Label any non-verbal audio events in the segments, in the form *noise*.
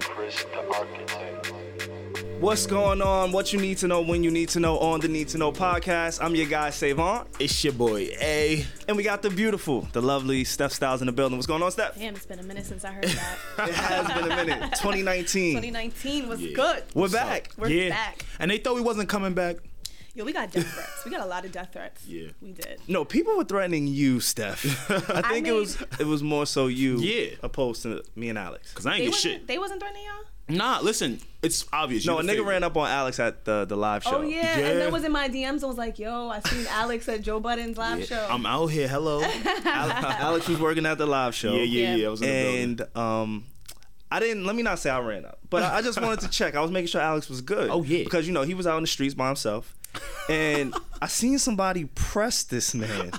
Chris the Architect. What's going on? What you need to know when you need to know on the Need to Know podcast. I'm your guy, Savon. It's your boy A. And we got the beautiful, the lovely Steph Styles in the building. What's going on, Steph? Damn, it's been a minute since I heard that. *laughs* It has been a minute. *laughs* 2019. 2019 was Yeah. good. We're back. We're yeah. back. And they thought we wasn't coming back. Yo, we got death threats. We got a lot of death threats. *laughs* Yeah. We did. No, people were threatening you, Steph. *laughs* I think it mean- was it was more so you Yeah. opposed to me and Alex. Cause I ain't They get shit. they wasn't threatening y'all? Nah, listen, it's obvious. No, a nigga favorite. ran up on Alex at the, the live show. Oh, yeah. Yeah. And then was in my DMs and was like, yo, I seen *laughs* Alex at Joe Budden's live show. I'm out here. Hello. Alex was working at the live show. yeah, yeah, Yeah. I was in the and um I didn't let me not say I ran up, but I, I just wanted to check. I was making sure Alex was good. Oh, yeah. Because you know, he was out in the streets by himself. And I seen somebody press this man.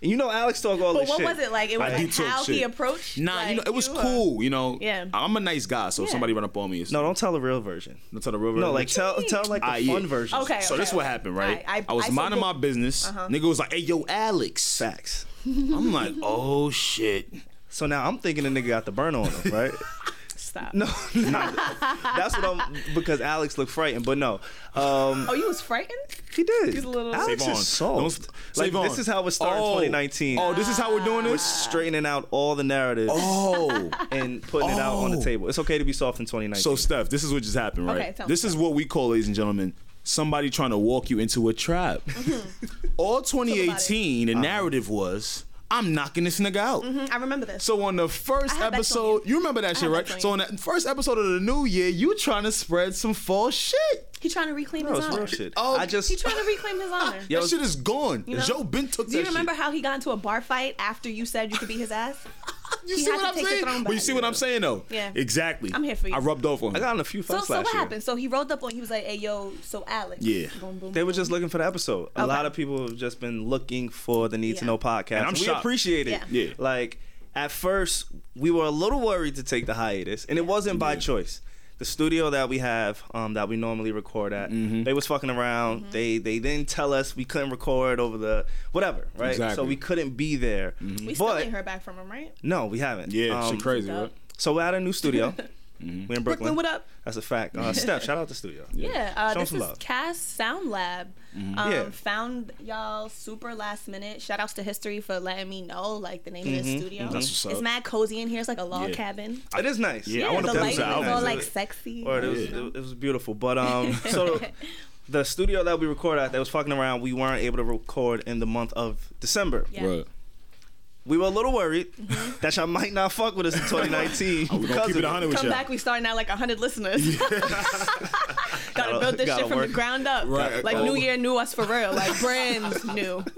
And you know Alex talk all but this what was it like? It was I like how he approached? Nah, like, you know, it was were- cool. You know, Yeah. I'm a nice guy, so if Yeah. somebody run up on me, it's No, don't tell the real version. don't tell the real. version. No, like tell tell like the Ah, fun yeah. version. Okay. So okay, this is what happened, right? I, I, was I minding my business. Uh-huh. Nigga was like, "Hey, yo, Alex." Facts. I'm like, "Oh shit." So now I'm thinking the nigga got the burn on him, right? *laughs* Stop. no, *laughs* not, that's what I'm because Alex looked frightened, but no. Um Oh, you was frightened? he did. He's a little- Alex Save on. is soft. Like save on. this is how we're starting Oh. 2019. Oh, this is how we're doing it? We're this. straightening out all the narratives Oh. and putting it out on the Oh. table. It's okay to be soft in 2019. So, Steph, this is what just happened, right? Okay, tell me. this is what we call, ladies and gentlemen, somebody trying to walk you into a trap. All 2018, the narrative was, I'm knocking this nigga out. Mm, I remember this. So on the first I have bets on episode, you. you remember that I shit, right? So on that first episode of the new year, you trying to spread some false shit. he trying to reclaim no, his honor. real shit. Oh, I just He trying to reclaim his *laughs* honor. Yo, that shit is gone. know? Joe Budden took Do that you remember shit. how he got into a bar fight after you said you could beat his ass? *laughs* You he see what I'm saying? throne But you see what I'm saying, though? Yeah. Exactly. I'm here for you. I rubbed off on Him. I got in a few So, fights so last what year. happened? So he rolled up on. He was like, "Hey, yo, so Alex." Yeah. Boom, boom, They were just looking for the episode. A lot of people have just been looking for the Need to Yeah. Know podcast. And I'm we shocked. appreciate it. Yeah. Yeah. Like at first, we were a little worried to take the hiatus, and it wasn't by Yeah. choice. The studio that we have, um, that we normally record at, Mm-hmm. they was fucking around. Mm-hmm. They they didn't tell us we couldn't record over the whatever, right? So we couldn't be there. We still But ain't heard back from him, right? no, we haven't. Yeah, Um, shit crazy, right? So we're at a new studio. *laughs* We in Brooklyn. Brooklyn, what up? That's a fact. Uh, Steph, shout out the studio. Yeah, uh, Show this some is love. Cass Sound Lab. Um, Yeah. Found y'all super last minute. Shout outs to History for letting me know like the name of Mm-hmm. this studio. That's what's up. It's mad cozy in here. It's like a log Yeah. cabin. It is nice. Yeah, I wanna the put lighting this is out. all like sexy. or it was, Yeah. it, was beautiful. But um, *laughs* so the studio that we record at, they was fucking around. We weren't able to record in the month of December. Yeah. Right. We were a little worried mm-hmm. that y'all might not fuck with us in *laughs* 2019 Oh, we gonna because keep of it 100 with Come y'all. back, we starting at like 100 listeners. *laughs* *laughs* Gotta Gotta- build this *laughs* shit from work. the ground up. Right. Like Oh. New Year knew us for real. Like *laughs* brand new. *laughs*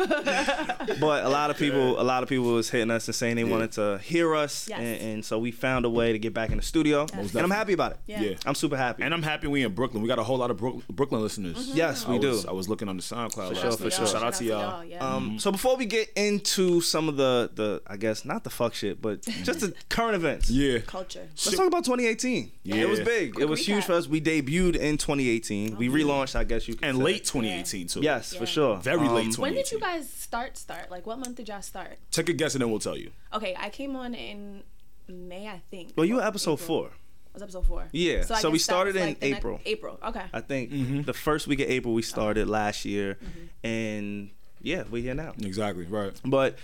But a lot of people, a lot of people was hitting us and saying they wanted to hear us, Yes. and, and so we found a way to get back in the studio, and I'm happy about it. Yeah. Yeah. I'm super happy. And I'm happy we in Brooklyn. We got a whole lot of Brook- Brooklyn listeners. yes, we I do. was, I was looking on the SoundCloud sure, last for night. sure. Shout out to y'all. Yeah. Um, so before we get into some of the the I guess not the fuck shit, but just the current events. Yeah. Culture. Let's talk about 2018. Yeah. It was big. Quick it was huge for us. We debuted in 2018. We relaunched, I guess you could And say. late 2018 too. Yes, Yeah. for sure. Very Um, late 2018. When did you guys start? Start like what month did y'all start? Take a guess and then we'll tell you. Okay, I came on in May, I think. Well, you were episode April. four. Was episode four? Yeah, I so we guess that was, started in like, the next- April. April. Okay. I think Mm-hmm. the first week of April we started last year, Mm-hmm. and yeah, we're here now. Exactly. Right. But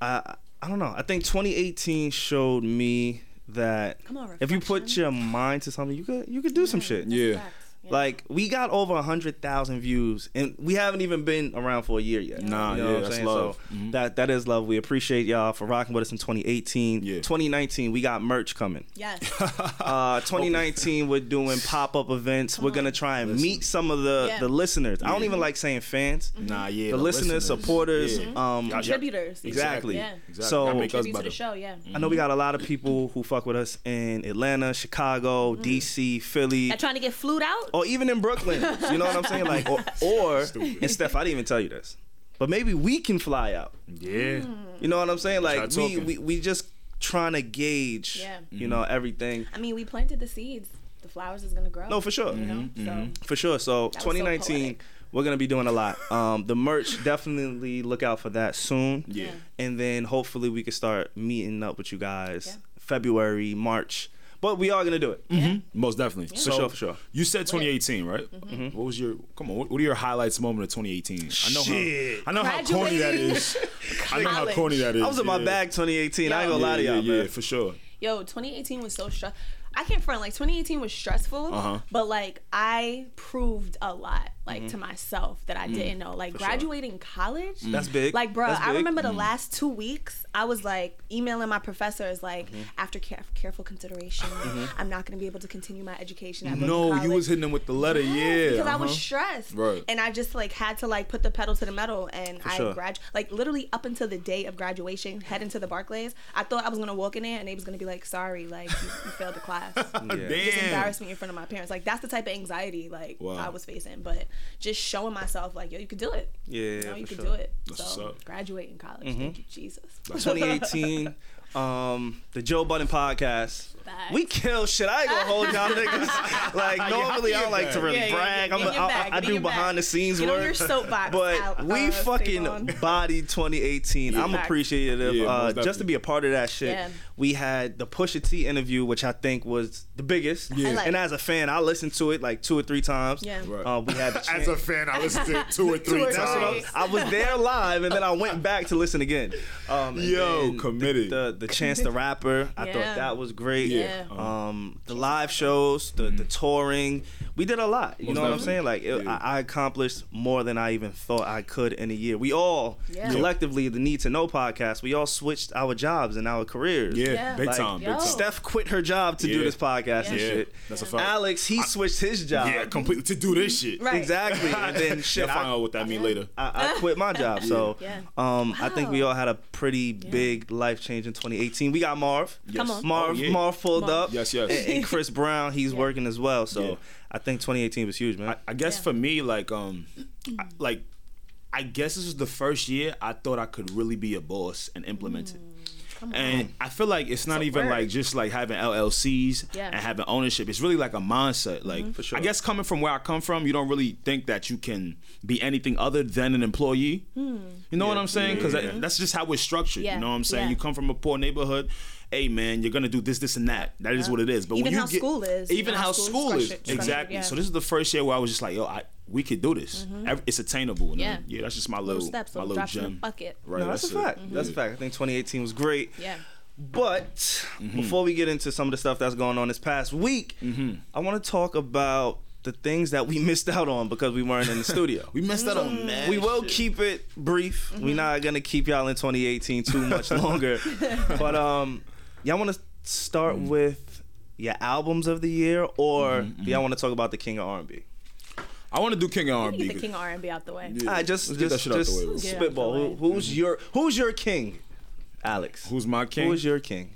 I I don't know. I think 2018 showed me that on, if you put your mind to something, you could you could do some shit. Yeah. fact. Yeah. Like we got over a hundred thousand views, and we haven't even been around for a year yet. Nah, You know yeah, what I'm that's saying? love. So Mhm. that that is love. We appreciate y'all for rocking with us in 2018. Yeah. 2019, we got merch coming. yes. *laughs* Uh, 2019, we're doing pop up events. We're gonna try and meet some of the Yeah. the listeners. I don't even like saying fans. Nah, yeah. The listeners, supporters. Yeah. Um, Contributors. Exactly. Yeah. Exactly. So- Y'all make us Contribute to the show. Yeah. I know we got a lot of people who fuck with us in Atlanta, Chicago, DC, Philly, Y'all trying to get flued out? Or even in Brooklyn. You know what I'm saying? Like, or, or *laughs* and Steph, I didn't even tell you this, but maybe we can fly out. Yeah. You know what I'm saying? Like, we, we we just trying to gauge, Yeah. you know, everything. I mean, we planted the seeds. The flowers is gonna grow. No, for sure. You know. Mm-hmm. So For sure. So was so 2019, we're gonna be doing a lot. Um, the merch definitely look out for that soon. Yeah. And then hopefully we can start meeting up with you guys Yeah. February, March. But we are gonna do it. Most definitely. For sure, for sure. You said 2018, right? Mm-hmm. What was your? Come on. What, what are your highlights moment of 2018? I know Shit. how. I know how corny that Graduating. is. I know how College. corny that is. I was in my yeah. bag 2018. I ain't gonna Yeah, lie to yeah, y'all, yeah, man. for sure. Yo, 2018 was so stressful. I can't front like 2018 was stressful, Uh-huh. but like I proved a lot like Mm-hmm. to myself that I didn't know. Like graduating college, That's big. like bro, That's I big. remember the last two weeks I was like emailing my professors like Mm-hmm. after care- careful consideration, I'm not gonna be able to continue my education. No, you was hitting them with the letter. Yeah, because I was uh-huh. stressed, Right. And I just like had to like put the pedal to the metal, and I sure. grad like literally up until the day of graduation, heading to the Barclays. I thought I was gonna walk in there and they was gonna be like, "Sorry, like you, you failed the class." *laughs* Yeah. Just Damn. embarrass me in front of my parents. Like that's the type of anxiety like Wow. I was facing, but just showing myself like, yo, you could do it. Yeah, you know, you for could sure. do it. That's what's so up. graduating college, thank you, Jesus. 2018, *laughs* um, the Joe Budden podcast. Facts. We kill shit. I ain't gonna hold y'all niggas. *laughs* Like normally, I like to really Yeah, yeah, brag. yeah. I'm a, in I, I do your bag. behind the scenes Get on work. your soapbox, But Al- we uh, fucking Savon. bodied 2018. I'm Facts. appreciative Yeah, uh, just to be a part of that shit. Yeah. We had the Pusha T interview, which I think was the biggest. Yeah. Highlight. And as a fan, I listened to it like two or three times. Yeah. Right. Uh, we had the *laughs* As a fan, I listened to it two or *laughs* three or That's what times. I, I was there live, and then I went back to listen again. Um, Yo, committed. The, the the Chance the Rapper, I Yeah. thought that was great. Yeah. Um, the live shows, the the touring, we did a lot. You Most know what I'm saying? Like it, Yeah. I, I accomplished more than I even thought I could in a year. We all Yeah. collectively, the Need to Know podcast, we all switched our jobs and our careers. Yeah, Yeah. big Like, time, big time. Steph quit her job to do this podcast and Yeah. shit. That's a fact. Alex, he switched his job. yeah, completely to do this shit. Right. Exactly. And then *laughs* shit, You'll find I, out what that mean later. I, I quit my job. So *laughs* Yeah. um, I think we all had a pretty big life change in 2018. We got Marv. Come on. Marv, Oh, yeah. Marv pulled Marv. up. Yes, yes. And, and Chris Brown, he's working as well. So Yeah. I think 2018 was huge, man. I guess Yeah. for me, like, um, I, like, I guess this was the first year I thought I could really be a boss and implement it. Mm. And I feel like it's not a even word. like just like having LLCs Yeah. and having ownership. It's really like a mindset. Like, mm-hmm. For sure. I guess coming from where I come from, you don't really think that you can be anything other than an employee. Hmm. You know what I'm saying? Because yeah, yeah. that's just how it's structured. Yeah, You know what I'm saying? yeah. You come from a poor neighborhood. Hey man, you're gonna do this, this, and that. That is what it is. But Even when you how get, school is, you even know, how school is school is, structured- structured, exactly. yeah. So this is the first year where I was just like, yo, I, we could do this. Ev- It's attainable. And Yeah. then, yeah. That's just my little, steps, my little little drops in the gem. bucket. Right. no, that's, a it. fact. That's a fact. I think 2018 was great. Yeah. But Mm-hmm. before we get into some of the stuff that's going on this past week, Mm-hmm. I want to talk about the things that we *laughs* missed out on because we weren't in the studio. *laughs* We messed out on mad we will shit. keep it brief. Mm-hmm. We're not gonna keep y'all in 2018 too much longer. *laughs* but um, y'all want to start Mm-hmm. with your albums of the year, or Mm-hmm, do y'all want to talk about the king of R&B? I want to do King of Get R&B. the king of R&B out the way. Yeah. I just Let's get that just out the just way real. Get out spitball. the Who, way. who's your who's your king, Alex? Who's my king? Who is your king?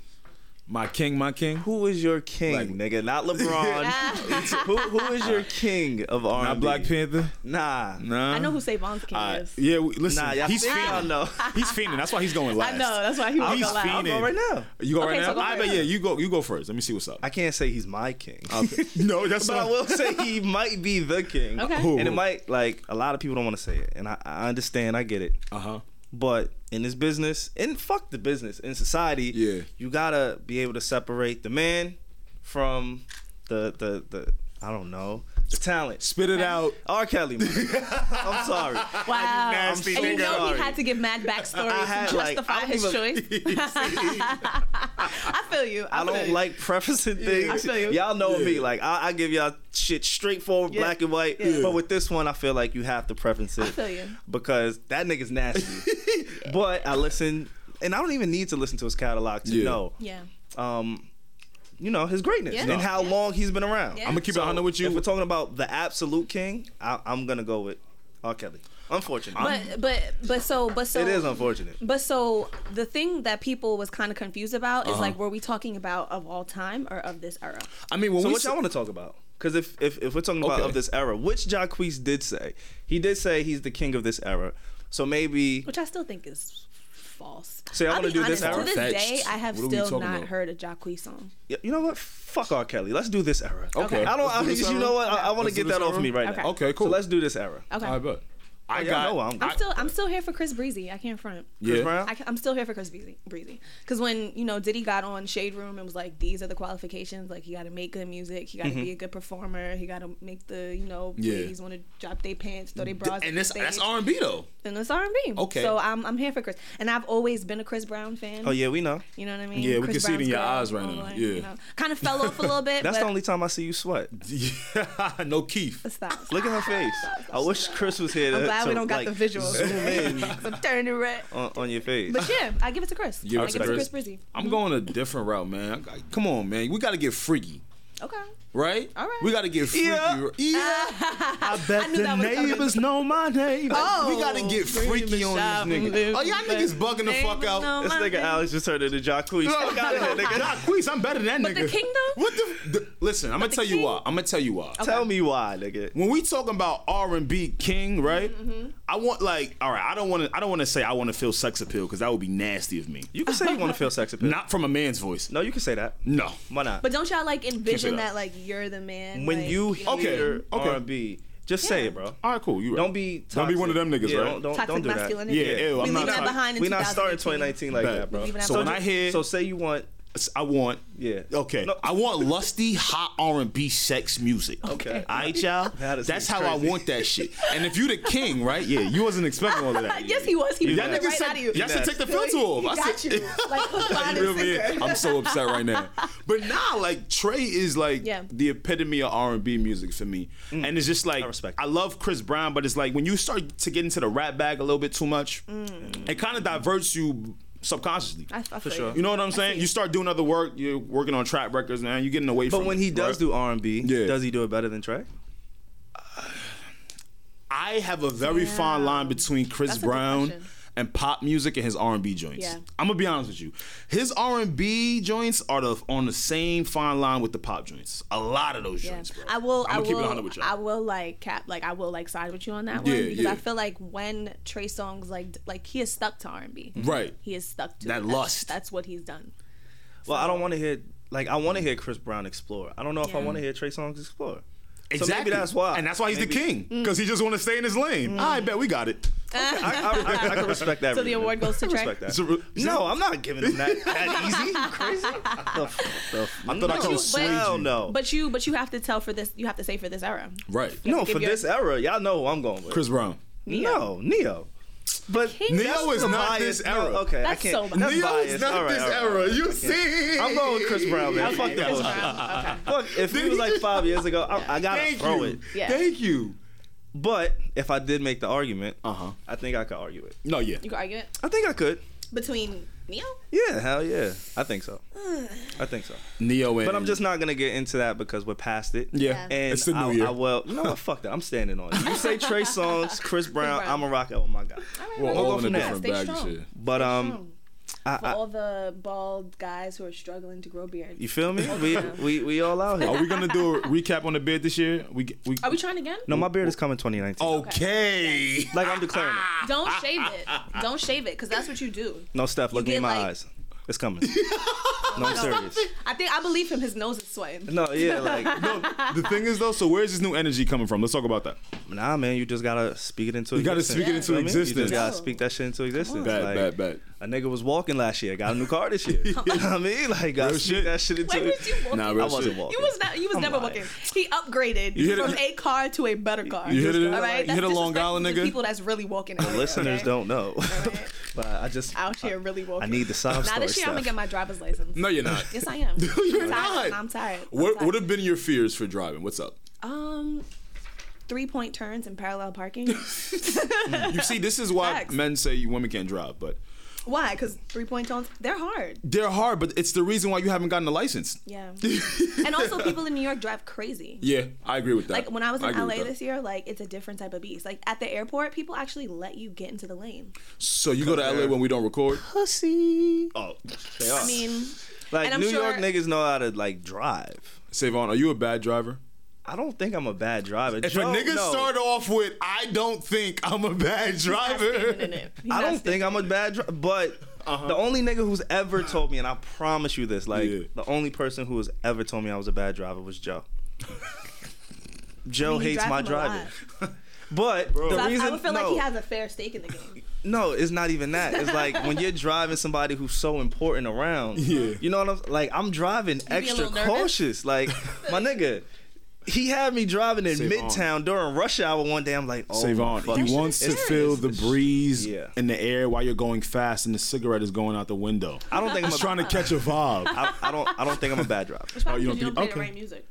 My king? My king? Who is your king, Like- nigga? Not LeBron. *laughs* who who is your king of R&B? Not Black Panther. Nah. Nah. I know who Savon's king Alright. is. Yeah, we, listen. Nah, y'all he's think y'all fiending. know. *laughs* He's fiending. That's why he's going last. I know. That's why he was He's go last. I'll fiending. go right now. You go Okay, right now. so go I bet. first. Yeah, you go. You go first. Let me see what's up. I can't say he's my king. Okay. *laughs* no, that's But I will say he might be the king. Okay. Who? And it might like a lot of people don't want to say it, and I, I understand, I get it. Uh huh. But in this business, and fuck the business, in society, Yeah. you gotta be able to separate the man from the the the I don't know the talent. Spit it out. R. Kelly, man. *laughs* I'm sorry. Wow. nasty and you know Sorry. he had to give mad backstory I had, to justify I don't his even- choice. *laughs* I feel you. I, I feel don't you. like prefacing things. I feel you. Y'all know Yeah. me. Like I, I give y'all shit straightforward, Yeah. black and white. Yeah. But with this one, I feel like you have to preface it. I feel you. because that nigga's nasty. *laughs* but I listen, and I don't even need to listen to his catalog to Yeah. know, Yeah. um, you know, his greatness Yeah. and how Yeah. long he's been around. Yeah. I'm gonna keep it 100 with you. If we're talking about the absolute king, I, I'm gonna go with R. Kelly. Unfortunately, But but but so but so it is unfortunate. But so the thing that people was kind of confused about Uh-huh. is like, were we talking about of all time or of this era? I mean, when So we what say- y'all want to talk about? Because if, if if we're talking about Okay. of this era, which Jacquees did say, he did say he's the king of this era. So maybe Which I still think is false. Say I'll wanna be do this honest, era? To this Fetched. day, I have What are we still not about? heard a Jacquees song. Y- You know what? Fuck R. Kelly. Let's do this era. Okay. I don't. I, do *laughs* you era? know what? I, I want to get this that off me right Okay. now. Okay, cool. So let's do this era. Okay. I bet. I yeah, got. Know I'm- I'm still I'm still here for Chris Breezy. I can't front. Chris yeah. Brown. I am still here for Chris Breezy. Breezy. Because when you know Diddy got on Shade Room and was like, "These are the qualifications. Like, he got to make good music. He got to Mm-hmm. be a good performer. He got to make the you know Yeah. ladies want to drop their pants, throw their bras. and the that's. R and B though. and it's R and B. Okay. So I'm I'm here for Chris, and I've always been a Chris Brown fan. Oh yeah, we know. You know what I mean? Yeah, we can see it in your eyes right now. Yeah. You know? Kind of fell off a little *laughs* bit. That's the only time I see you sweat. *laughs* *laughs* no Keith. Stop. Look at her face. I wish Chris was here. To, I'm glad to, we don't got the visuals. Zoom in *laughs* I'm turning red. on, on your face. But yeah, I give it to Chris. Give I it to give it to Chris. Chris Breezy. I'm going a different route, man. I- I- Come on, man. We got to get freaky, Okay. Right? All right. We got to get freaky. Yeah. Yeah. *laughs* I bet knew that was coming. know my name. *laughs* Oh, we got to get freaky on this nigga. Oh, y'all niggas bugging the fuck out. This nigga Alex just turned into Jacquees. Fuck out of here, nigga. Jacquees, I'm better than that But nigga. the king though? What the, the? Listen, I'm gonna the tell you why. I'm gonna tell you why. Tell me why, nigga. When we talking about R and B king, right? Mm-hmm. I want like, all right. I don't want to. I don't want to say I want to feel sex appeal because that would be nasty of me. You can say you want to feel sex *laughs* appeal. Not from a man's voice. No, you can say that. No. Why not? But don't y'all like envision that. that like you're the man? when like, you know, Okay, hear okay. R&B, just say it, bro. All right, cool. You right. Don't be Don't be one of them niggas, yeah, right? Don't don't, toxic don't do that. masculinity. Yeah, ew, we I'm not leaving that toxic. behind in We not starting 2019 like Bet. that, bro. So when. I hear, So say you want I want. Yeah. Okay. No. I want lusty, hot R and B sex music. Okay. All right, y'all. *laughs* That is- That's how crazy. I want that shit. And if you the king, right? Yeah, you wasn't expecting all of that. *laughs* yes, he was. He You pulled nasty. it right said, out of you. Y'all should take the He filter off. I got said- you. *laughs* Like hook, line, You know what I mean? sinker. I'm so upset right now. But now, like Trey is like Yeah. the epitome of R and B music for me, mm. and it's just like I respect I love Chris Brown, but it's like when you start to get into the rap bag a little bit too much, mm. it kind of diverts you subconsciously. I, I feel sure. You know what I'm saying? You start doing other work. You're working on trap records, man. You're getting away from. But when he does right? do R&B, Yeah. does he do it better than Trey? I have a very fine line between Chris That's a good Brown question. And pop music and his R and B joints. Yeah. I'm gonna be honest with you. His R and B joints are the, on the same fine line with the pop joints. A lot of those Yeah. joints, bro. I will. I'm I gonna keep it will. 100 with y'all. I will like cap. Like I will like side with you on that Yeah, one because yeah. I feel like when Trey Songz like like he is stuck to R and B. Right. He is stuck to That it. That's- lust. That's what he's done. Well, I don't want to hear like I want to hear Chris Brown explore. I don't know if I want to hear Trey Songz explore. Exactly. So maybe that's why. And that's why he's Maybe- the king because he just want to stay in his lane. Mm. I bet we got it. *laughs* I, I, I, I can respect that. So the award goes to I can Trey? respect that. It's a re- No, I'm not giving him that, that *laughs* easy. Crazy? The the f- I thought I no, could you- sway Hell you. no. But you but you have to tell for this. You have to say for this era. Right. no, for your- this era, y'all know who I'm going with. Chris Brown. No, Ne-Yo. But King- Ne-Yo is not bias. this era. No, okay, That's I can't. so biased. that's Ne-Yo biased. is not All right, this all right, era. all right. You see? I'm going with Chris Brown, man. Fuck the Chris bullshit. Brown. Okay. Fuck, if he was like five years ago, I, I gotta Thank throw you. it. Yeah. Thank you. But if I did make the argument, Uh huh. I think I could argue it. No, yeah. You can argue it I think I could. between Ne-Yo. Yeah, hell yeah. I think so. *sighs* I think so. Ne-Yo and. But I'm just not gonna get into that because we're past it. Yeah. Yeah. And it's the new I, year. I will. You know what? Fuck that. I'm standing on it. You say Trey Songz, Chris Brown. Brown. I'm a rock out with my guy. We're all in a different Stay bag of strong. shit. But um, I, For I, all the bald guys who are struggling to grow beards. you feel me? We we we all out here. Are we gonna do a recap on the beard this year? We we. Are we trying again? No, my beard is coming 2019. Okay. Like I'm declaring it. Don't shave it. Don't shave it because that's what you do. No, Steph, look me in my like- eyes. It's coming. *laughs* No, I'm serious. I think I believe him. His nose is sweating. No, yeah, *laughs* like No, the thing is though. So where's this new energy coming from? Let's talk about that. nah, man. You just gotta speak it into. You gotta existence. speak it into You know what I mean? You just gotta speak that shit into existence. Bad, like, bad, bad. A nigga was walking last year, got a new car this year. *laughs* you know what I mean? Like, gotta Real speak shit. that shit into. Wait, was you walking? Nah, I wasn't shit. walking. You was not. You was I'm never lying. walking. He upgraded You hit from it- a car to a better car. You hit it- All right, you That's hit a Long disrespectful Island to nigga? People that's really walking. out, Listeners okay? don't know, right. But I just Out here really walking. I need the sob Now story this year I'm gonna get my driver's license. No, you're not. Yes, I am. *laughs* You're I'm tired. not. I'm tired. I'm What tired. would have been your fears for driving? What's up? Um, three point turns and parallel parking. *laughs* You see, this is why Facts. men say women can't drive, but Why? Because three point turns they're hard. they're hard. But it's the reason why you haven't gotten a license. Yeah. and also *laughs* people in New York drive crazy. Yeah, I agree with that. Like when I was in agree with LA this year, like it's a different type of beast. Like at the airport, people actually let you get into the lane. So you go to LA when we don't record? pussy. Oh, They are. I mean, like and I'm New sure- York niggas know how to like drive. Savon, are you a bad driver? I don't think I'm a bad driver. If Joe, a nigga no. start off with "I don't think I'm a bad he's not standing in driver," *laughs* I don't think I'm a bad driver, but uh-huh. the only nigga who's ever told me, and I promise you this, like Yeah. the only person who has ever told me I was a bad driver was Joe. *laughs* Joe I mean, hates my driving. lot. *laughs* But the So I, reason I would feel no, like he has a fair stake in the game. no, it's not even that. It's like when you're driving somebody who's so important around. Yeah. You know what I'm like? I'm driving be a extra cautious. Like my nigga. He had me driving in Save Midtown during rush hour one day. I'm like, oh, Savon. fucking- He wants to feel the breeze Yeah. in the air while you're going fast, and the cigarette is going out the window. I don't think I'm a, trying to catch a vibe. I, I don't. I don't think I'm a bad driver. It's probably oh, you don't you don't play think- the right music.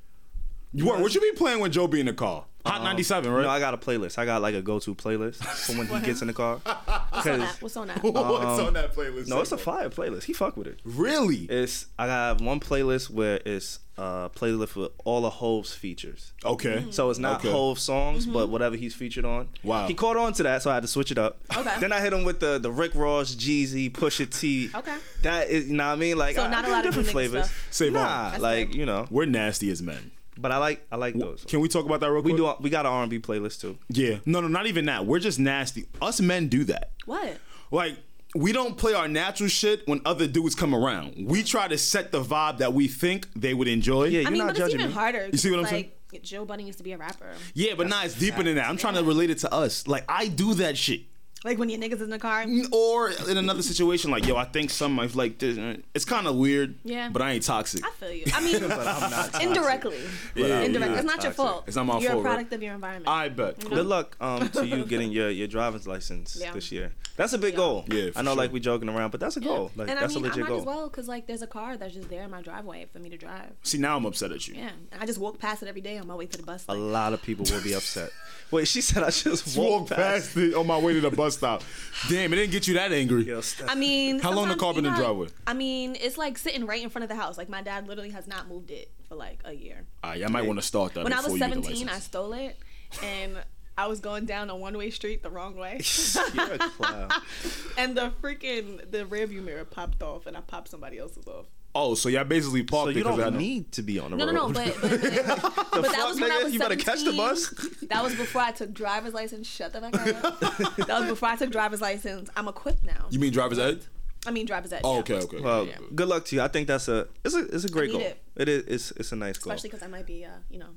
You what? What you be playing when Joe be in the car? Hot 97, right? No, I got a playlist. I got like a go-to playlist for when he gets in the car. *laughs* What's on 'Cause- that? What's on that? *laughs* What's Um, on that playlist? No, it's a fire playlist. He fuck with it. Really? It's I got one playlist where it's a playlist with all of Hove's features. Okay. So it's not Okay. Hove songs, Mm-hmm. but whatever he's featured on. Wow. He caught on to that, so I had to switch it up. Okay. Then I hit him with the the Rick Ross, Jeezy, Pusha T. Okay. That is, you know what I mean? Like So I, not I a lot of different new flavors. stuff. Save. Nah, That's like you know. We're nasty as men. But I like I like those. Can we talk about that real quick? We quick? do we got an R&B playlist too. Yeah. No, no, not even that. We're just nasty. Us men do that. What? Like, we don't play our natural shit when other dudes come around. We try to set the vibe that we think they would enjoy. Yeah, you're mean, not but it's judging even me. harder. You see what I'm saying? Joe Budden used to be a rapper. Yeah, but nah, it's deeper than that. I'm trying to relate it to us. Like, I do that shit. Like when your niggas in the car. Or in another situation, like, yo, I think some might like this. It's kind of weird. Yeah. But I ain't toxic. I feel you. I mean, *laughs* I'm not indirectly. Yeah, Indirectly. yeah. It's not your fault. It's not my You're fault, a right? product of your environment. I bet. Good luck um, to you *laughs* getting your, your driver's license Yeah. this year. That's a big goal. Yeah, for I know, sure. like we joking around, but that's a Yeah. goal. Like and that's I mean, a I legit might goal. as well because like there's a car that's just there in my driveway for me to drive. See, now I'm upset at you. Yeah, I just walk past it every day on my way to the bus. A lot of people will be upset. *laughs* Wait, she said I just Just walked walk past. past it on my way to the bus stop. Damn, it didn't get you that angry. Yo, I mean, How long the car been in know, driveway? I mean, it's like sitting right in front of the house. Like my dad literally has not moved it for like a year. Ah, All right, I might want to start that. When I before was you get the 17, I stole it, and I was going down a one-way street the wrong way, *laughs* You're a clown. *laughs* and the freaking the rearview mirror popped off, and I popped somebody else's off. Oh, so y'all basically parked So it you 'cause I don't know- need to be on the No, road. no, no, but but, but, *laughs* but that was when I was You better catch the 17. bus. That was before I took driver's license. Shut the fuck up. *laughs* that was before I took driver's license. I'm equipped now. You mean driver's ed? I mean driver's ed. Oh, yeah. okay, okay. well, Yeah. good luck to you. I think that's a it's a it's a great goal. it. It is it's it's a nice goal. Especially because I might be, uh, you know,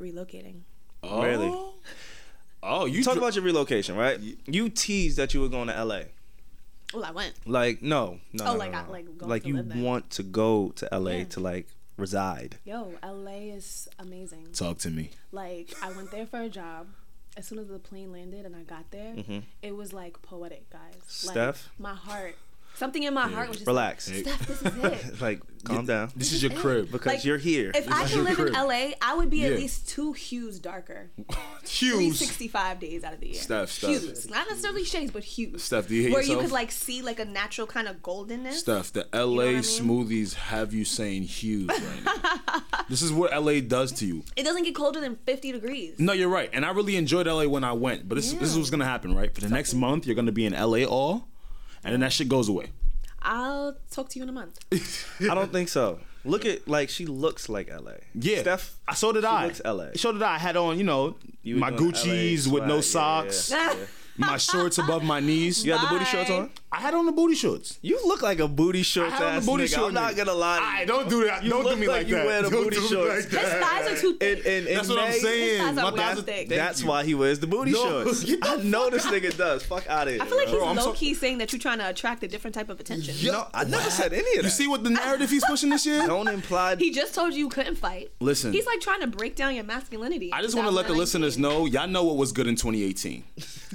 relocating. oh. Really? Oh, you Talk dr- about your relocation, right? You teased that you were going to LA. Well, I went. Like no, no, Oh, no, like no, I- like going like to you live there. want to go to LA Yeah. to like reside. Yo, LA is amazing. Talk to me. Like I went there for a job. As soon as the plane landed and I got there, it was like poetic, guys. Like, Mm-hmm. Steph? my heart, something in my heart was just Relax. Like, Steph, this is *laughs* it. like calm down This is your crib. because Like, you're here. If I could your live in crib. LA, I would be Yeah. at least two hues darker. *laughs* hues. 365 days out of the year. Steph, Steph. Hues. Not necessarily shades, but hues. Steph, do you hate Where yourself? you could like see like a natural kind of goldenness. Steph, the LA what I mean? smoothies have you saying huge right now. *laughs* this is what LA does to you. It doesn't get colder than 50 degrees. No, you're right. And I really enjoyed LA when I went. But this, this is what's going to happen, right? For the next month, you're going to be in LA all, and then that shit goes away. I'll talk to you in a month. I don't think so. Look at like she looks like LA. Yeah. Steph. I so did she I. looks LA. So did I. I had on, you know, You my Gucci's LA with no socks, yeah, yeah. my shorts above my knees. You had the booty shorts on. I had on the booty shorts. You look like a booty shorts I had on ass the booty nigga. short I'm not nigga. gonna lie. to you. Aight, don't do that. You don't do me like like, you that. wear the Don't booty do me shorts. like His that. thighs are too In, thick. in, in That's what I'm May, saying. thighs are My thighs too are- thick. That's why he wears the booty No, shorts. *laughs* the I know this nigga does. Fuck out of here. I feel like he's Bro, I'm low so- key saying that you're trying to attract a different type of attention. no, I never said any of that. You see what the narrative he's pushing this year? Don't imply. He just told you you couldn't fight. Listen. He's like trying to break down your masculinity. I just want to let the listeners know, y'all know what was good in 2018.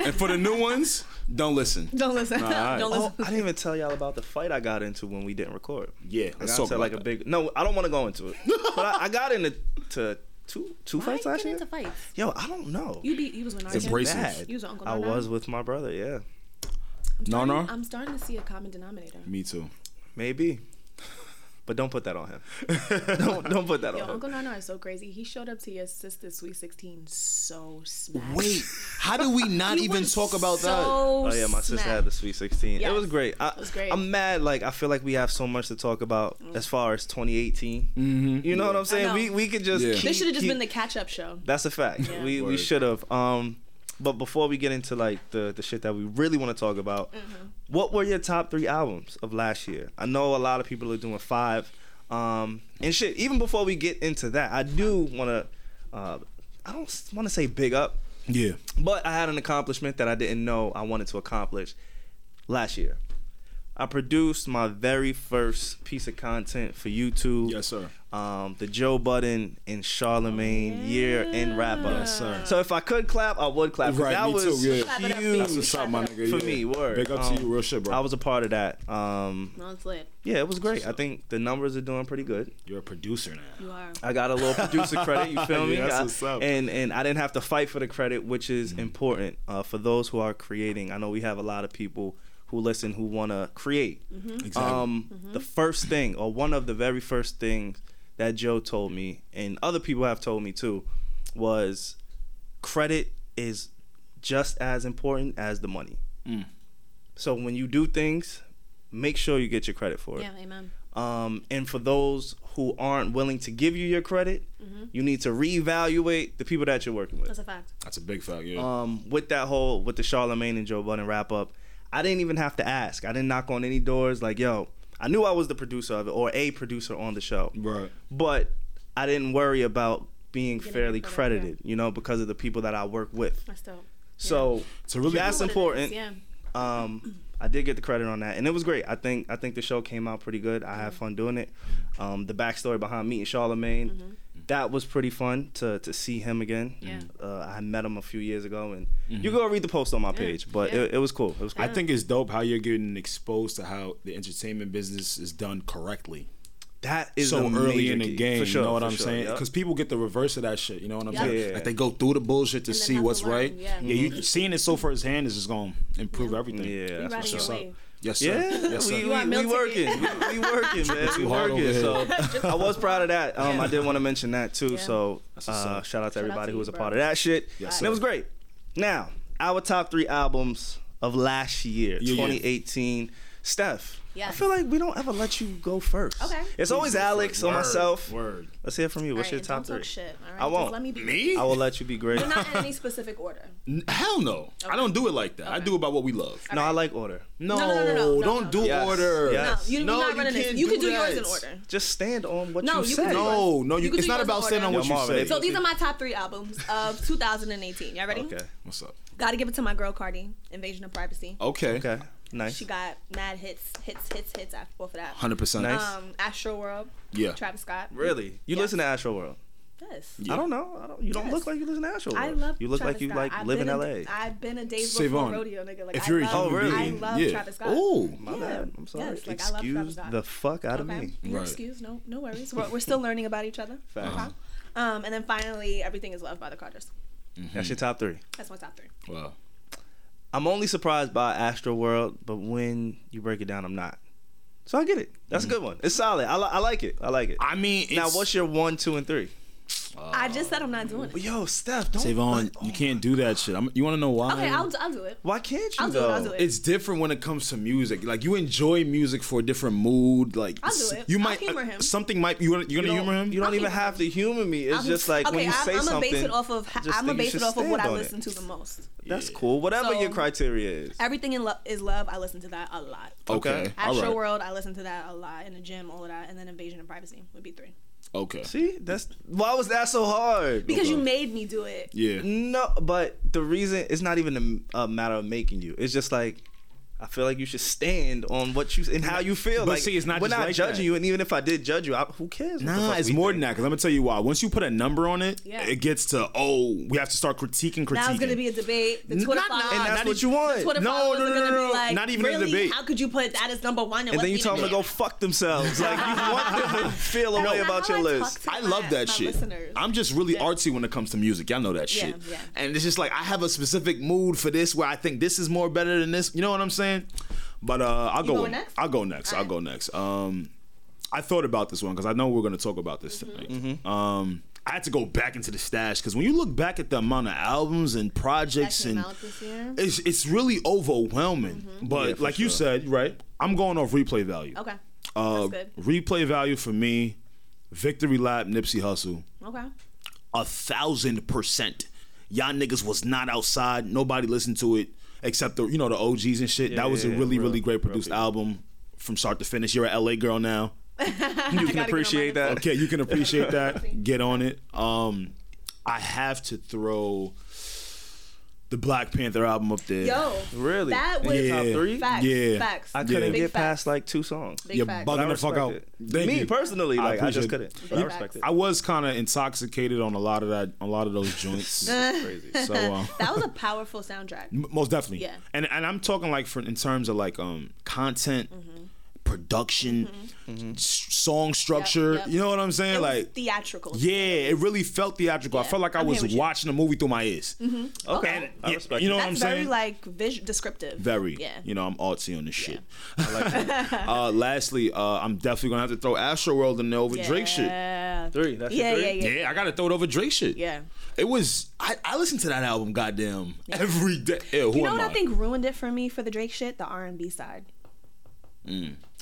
and for the new ones, don't listen. Don't listen. alright. Don't Oh, listen. I didn't even tell y'all about the fight I got into when we didn't record. Yeah, I let's got talk into about like a big. No, I don't want to go into it. *laughs* but I, I got into to two two Why fights last get year. into fights? Yo, I don't know. You be you was with Narnar. Bad. You was Uncle I Narnar? was with my brother. Yeah, I'm No, starting- no. I'm starting to see a common denominator. Me too. maybe. But don't put that on him. *laughs* don't don't put that Yo, on him. Uncle Narnar is so crazy. He showed up to your sister's sweet 16 so smashed. Wait, how do we *laughs* not even talk about that? Oh yeah, my sister smashed. had the sweet sixteen. Yes. It was great. I, It was great. I'm mad. Like I feel like we have so much to talk about as far as 2018. Mm-hmm. You know what I'm saying? We we could just. Yeah. Keep, This should have just keep- been the catch up show. That's a fact. Yeah. We we should have. Um, but before we get into like the the shit that we really want to talk about, Mm-hmm. what were your top three albums of last year? I know a lot of people are doing five. Um, and shit. Even before we get into that, I do want to uh, I don't want to say big up, Yeah. but I had an accomplishment that I didn't know I wanted to accomplish last year. I produced my very first piece of content for YouTube. Yes, sir. Um, the Joe Budden and Charlemagne year end wrap up. Yes, sir. So if I could clap, I would clap. Right, that me was too, yeah. Clap it up huge you. That's what's up, my nigga. for yeah. me. Word. Big up Um, to you, real shit, bro. I was a part of that. Um, No, it's lit. yeah, it was great. I think the numbers are doing pretty good. You're a producer now. You are. I got a little producer *laughs* credit. You feel me? Yeah, that's I- what's up. And and I didn't have to fight for the credit, which is Mm-hmm. important uh, for those who are creating. I know we have a lot of people who listen who want to create. Exactly. Um, the first thing, or one of the very first things that Joe told me, and other people have told me too, was credit is just as important as the money. Mm. So when you do things, make sure you get your credit for it. Yeah, amen. Um, and for those who aren't willing to give you your credit, you need to reevaluate the people that you're working with. That's a fact. That's a big fact, yeah. Um, with that whole with the Charlemagne and Joe Budden wrap up, I didn't even have to ask. I didn't knock on any doors. Like, yo, I knew I was the producer of it or a producer on the show, right. but I didn't worry about being Getting fairly credited, you know, because of the people that I work with. That's dope. So It's a really that's What it is, important. Yeah. Um, I did get the credit on that, and it was great. I think I think the show came out pretty good. I Mm-hmm. had fun doing it. Um, the backstory behind meeting Charlemagne, Mm-hmm. That was pretty fun to to see him again. Yeah. Uh, I met him a few years ago, and you go read the post on my page. But Yeah. it, it was cool. It was cool. I think it's dope how you're getting exposed to how the entertainment business is done correctly. that is so early in the key. game. Sure, you know what I'm sure, saying? yep. Because people get the reverse of that shit. You know what I'm Yeah. saying? Yeah. Like they go through the bullshit to And see have to what's learn, right. yeah. you seeing it so firsthand is just gonna improve everything. Yeah, You that's riding what's your what's up. Wave. Yes, sir. Yeah, yes, sir. we, we, we working. ticket? We, we working, man. We too hard over working. So I was proud of that. Um, I did want to *laughs* mention that too. Yeah. So uh, shout out to Shout out everybody to who you, was a bro. part of that shit. Yes, and it was great. Now, our top three albums of last year, Yeah, yeah. 2018. Steph, I feel like we don't ever let you go first. Okay. It's always Alex or Word, myself. Word. Let's hear from you. What's All your right, top don't three? talk shit. All right? I won't. Just let me be. Me? I will let you be great. But not in any *laughs* specific order. N- Hell no. I don't do it like that. I Okay. do about what we love. no, I like order. No, no, no, no, no, don't no. do Yes, order. yes. No, you, No, you're not you running this. can't You can do do yours in order. Just stand on what No, you you said. can do No, no, you, You it's not about standing on what you Marvin, say. So these are my top three albums of 2018. Y'all ready? Okay. What's up? Gotta give it to my girl Cardi, Invasion of Privacy. Okay. Okay. Nice. She got mad hits, hits, hits, hits after both of that. Hundred percent. Nice. Um, Astroworld. Yeah. Travis Scott. Really? You Yes. listen to Astroworld? Yes. Yeah. I don't know. I don't, you don't look like you listen to Astroworld. I love. You look Travis like you Scott. like I've live in been LA. A, I've been a days Save before on. rodeo nigga. Like If I you're love, Oh, really? I love yeah. Travis Scott. Ooh. My Yeah. bad. I'm sorry. Yes, like, I love Excuse the fuck out Okay. of me. You're Right. excused. No, no worries. We're, we're still learning about each other. Facts. Okay. Um, and then finally, everything is loved by the Carters. That's your top three. That's my top three. Wow. I'm only surprised by Astroworld, but when you break it down, I'm not. So I get it. That's a mm. good one. It's solid. I, li- I like it. I like it. I mean, now, what's your one, two, and three? I just said I'm not doing it. Yo, Steph, don't. Savon, you can't do that shit. I'm, you want to know why? Okay, I'll, I'll do it. Why can't you I'll do it. I'll do it. it's different when it comes to music. Like you enjoy music for a different mood. Like I'll do it. You I'll might uh, humor him. something might you gonna, you You gonna don't, humor him. you don't I'll even humor have to humor me. It's I'm- just like okay, when you I'm, say I'm something. gonna base it off of. I just I'm think gonna base it off of what I on it. listen to the most. That's cool. Whatever So- your criteria is. Everything in love is love. I listen to that a lot. okay, all Astro. World, I listen to that a lot. In the gym, all of that, and then Invasion of Privacy would be three. Okay. See, that's why was that so hard? Because you made me do it. Yeah. No, but the reason it's not even a, a matter of making you. It's just like I feel like you should stand on what you and how you feel. But like see, it's not we're just not like judging that. you, and even if I did judge you, I, who cares? Nah, it's more think? than that. Because I'm gonna tell you why. Once you put a number on it, Yeah. it gets to oh, we have to start critiquing, critiquing. Now it's gonna be a debate. The Twitter Not- followers, And that's Not what even- you want. Twitter No, followers no, no, no, no. like, Not even a debate. How could you put that as number one? And then you tell them to go fuck themselves. Like you *laughs* want them to feel a way about your list. I love that shit. Listeners. I'm just really artsy when it comes to music. Y'all know that Yeah, shit. yeah. And it's just like I have a specific mood for this where I think this is more better than this. You know what I'm saying? But uh, I'll go. next? I'll go next. I'll Alright. go next. Um, I thought about this one because I know we're gonna talk about this tonight. Mm-hmm. Um, I had to go back into the stash because when you look back at the amount of albums and projects and out this year? it's it's really overwhelming. But Yeah, for like you said, right? I'm going off replay value. Okay. Uh, That's good. replay value for me, Victory Lap, Nipsey Hussle Okay. a thousand percent. Y'all niggas was not outside. Nobody listened to it except the you know the OGs and shit. Yeah, that was a really real- really great produced people. album from start to finish. You're a LA girl now. *laughs* You can appreciate that. Okay, you can appreciate that. *laughs* Get on it. Um, I have to throw the Black Panther album up there. Yo, Really? That was your top Yeah. three? facts. Yeah. Facts. I couldn't Big get facts. past like two songs. Big You're facts. Bugging the fuck out. Thank Me you. personally, like I, just couldn't. it. But I respect it. I was kind of intoxicated on a lot of that, a lot of those joints. *laughs* Crazy. so um, That was a *laughs* powerful soundtrack. Most definitely. Yeah. And and I'm talking like for in terms of like um content, production, s- song structure. yep. You know what I'm saying? It was like theatrical. yeah, it really felt theatrical. I felt like I I'm was here you. watching a movie through my ears. Okay. And, I respect you know it. what I'm That's very saying? like vis- descriptive. very. Yeah. You know, I'm artsy on this shit. *laughs* *laughs* uh, lastly, uh, I'm definitely gonna have to throw Astroworld in there over Drake shit. Yeah. Three. That's Yeah, your yeah, three? yeah. Yeah, I gotta throw it over Drake shit. Yeah. It was I, I listened to that album goddamn every day. Ew, You know what I? I think ruined it for me for the Drake shit? The R and B side.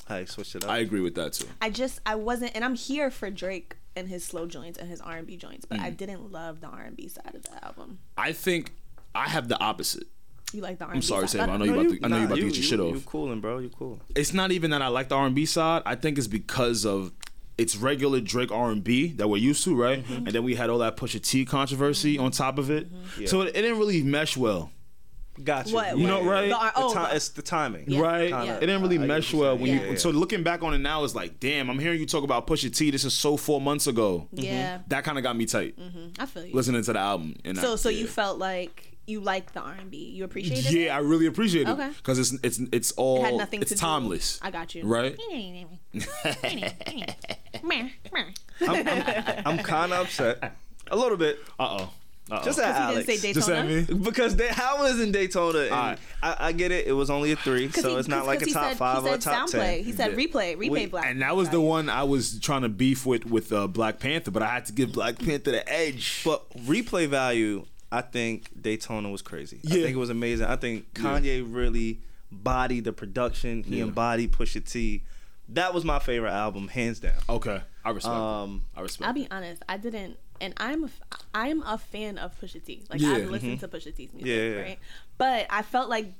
I switched it up. I agree with that too. I just I wasn't, and I'm here for Drake and his slow joints and his R and B joints, but I Mm. didn't love the R and B side of the album. I think I have the opposite. You like the R&B I'm sorry, side Sam. I know better? you about to, I know you Nah, about to get your shit you, off. You cooling, bro. you're cool. It's not even that I like the R&B side. I think it's because of it's regular Drake R&B that we're used to, right? Mm-hmm. And then we had all that Pusha T controversy on top of it, Yeah. so it, it didn't really mesh well, Got you. What? You know, right? The R- The oh, ti- it's the timing. Yeah. right? Yeah. It didn't really I get mesh what you're well when saying. you. So looking back on it now, it's like, damn, I'm hearing you talk about Pusha T. This is so four months ago. yeah. That kind of got me tight I feel you. listening to the album. And so I, so yeah. you felt like you liked the R and B. You appreciated it. Yeah, I really appreciate it Okay. because it's it's it's all It had nothing it's to do- timeless. I got you. Right? I'm kind of upset. A little bit. Uh oh. Uh Just at He Alex. didn't say Just at me. because they, how was in Daytona? And Alright. I, I get it. It was only a three, so he- it's not like a top said- five or a top soundplay. ten. He said Yeah. replay, replay We- black. And that was the one I was trying to beef with with uh, Black Panther, but I had to give Black Panther the edge. But replay value, I think Daytona was crazy. I think it was amazing. I think Kanye really bodied the production. He embodied Pusha T. That was my favorite album, hands down. okay, I respect. Um, it. I respect. I'll be honest. I didn't, and I'm a, I'm a fan of Pusha T. Like Yeah. I've listened to Pusha T's music, Mm-hmm. Yeah, yeah. right? But I felt like,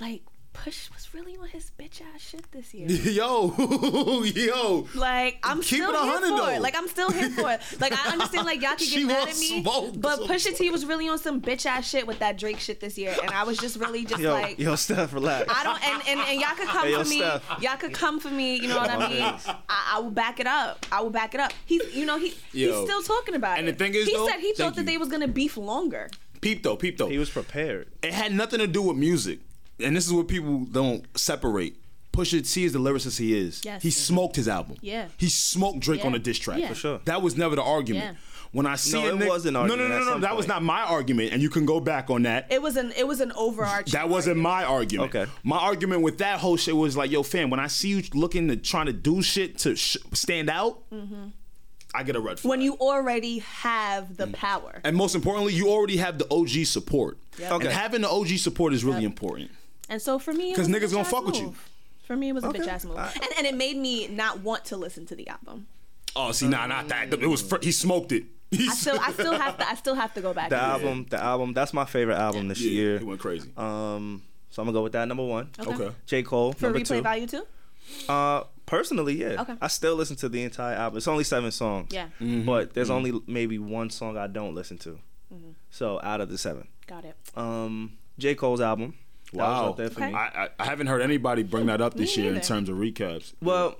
like Push was really on his bitch ass shit this year. *laughs* yo, *laughs* yo. Like I'm Keep still it here for though. it. Like I'm still here for it. *laughs* Like I understand. Like y'all can She get mad at me, smoke, but so- Pusha T was really on some bitch ass shit with that Drake shit this year, and I was just really just yo, like. yo, Steph, relax. I don't, and, and, and y'all could come Hey, yo, for me. Steph. Y'all could come for me. You know what I mean? I, I will back it up. I will back it up. He's, you know, he Yo. he's still talking about And it. And the thing is, he though- said he Thank thought that you. they was gonna beef longer. Peep though, peep though. he was prepared. it had nothing to do with music, and this is what people don't separate. Pusha T is the lyricist he is. Yes. He smoked his album. Yeah. He smoked Drake Yeah. on a diss track. Yeah. For sure. That was never the argument. Yeah. When I see No, a it nigga- was an No, argument no, no, at no, no. some That was not my argument, and you can go back on that. It was an it was an overarching. That wasn't my argument. Okay. My argument with that whole shit was like, yo, fam, when I see you looking to trying to do shit to sh- stand out, I get a red flag. when you already have Mm. the power. and most importantly, you already have the OG support. Yep. And Okay. having the OG support is really Yep. important. And so for me, it 'Cause was a niggas gonna bitch-ass fuck with you. For me, it was a Okay. bitch ass move, I- and, and it made me not want to listen to the album. Oh, see, nah, not that. It was fr- he smoked it. *laughs* I still, I still have to, I still have to go back. The and listen. album, the album, that's my favorite album this yeah, year. he went crazy. Um, so I'm gonna go with that number one. okay. J Cole for number replay two. value too. Uh, personally, yeah. Okay. I still listen to the entire album. It's only seven songs. Yeah, But there's only maybe one song I don't listen to. Mm-hmm. So out of the seven, got it. um, J Cole's album. That was Wow. up there for Okay. me. I, I I haven't heard anybody bring that up this Me year in terms of recaps. Well,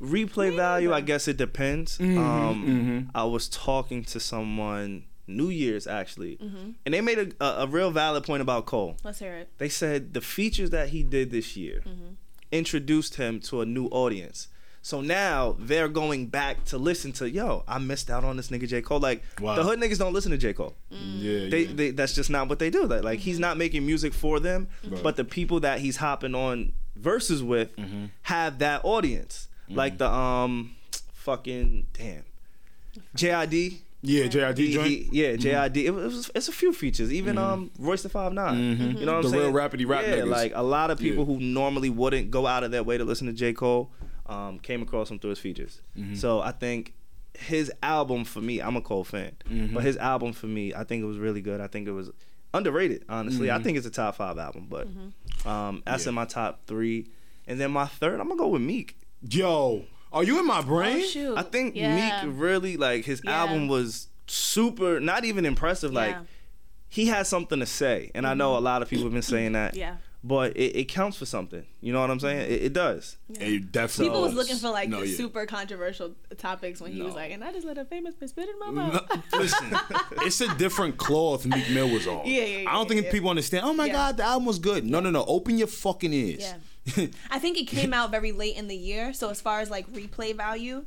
replay value, I guess it depends. Mm-hmm, um, I was talking to someone New Year's actually, Mm-hmm. and they made a, a, a real valid point about Cole. Let's hear it. They said the features that he did this year Mm-hmm. introduced him to a new audience. So now they're going back to listen to, yo, I missed out on this nigga J. Cole. Like Wow. the hood niggas don't listen to J. Cole. Yeah, They, yeah. they that's just not what they do. Like, like Mm-hmm. he's not making music for them, Right. but the people that he's hopping on verses with have that audience. Like the um fucking damn. JID. yeah, JID He- joint. he- yeah, JID. It was it's a few features. Even um Royce the Five Nine. You know what Mm-hmm. The I'm saying? The real rapidy rap Yeah, niggas. like a lot of people Yeah. who normally wouldn't go out of their way to listen to J. Cole um, came across him through his features. Mm-hmm. So I think his album for me, I'm a Cole fan, Mm-hmm. but his album for me, I think it was really good. I think it was underrated, honestly. Mm-hmm. I think it's a top five album, but um, that's Yeah. in my top three. And then my third, I'm gonna go with Meek. Yo, are you in my brain? Oh shoot! I think yeah. Meek really like his Yeah. album was super, not even impressive. Like he has something to say, and I know a lot of people have been saying that. Yeah. But it, it counts for something. You know what I'm saying? It, it does. And you definitely People was looking for like No, yeah. super controversial topics when he was like, and I just let a famous bitch spit in my No, mouth. *laughs* listen, it's a different cloth Meek Mill was on. *laughs* Yeah, yeah, I don't yeah, think yeah. people understand. Oh my Yeah. God, the album was good. No, no, no. Open your fucking ears. Yeah. *laughs* I think it came out very late in the year, so as far as like replay value,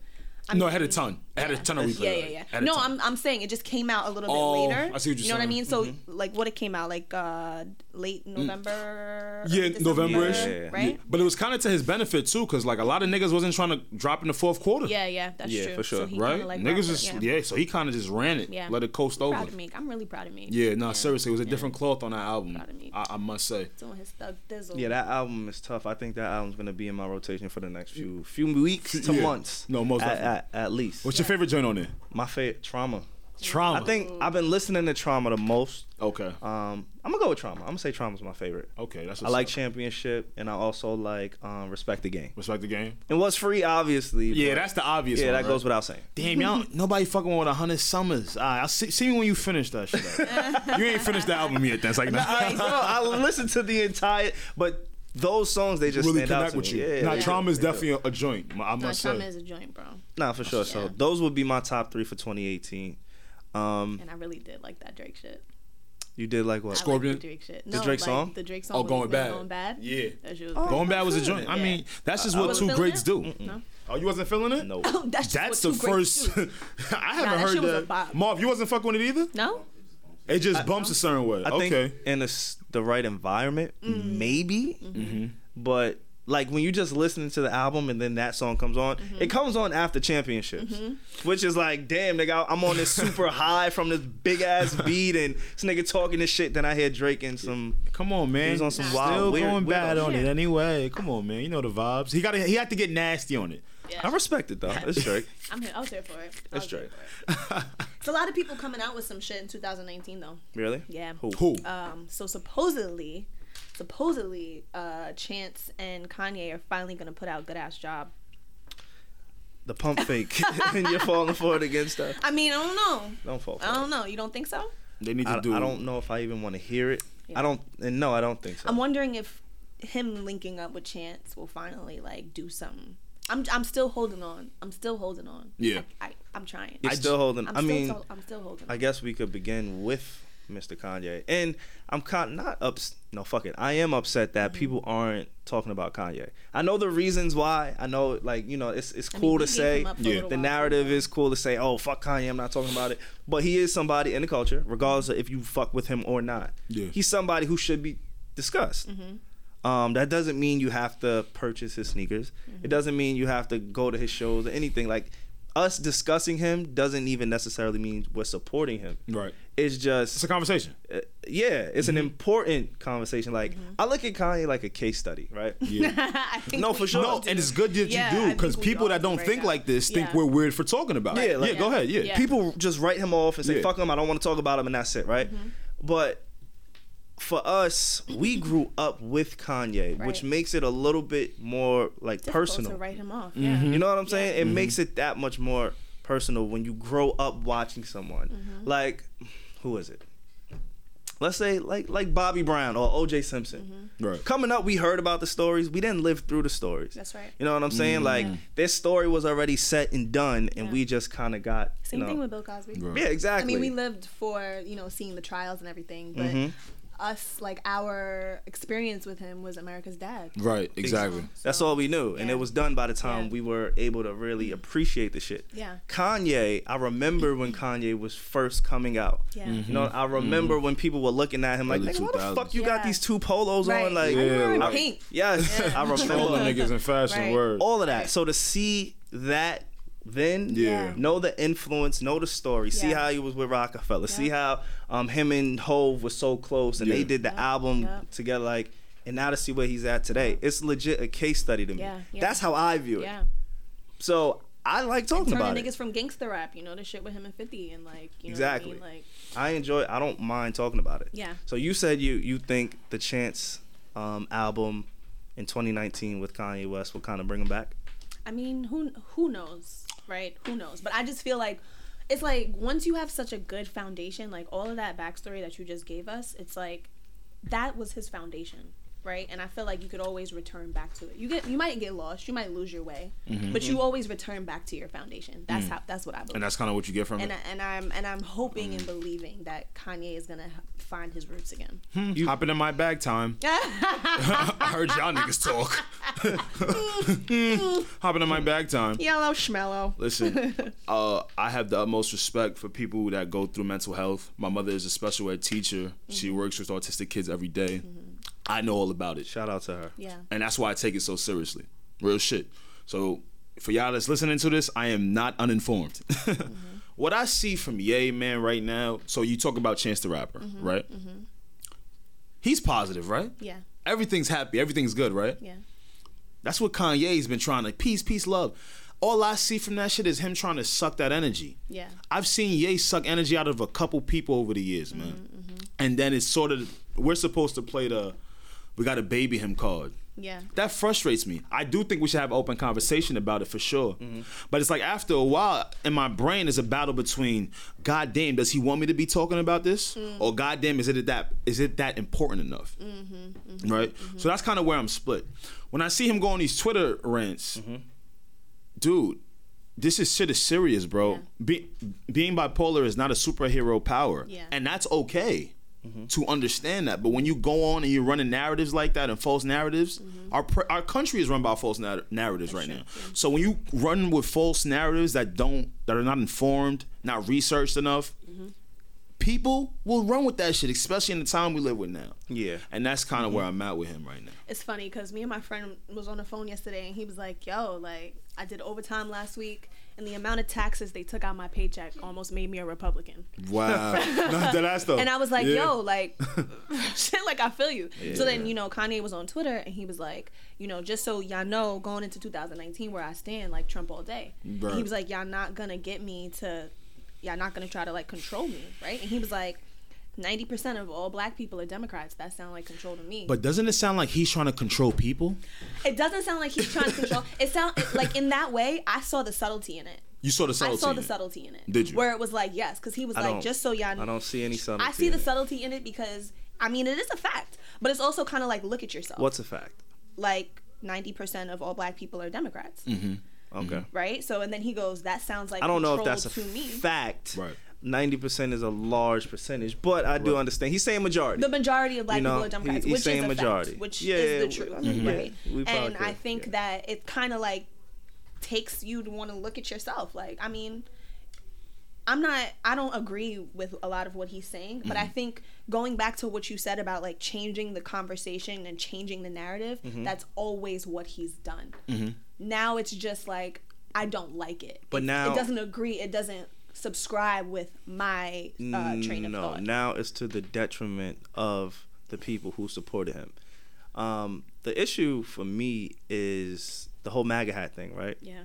I no, mean, it had a ton. It had a ton of replay. Yeah, yeah, yeah. Had No. I'm I'm saying it just came out a little bit Oh, later. I see what you're You know what I mean? So like, what it came out like uh late November. Yeah, early December, November-ish. Yeah, yeah. Right? But it was kind of to his benefit too, because like a lot of niggas wasn't trying to drop in the fourth quarter. Yeah, yeah, that's Yeah, true. for sure. So he Right? like, niggas just yeah. yeah. so he kind of just ran it, Yeah. let it coast over. Proud of me. I'm really proud of me. Yeah, no, seriously, it was a different cloth on that album. Proud of me. I, I must say. Doing his thug dizzle. Yeah, that album is tough. I think that album's gonna be in my rotation for the next few few weeks to months. No, most at, definitely. At, at least. What's your favorite joint on there? my favorite? Trauma. Trauma. I think I've been listening to Trauma the most. Okay. Um, I'm gonna go with Trauma. I'm gonna say Trauma's my favorite. Okay, that's. I like up. Championship, and I also like um, Respect the Game. Respect the game. And what's free, obviously. Yeah, that's the obvious. yeah, one, that right? goes without saying. Damn, y'all, nobody fucking with a hundred summers. All right, I'll see, see me when you finish that shit. *laughs* you ain't finished the album yet. That's like, nah, I, no, I listened to the entire, but those songs they just really stand out connect to with me. you. Yeah, nah, they trauma is definitely a, a joint. I No, must Trauma say. is a joint, bro. Nah, for sure. Yeah. So those would be my top three for 2018. Um, And I really did like that Drake shit. you did like what? I like Scorpion? the Drake shit. The Drake like, song? The Drake song. Oh, going bad. Going bad. Yeah. Was Oh, Going bad was a I'm joint. feeling I mean, that's just I- I what wasn't two feeling greats it. do. No. Oh, you wasn't feeling it? No. *laughs* That's just That's what the two first. *laughs* I haven't Nah, heard shit that. Marv, you wasn't fucking with it either. No. It just bumps a certain way. I think okay. in the, the right environment, Mm-hmm. maybe. Mm-hmm. But like when you just listening to the album and then that song comes on, Mm-hmm. it comes on after championships, which is like, damn, nigga, I'm on this super *laughs* high from this big ass *laughs* beat and this nigga talking this shit. Then I hear Drake and some. Come on, man. He's on some Still wild, weird- going weirdo bad on shit. it anyway. Come on, man. You know the vibes. He got. He had to get nasty on it. Yeah. I respect it though. It's Drake. *laughs* I'm here. I was here for it. I It's was here Drake. for it. *laughs* It's a lot of people coming out with some shit in 2019 though. Really? Yeah. Who? Who? Um. So supposedly, supposedly, uh, Chance and Kanye are finally gonna put out "Good Ass Job." The pump fake, *laughs* and you're falling for it against her. I mean, I don't know. Don't fall. For I don't know. You don't think so? They need to I, do. I don't know if I even want to hear it. Yeah. I don't. And no, I don't think so. I'm wondering if him linking up with Chance will finally like do something. I'm I'm still holding on. I'm still holding on. Yeah. I, I I'm trying. You're I, still holding. I'm I mean, to- I'm still holding. On. I on. guess we could begin with Mr. Kanye. And I'm kind not ups. No, fuck it. I am upset that Mm-hmm. people aren't talking about Kanye. I know the reasons why. I know, like you know, it's it's I mean, cool to say. him up for a Yeah. The narrative is cool to say, oh fuck Kanye, I'm not talking about it. But he is somebody in the culture, regardless of if you fuck with him or not. Yeah. He's somebody who should be discussed. Um, that doesn't mean you have to purchase his sneakers. It doesn't mean you have to go to his shows or anything. Like us discussing him doesn't even necessarily mean we're supporting him. Right. It's just It's a conversation. uh, yeah, it's an important conversation. Like I look at Kanye like a case study, right? Yeah. *laughs* No, for sure. No, and it's good that Yeah, you do because people that don't think right like this think Yeah. we're weird for talking about it. Yeah, like- yeah, go ahead. Yeah. Yeah. People just write him off and say Yeah. fuck him. I don't want to talk about him, and that's it, right? Mm-hmm. But for us, we grew up with Kanye, which makes it a little bit more like Difficult personal. to write him off. Mm-hmm. Yeah. You know what I'm saying? It makes it that much more personal when you grow up watching someone. Mm-hmm. Like, who is it? Let's say like like Bobby Brown or O.J. Simpson. Right. Coming up, we heard about the stories. We didn't live through the stories. That's right. You know what I'm saying? Like this story was already set and done, and Yeah. we just kind of got Same you know, thing with Bill Cosby. Right. yeah, exactly. I mean, we lived for you know seeing the trials and everything, but. Us like our experience with him was America's Dad. Right. Exactly. That's all we knew, and it was done by the time Yeah. we were able to really appreciate the shit. Yeah. Kanye, I remember when Kanye was first coming out. Yeah. Mm-hmm. You know, I remember mm-hmm. when people were looking at him like, Early "Nigga, what the fuck you got these two polos Right. on?" Like, I Yeah, like- pink. yes, I *laughs* remember niggas in fashion. Right. Word. all of that. So to see that then, Yeah. know the influence, know the story, see how he was with Roc-A-Fella, see how um him and Hove were so close, and Yeah. they did the album together, like. And now to see where he's at today, it's legit a case study to me. Yeah, yeah. That's how I view it. Yeah. So I like talking about Turning it. niggas from gangster rap, you know, the shit with him and 50 and like, you know Exactly. what I mean? Like, I enjoy. I don't mind talking about it. Yeah. So you said you you think the Chance um, album in 2019 with Kanye West will kind of bring him back? I mean, who who knows, right? Who knows? But I just feel like it's like once you have such a good foundation, like all of that backstory that you just gave us, it's like that was his foundation, right? And I feel like you could always return back to it. You get you might get lost, you might lose your way, mm-hmm. but you mm-hmm. always return back to your foundation. That's mm. how that's what I believe. And that's kind of what you get from and, it. I, and I'm and I'm hoping and mm. believing that Kanye is gonna find his roots again. Hmm. You Hopping in my bag time. *laughs* *laughs* I heard y'all niggas talk. *laughs* Hopping in my bag time. Yellow schmellow. Listen, uh, I have the utmost respect for people that go through mental health. My mother is a special ed teacher. She mm-hmm. works with autistic kids every day. I know all about it. Shout out to her. Yeah. And that's why I take it so seriously. Real shit. So for y'all that's listening to this, I am not uninformed. *laughs* Mm-hmm. What I see from Ye, man, right now, so you talk about Chance the Rapper, mm-hmm. right? Mm-hmm. He's positive, right? Yeah. Everything's happy, everything's good, right? Yeah. That's what Kanye's been trying to peace, peace, love. All I see from that shit is him trying to suck that energy. Yeah. I've seen Ye suck energy out of a couple people over the years, man. Mm-hmm, And then it's sort of we're supposed to play the we got to baby him card. Yeah. That frustrates me. I do think we should have open conversation about it for sure. Mm-hmm. But it's like after a while, in my brain is a battle between God damn, does he want me to be talking about this? Mm. Or God damn, is it that is it that important enough? Mm-hmm, Right? So that's kind of where I'm split. When I see him go on these Twitter rants, Mm-hmm. dude, this is shit is serious, bro. Yeah. Be, being bipolar is not a superhero power. Yeah. And that's okay Mm-hmm. to understand that. But when you go on and you're running narratives like that and false narratives, mm-hmm. our pr- our country is run by false nar- narratives right now. So when you run with false narratives that don't that are not informed, not researched enough, mm-hmm. people will run with that shit, especially in the time we live with now. Yeah. And that's kind of where I'm at with him right now. It's funny because me and my friend was on the phone yesterday and he was like, "Yo, like I did overtime last week, and the amount of taxes they took out my paycheck almost made me a Republican." Wow. *laughs* Not that ass though. And I was like, Yeah. yo, like, *laughs* shit, like, I feel you. So then, you know, Kanye was on Twitter and he was like, you know, just so y'all know, going into 2019 where I stand, like, Trump all day. And Right. he was like, y'all not gonna get me to, y'all not gonna try to, like, control me, right? And he was like, 90% of all black people are Democrats. That sound like control to me. But doesn't it sound like he's trying to control people? it doesn't sound like he's trying to control. *laughs* It sound like in that way, I saw the subtlety in it. You saw the subtlety. I saw in the it. subtlety in it. Did you? Where it was like, yes, because he was I like, just so y'all I don't see any subtlety. I see the subtlety in it because I mean it is a fact, but it's also kind of like look at yourself. What's a fact? like ninety percent of all black people are Democrats, mm-hmm. Okay. right? So and then he goes, that sounds like I don't know if that's a to me. fact. Right. Ninety percent is a large percentage, but I do understand. He's saying majority. The majority of black You know, people are Democrats, he- he's which saying is a majority. fact, which Yeah, is the truth, I mean, yeah, right? we probably and I think yeah. that it kind of like takes you to want to look at yourself. Like, I mean, I'm not. I don't agree with a lot of what he's saying, but I Mm-hmm. think going back to what you said about like changing the conversation and changing the narrative, Mm-hmm. that's always what he's done. Now it's just like I don't like it. But It- now- it doesn't agree. It doesn't subscribe with my uh, train of no, thought. now it's to the detriment of the people who supported him. Um, the issue for me is the whole MAGA hat thing, right? yeah.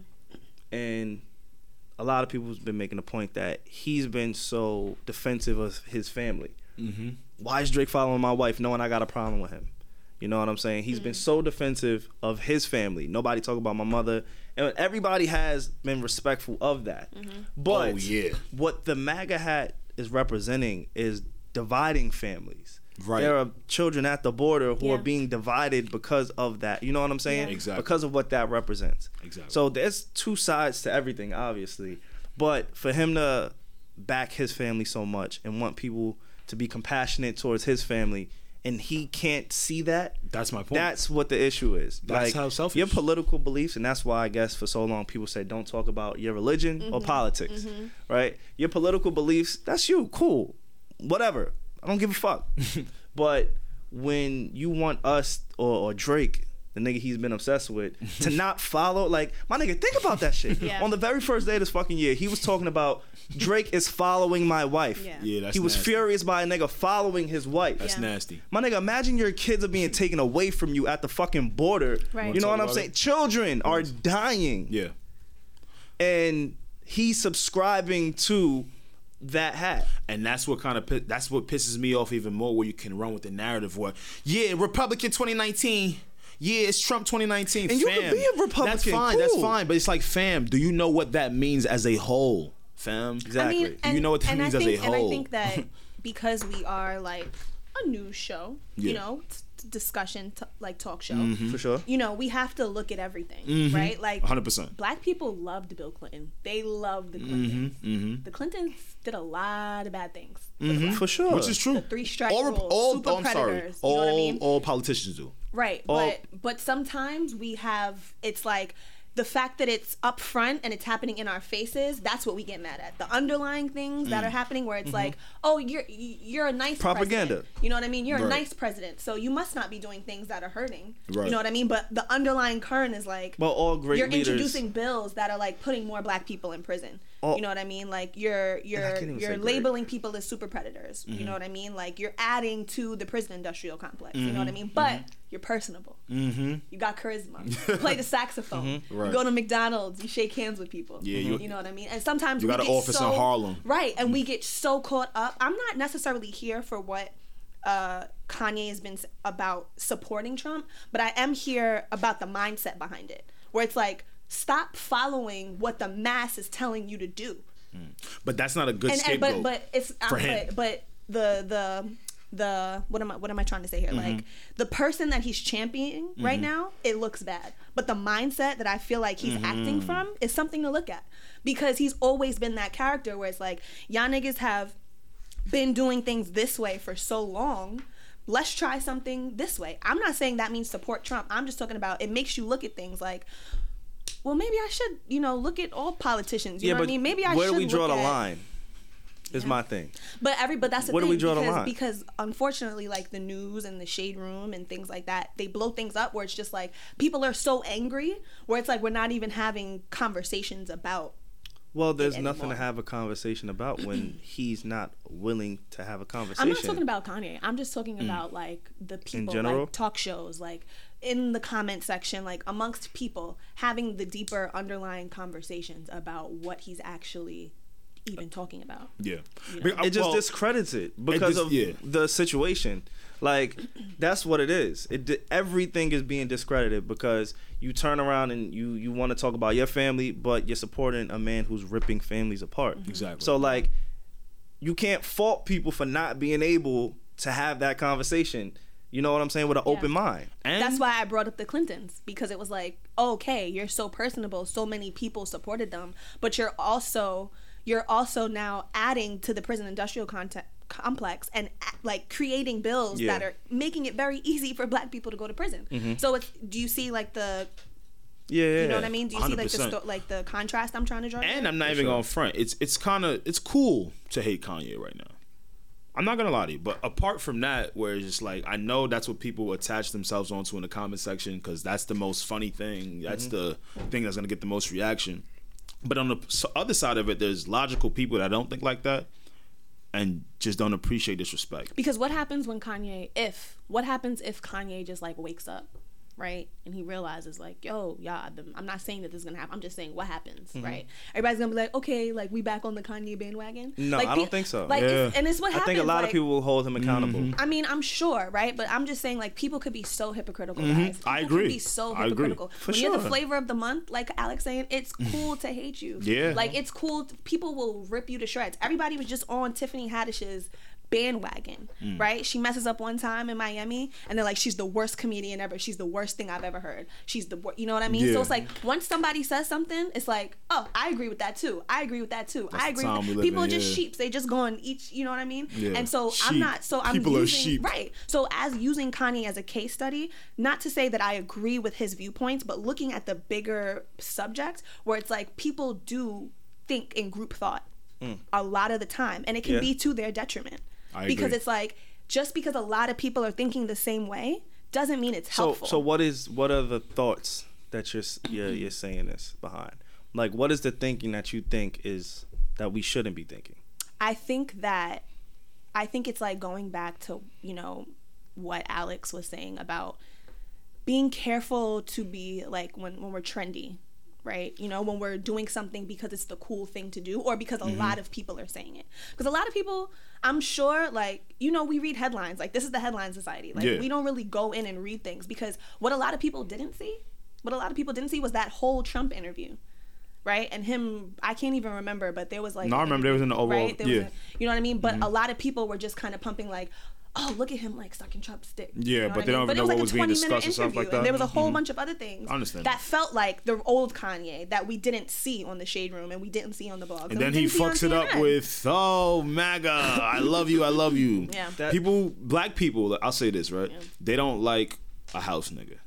and a lot of people have been making the point that he's been so defensive of his family. Mm-hmm. Why is Drake following my wife, knowing I got a problem with him? You know what I'm saying? He's been mm. so defensive of his family. Nobody talk about my mother, and everybody has been respectful of that. Mm-hmm. But Oh, yeah. what the MAGA hat is representing is dividing families. Right. There are children at the border who Yeah. are being divided because of that. You know what I'm saying? Yeah. Exactly. Because of what that represents. Exactly. So there's two sides to everything, obviously. But for him to back his family so much and want people to be compassionate towards his family, and he can't see that. That's my point. That's what the issue is. That's like how selfish. your political beliefs, and that's why I guess for so long people say don't talk about your religion or Mm-hmm. politics, right? Your political beliefs, that's you, cool, whatever. I don't give a fuck. *laughs* but when you want us or, or Drake, the nigga he's been obsessed with, *laughs* to not follow, like my nigga, think about that shit. Yeah. On the very first day of this fucking year, he was talking about Drake is following my wife. Yeah. Yeah, that's he was nasty. furious by a nigga following his wife. That's Yeah. nasty. My nigga, imagine your kids are being taken away from you at the fucking border. Right. You know what I'm saying? about Children are dying. Yeah. And he's subscribing to that hat. And that's what kind of that's what pisses me off even more. Where you can run with the narrative where, yeah, Republican 2019. Yeah, it's Trump 2019. And you fam. can be a Republican, That's fine. That's fine. But it's like, fam, do you know what that means as a whole? fam. Exactly. You know what that means I as a think, And I think that *laughs* because we are like a news show, you know, discussion, t- like talk show, Mm-hmm. For sure. you know, we have to look at everything, right? Like, 100%. black people loved Bill Clinton. They loved the Clintons. Mm-hmm. The Clintons did a lot of bad things. For sure. Which is true. The three strike all, rule, all, super oh, I'm sorry. predators, you know what I mean? all politicians do. Right, All- but but sometimes we have it's like the fact that it's up front and it's happening in our faces. That's what we get mad at. The underlying things Mm. that are happening, where it's like, oh, you're you're a nice Propaganda. president. You know what I mean? You're Right. a nice president, so you must not be doing things that are hurting. Right. You know what I mean? But the underlying current is like, Well, all great you're leaders. introducing bills that are like putting more black people in prison. All- you know what I mean? Like you're you're you're say great. labeling people as super predators. Mm-hmm. You know what I mean? Like you're adding to the prison industrial complex. You know Mm-hmm. what I mean? But you're personable. You got charisma. *laughs* You play the saxophone. Mm-hmm. Right. You go to McDonald's. You shake hands with people. Yeah, you- you know what I mean. And sometimes You we got an get office in so- Harlem. Right, and we get so caught up. I'm not necessarily here for what uh, Kanye has been about supporting Trump, but I am here about the mindset behind it, where it's like stop following what the mass is telling you to do. But that's not a good And, and but but it's for him. but but the the the what am I what am I trying to say here? Mm-hmm. Like the person that he's championing right now, it looks bad. But the mindset that I feel like he's acting Mm-hmm. from is something to look at. Because he's always been that character where it's like, y'all niggas have been doing things this way for so long. Let's try something this way. I'm not saying that means support Trump. I'm just talking about it makes you look at things like, well, maybe I should, you know, look at all politicians. You yeah, know but what I mean? Maybe I where should. Where do we draw the at- line? Is Yeah. my thing. but every but that's the do thing we draw the because, line? because unfortunately, like the news and the shade room and things like that, they blow things up where it's just like people are so angry where it's like we're not even having conversations about. Well, there's nothing to have a conversation about when *clears throat* he's not willing to have a conversation. I'm not talking about Kanye. I'm just talking mm. about like the people, like talk shows, like in the comment section, like amongst people having the deeper underlying conversations about what he's actually even talking about. yeah. it just Well, discredits it because dis- of yeah. the situation. Like that's what it is. It everything is being discredited because you turn around and you you want to talk about your family, but you're supporting a man who's ripping families apart. Mm-hmm. Exactly. So like, you can't fault people for not being able to have that conversation. You know what I'm saying with an open mind. and That's why I brought up the Clintons because it was like, okay, you're so personable, so many people supported them, but you're also you're also now adding to the prison industrial context complex and like creating bills Yeah. that are making it very easy for black people to go to prison. Mm-hmm. So it's do you see like the Yeah, yeah. you know what I mean? Do you see like the sto- like the contrast I'm trying to draw? And there? I'm not even sure. going front. It's it's kind of it's cool to hate Kanye right now. I'm not gonna lie to you, but apart from that, where it's just like I know that's what people attach themselves onto in the comment section because that's the most funny thing. That's mm-hmm. the thing that's gonna get the most reaction. But on the other side of it, there's logical people that don't think like that and just don't appreciate disrespect. Because what happens when Kanye, if what happens if Kanye just like wakes up, right, and he realizes like, yo, yeah, the, I'm not saying that this is gonna happen. I'm just saying what happens, Mm-hmm. right? Everybody's gonna be like, okay, like we back on the Kanye bandwagon. No, like, I don't pe- think so. Like, Yeah. it's, and it's what I happens. think a lot like, of people will hold him accountable. Mm-hmm. I mean, I'm sure, right? But I'm just saying, like, people could be so hypocritical, guys. Mm-hmm. I People agree. Can be so I agree. hypocritical. For when you're the flavor of the month, like Alex saying, it's cool to hate you. Yeah. Like, it's cool. people will rip you to shreds. Everybody was just on Tiffany Haddish's bandwagon, Mm. right? She messes up one time in Miami, and they're like, she's the worst comedian ever. She's the worst thing I've ever heard. She's the worst. You know what I mean? Yeah. So it's like once somebody says something, it's like, oh, I agree with that too. I agree with that too. That's I agree. With that. People in, are just yeah. sheeps. They just go on each. You know what I mean? Yeah. And so I'm not. So I'm People are sheep. right. So as using Kanye as a case study, not to say that I agree with his viewpoints, but looking at the bigger subject where it's like people do think in group thought a lot of the time, and it can Yeah. be to their detriment I because agree. it's like just because a lot of people are thinking the same way doesn't mean it's So, helpful. so so what is what are the thoughts that you're you're, you're saying this behind? Like, what is the thinking that you think is that we shouldn't be thinking? I think that I think it's like going back to, you know, what Alex was saying about being careful to be like when when we're trendy, right? You know, when we're doing something because it's the cool thing to do or because a Mm-hmm. lot of people are saying it. Because a lot of people, I'm sure like, you know, we read headlines. Like this is the headline society. Like Yeah. we don't really go in and read things because what a lot of people didn't see, what a lot of people didn't see was that whole Trump interview right? And him, I can't even remember, but there was like No, I remember there was in the overall- right? There yeah. Mm-hmm. a- you know what I mean? But a lot of people were just kind of pumping like. Oh, look at him like sucking Trump's dick. Yeah, You know but what they I mean? don't But know it was what was a being 20 minute discussed and stuff interview, like that. and there was a whole Mhm. bunch of other things I understand. that felt like the old Kanye that we didn't see on the Shade Room and we didn't see on the blog. And then he fucks it up with, oh, MAGA, I love you, I love you. *laughs* Yeah. That- people, black people, I'll say this, right? Yeah. They don't like a house nigga.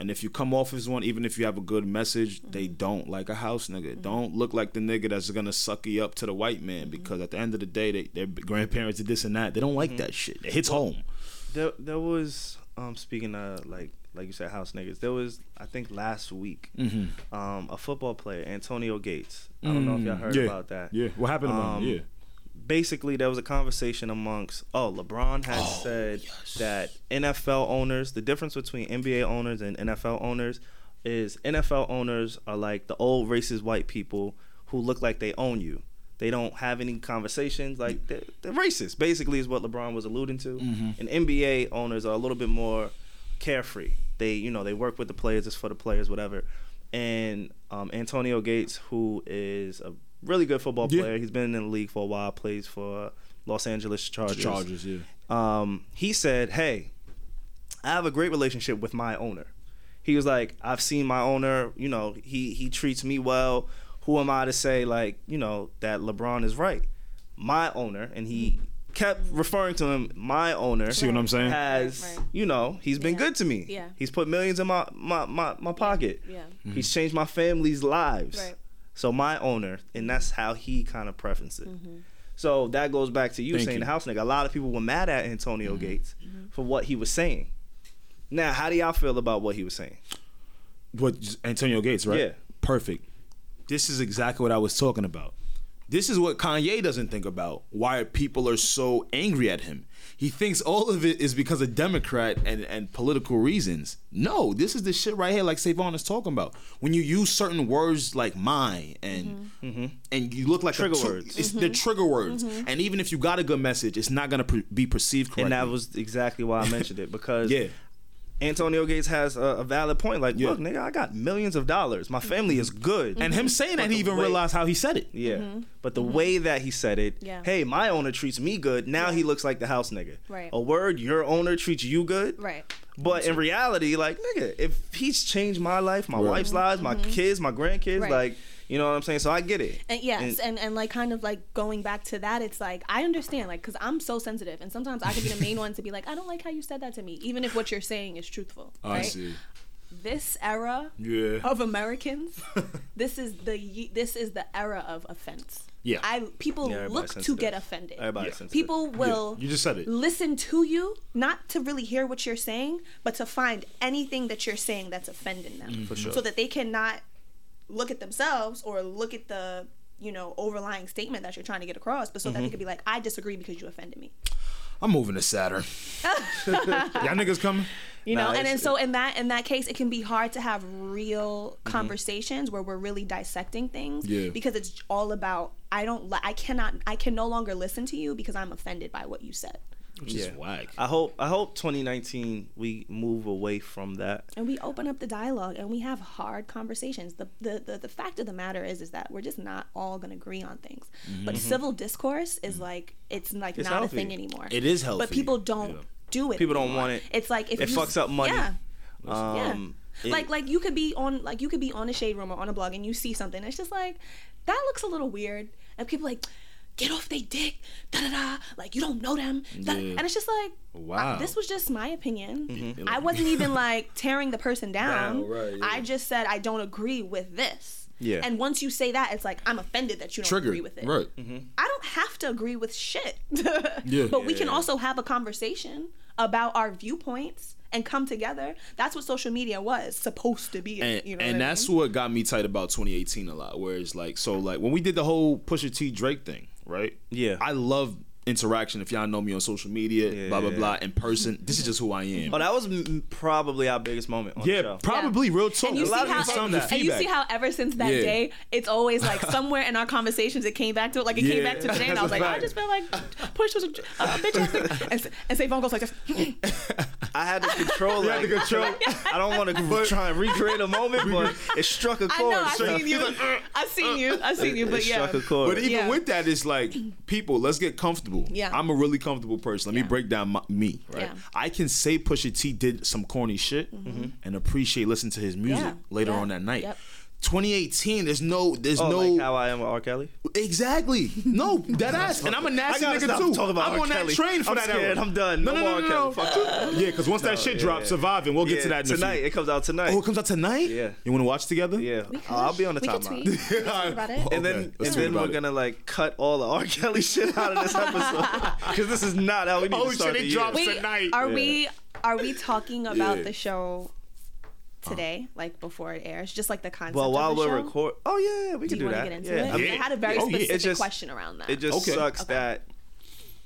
Mm-hmm. And if you come off as one, even if you have a good message, they Mm-hmm. don't like a house nigga. Don't look like the nigga that's gonna suck you up to the white man Mm-hmm. because at the end of the day, they, their grandparents did this and that. They don't like that shit. It hits home. There, there was um speaking of like like you said house niggas. There was I think last week Mm-hmm. um a football player Antonio Gates. I don't know if y'all heard Mm, yeah. about that. Yeah, what happened to him? Um, Yeah. Basically, there was a conversation amongst oh LeBron has Oh, said yes. that NFL owners the difference between NBA owners and NFL owners is NFL owners are like the old racist white people who look like they own you. They don't have any conversations. Like they're, they're racist. Basically, is what LeBron was alluding to. Mm-hmm. And NBA owners are a little bit more carefree. They, you know, they work with the players. It's for the players, whatever. And um, Antonio Gates, who is a really good football Yeah. player, he's been in the league for a while. Plays for Los Angeles Chargers. Chargers, yeah. Um, he said, "Hey, I have a great relationship with my owner." He was like, "I've seen my owner. You know, he he treats me well. Who am I to say like, you know, that LeBron is right? My owner, and he kept referring to him, my owner. See what I'm saying? Has Right, right. you know he's been Yeah. good to me. Yeah. He's put millions in my my my, my pocket. Yeah. He's changed my family's lives. Right. So my owner, and that's how he kind of preferenced it. Mm-hmm. So that goes back to you Thank saying you. the house nigga. A lot of people were mad at Antonio mm-hmm. Gates mm-hmm. for what he was saying. Now, how do y'all feel about what he was saying? What Antonio Gates, right? Yeah. Perfect. This is exactly what I was talking about. This is what Kanye doesn't think about. Why people are so angry at him. He thinks all of it is because of Democrat and, and political reasons. No, this is the shit right here, like Savon is talking about. When you use certain words like mine and mm-hmm. and you look like Trigger a words. It's the mm-hmm. trigger words. Mm-hmm. And even if you got a good message, it's not gonna pre- be perceived correctly. And that was exactly why I mentioned it because yeah. Antonio Gates has a, a valid point. Like, Yeah. look, nigga, I got millions of dollars. My family is good. And him mm-hmm. saying that, he even way- realized how he said it. yeah, mm-hmm. but the mm-hmm. way that he said it, Yeah. hey, my owner treats me good. Now Yeah. he looks like the house nigga. Right. A word, your owner treats you good. Right. But in reality, like nigga, if he's changed my life, my Right. wife's lives, my kids, my grandkids, Mm-hmm. Right. like you know what I'm saying. So I get it. And yes, and, and like kind of like going back to that, it's like I understand, like, because I'm so sensitive, and sometimes I could be the main one to be like, I don't like how you said that to me, even if what you're saying is truthful. I right? see. This era Yeah. of Americans, *laughs* this is the this is the era of offense. Yeah. I people Yeah, everybody's look to get offended. Everybody's Yeah. sensitive. People will you just said it. listen to you not to really hear what you're saying, but to find anything that you're saying that's offending them, Mm, For sure. so that they cannot look at themselves or look at the you know overlying statement that you're trying to get across, but so Mm-hmm. that they could be like, I disagree because you offended me. I'm moving to Saturn. *laughs* Y'all niggas coming? You know, Nah, and, and so in that in that case, it can be hard to have real Mm-hmm. conversations where we're really dissecting things Yeah. because it's all about I don't li- I cannot I can no longer listen to you because I'm offended by what you said. Which is whack. I hope I hope 2019 we move away from that. and we open up the dialogue and we have hard conversations the the, the, the fact of the matter is is that we're just not all going to agree on things but civil discourse is like it's like It's not healthy. a thing anymore It is healthy. but people don't Yeah. do it People don't want it. it's like if It you, fucks up money. yeah Um, it- like like you could be on like you could be on a shade room or on a blog and you see something it's just like that looks a little weird and people like get off they dick da da da like you don't know them Yeah. and it's just like Wow. I- this was just my opinion Mm-hmm. I wasn't even like tearing the person down Down, right, yeah. I just said I don't agree with this Yeah. and once you say that it's like I'm offended that you don't Triggered. agree with it Right. I don't have to agree with shit. *laughs* Yeah. But we can also have a conversation about our viewpoints and come together. That's what social media was supposed to be. And, you know and what that's mean? what got me tight about 2018 a lot. Where it's like, so like when we did the whole Pusha T Drake thing, right? Yeah. I love interaction. If y'all know me on social media, blah blah Yeah. blah, in person, this is just who I am. oh, that was m- probably our biggest moment on the yeah, show. probably real talk. And you, a see of how, it sounded that. and you see how ever since that Yeah. day, it's always like *laughs* somewhere in our conversations it came back to it. Like it came back to today, and I was like, a I fact. just felt like Push was a bitch. *laughs* And, and say phone goes like this. *laughs* I had to control. You had like, to control. I don't want to try and recreate a moment, but it struck a chord. i know. I've so- seen you. I've seen you. I've seen you. It But yeah. struck a chord. But even Yeah. with that, it's like people. Let's get comfortable. Yeah. I'm a really comfortable person. Let me break down my, me. Right. Yeah. I can say Pusha T did some corny shit and appreciate listening to his music Mm-hmm. Yeah. later Yeah. on that night. Yep. 2018. There's no. There's Oh, no. like how I am with R. Kelly. Exactly. No, *laughs* that ass. And I'm a nasty nigga too. talking about I'm R. on that Kelly. train for I'm that scared. era. I'm done. No, No no, more no, R. no, Kelly. no. Fuck you. Yeah, because once that shit yeah, drops, yeah. surviving, we'll get to that in a few- tonight. It comes out tonight. Oh, it comes out tonight. Yeah. You want to watch together? yeah, We could. I'll be on the we could timeline. tweet. We could talk about *laughs* it. And then, Okay, and then we're it. gonna like cut all the R. Kelly shit out of this *laughs* episode because this is not how we need Oh, to start shit, it the year. drops. Tonight. are we are we talking about the show Oh. today, like before it airs? Just like the concept. Well, while of the we're show? record, oh yeah, we do can you do want to that. get into yeah, it? I mean, I had a very Oh, yeah. Specific just- question around that. it just Okay. sucks Okay. that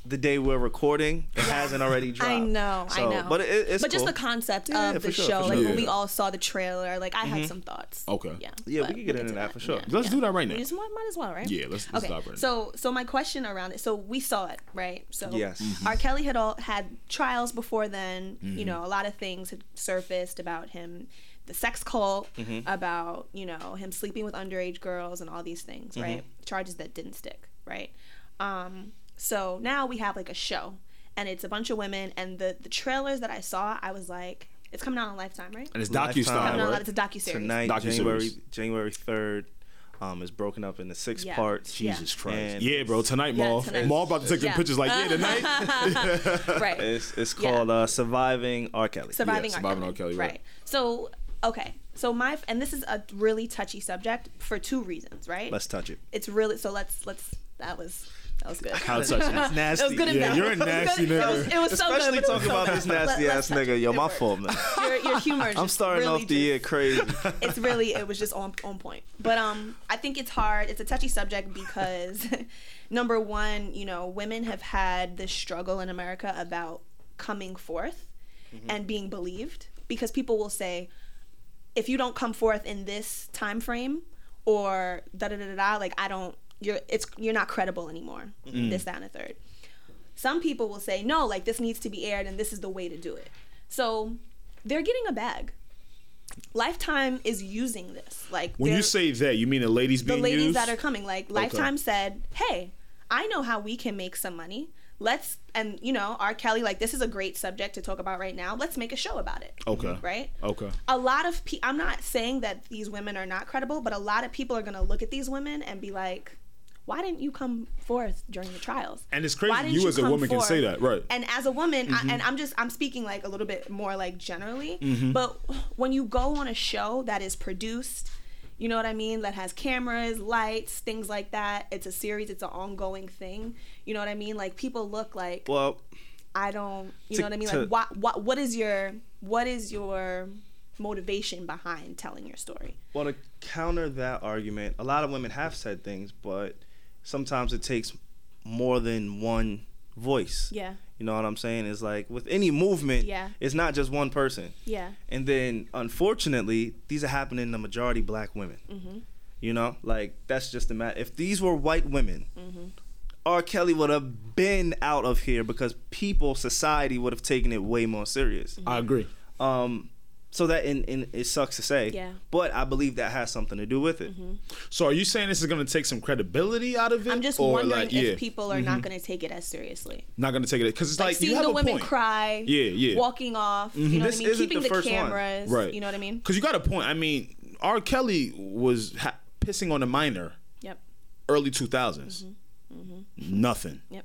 the day we're recording, it hasn't already *laughs* dropped. I know, So, I know. But it, it's but just the concept Yeah, of the sure, show, for like sure. when we all saw the trailer, like I had some thoughts. Okay. Yeah. Yeah, we can get into to that for sure. Let's do that right now. We just might, might as well, right? Yeah, let's- let's okay. right in. So, so my question around it. So we saw it, right? So Yes. Mhm. R. Kelly had all had trials before then. Mm-hmm. You know, a lot of things had surfaced about him, the sex cult, Mm-hmm. about you know him sleeping with underage girls and all these things, right? Charges that didn't stick, right? Um, so now we have like a show, and it's a bunch of women, and the the trailers that I saw, I was like, it's coming out on Lifetime, right? And it's Lifetime. docu style, right? it's a docu series. tonight, Docu-series. January January third, um, is broken up into six Yeah. parts. Yeah. Jesus Christ. And yeah, bro. Tonight, Yeah, Maul. tonight. Maul about to take them Yeah. pictures like, yeah, *laughs* tonight. right. *laughs* It's it's Yeah. called uh, Surviving R. Kelly. surviving, Yeah, R. Surviving Kelly. R. Kelly, right. So okay, so my and this is a really touchy subject for two reasons, right? Let's touch it. it's really so let's let's that was that was good. How touching. *laughs* That's nasty. It was good and Yeah, you're a It *laughs* was nasty good. It was, nigga. it was so good. Especially but talking about bad. this *laughs* nasty Let- ass nigga. it. Yo, my worked. fault, man. Your, your humor. I'm starting really off the just- year crazy. it's really it was just on on point. But um I think it's hard. It's a touchy subject because number one, you know, women have had this struggle in America about coming forth and being believed because people will say if you don't come forth in this time frame or da da da da da like I don't you're it's you're not credible anymore. Mm. This that and a third. Some people will say no, like this needs to be aired and this is the way to do it. So they're getting a bag. Lifetime is using this. Like When you say that, you mean the ladies the being ladies used? that are coming, like Lifetime said, "Hey, I know how we can make some money. Let's and you know, R. Kelly, like this is a great subject to talk about right now. Let's make a show about it. Okay. Right? Okay. A lot of people. I'm not saying that these women are not credible, but a lot of people are gonna look at these women and be like, "Why didn't you come forth during the trials?" And it's crazy didn't you as a woman can say that, right? And as a woman, Mm-hmm. I, and I'm just I'm speaking like a little bit more like generally, Mm-hmm. but when you go on a show that is produced, you know what I mean, that has cameras, lights, things like that. It's a series. It's an ongoing thing. You know what I mean? Like people look like Well, I don't. You To- know what I mean? to- Like what what what is your what is your motivation behind telling your story? well, to counter that argument, a lot of women have said things, but sometimes it takes more than one voice. Yeah. You know what I'm saying? It's like with any movement, Yeah. it's not just one person. Yeah. And then, unfortunately, these are happening to majority black women. Mm-hmm. You know, like that's just the matter. If these were white women, Mm-hmm. R. Kelly would have been out of here because people, society would have taken it way more serious. I agree. Um, so that and, and it sucks to say, Yeah. but I believe that has something to do with it. So are you saying this is going to take some credibility out of it? I'm just or wondering like, yeah, Mm-hmm. if people are not going to take it as seriously. not going to take it because it's like, like, you seeing have the a women point. cry, Yeah, yeah. Mm-hmm. walking off, you know This what I mean, isn't keeping the the, first one. cameras, Right. you know what I mean? Because you got a point. I mean, R. Kelly was ha- pissing on a minor Yep, early 2000s. Nothing. yep.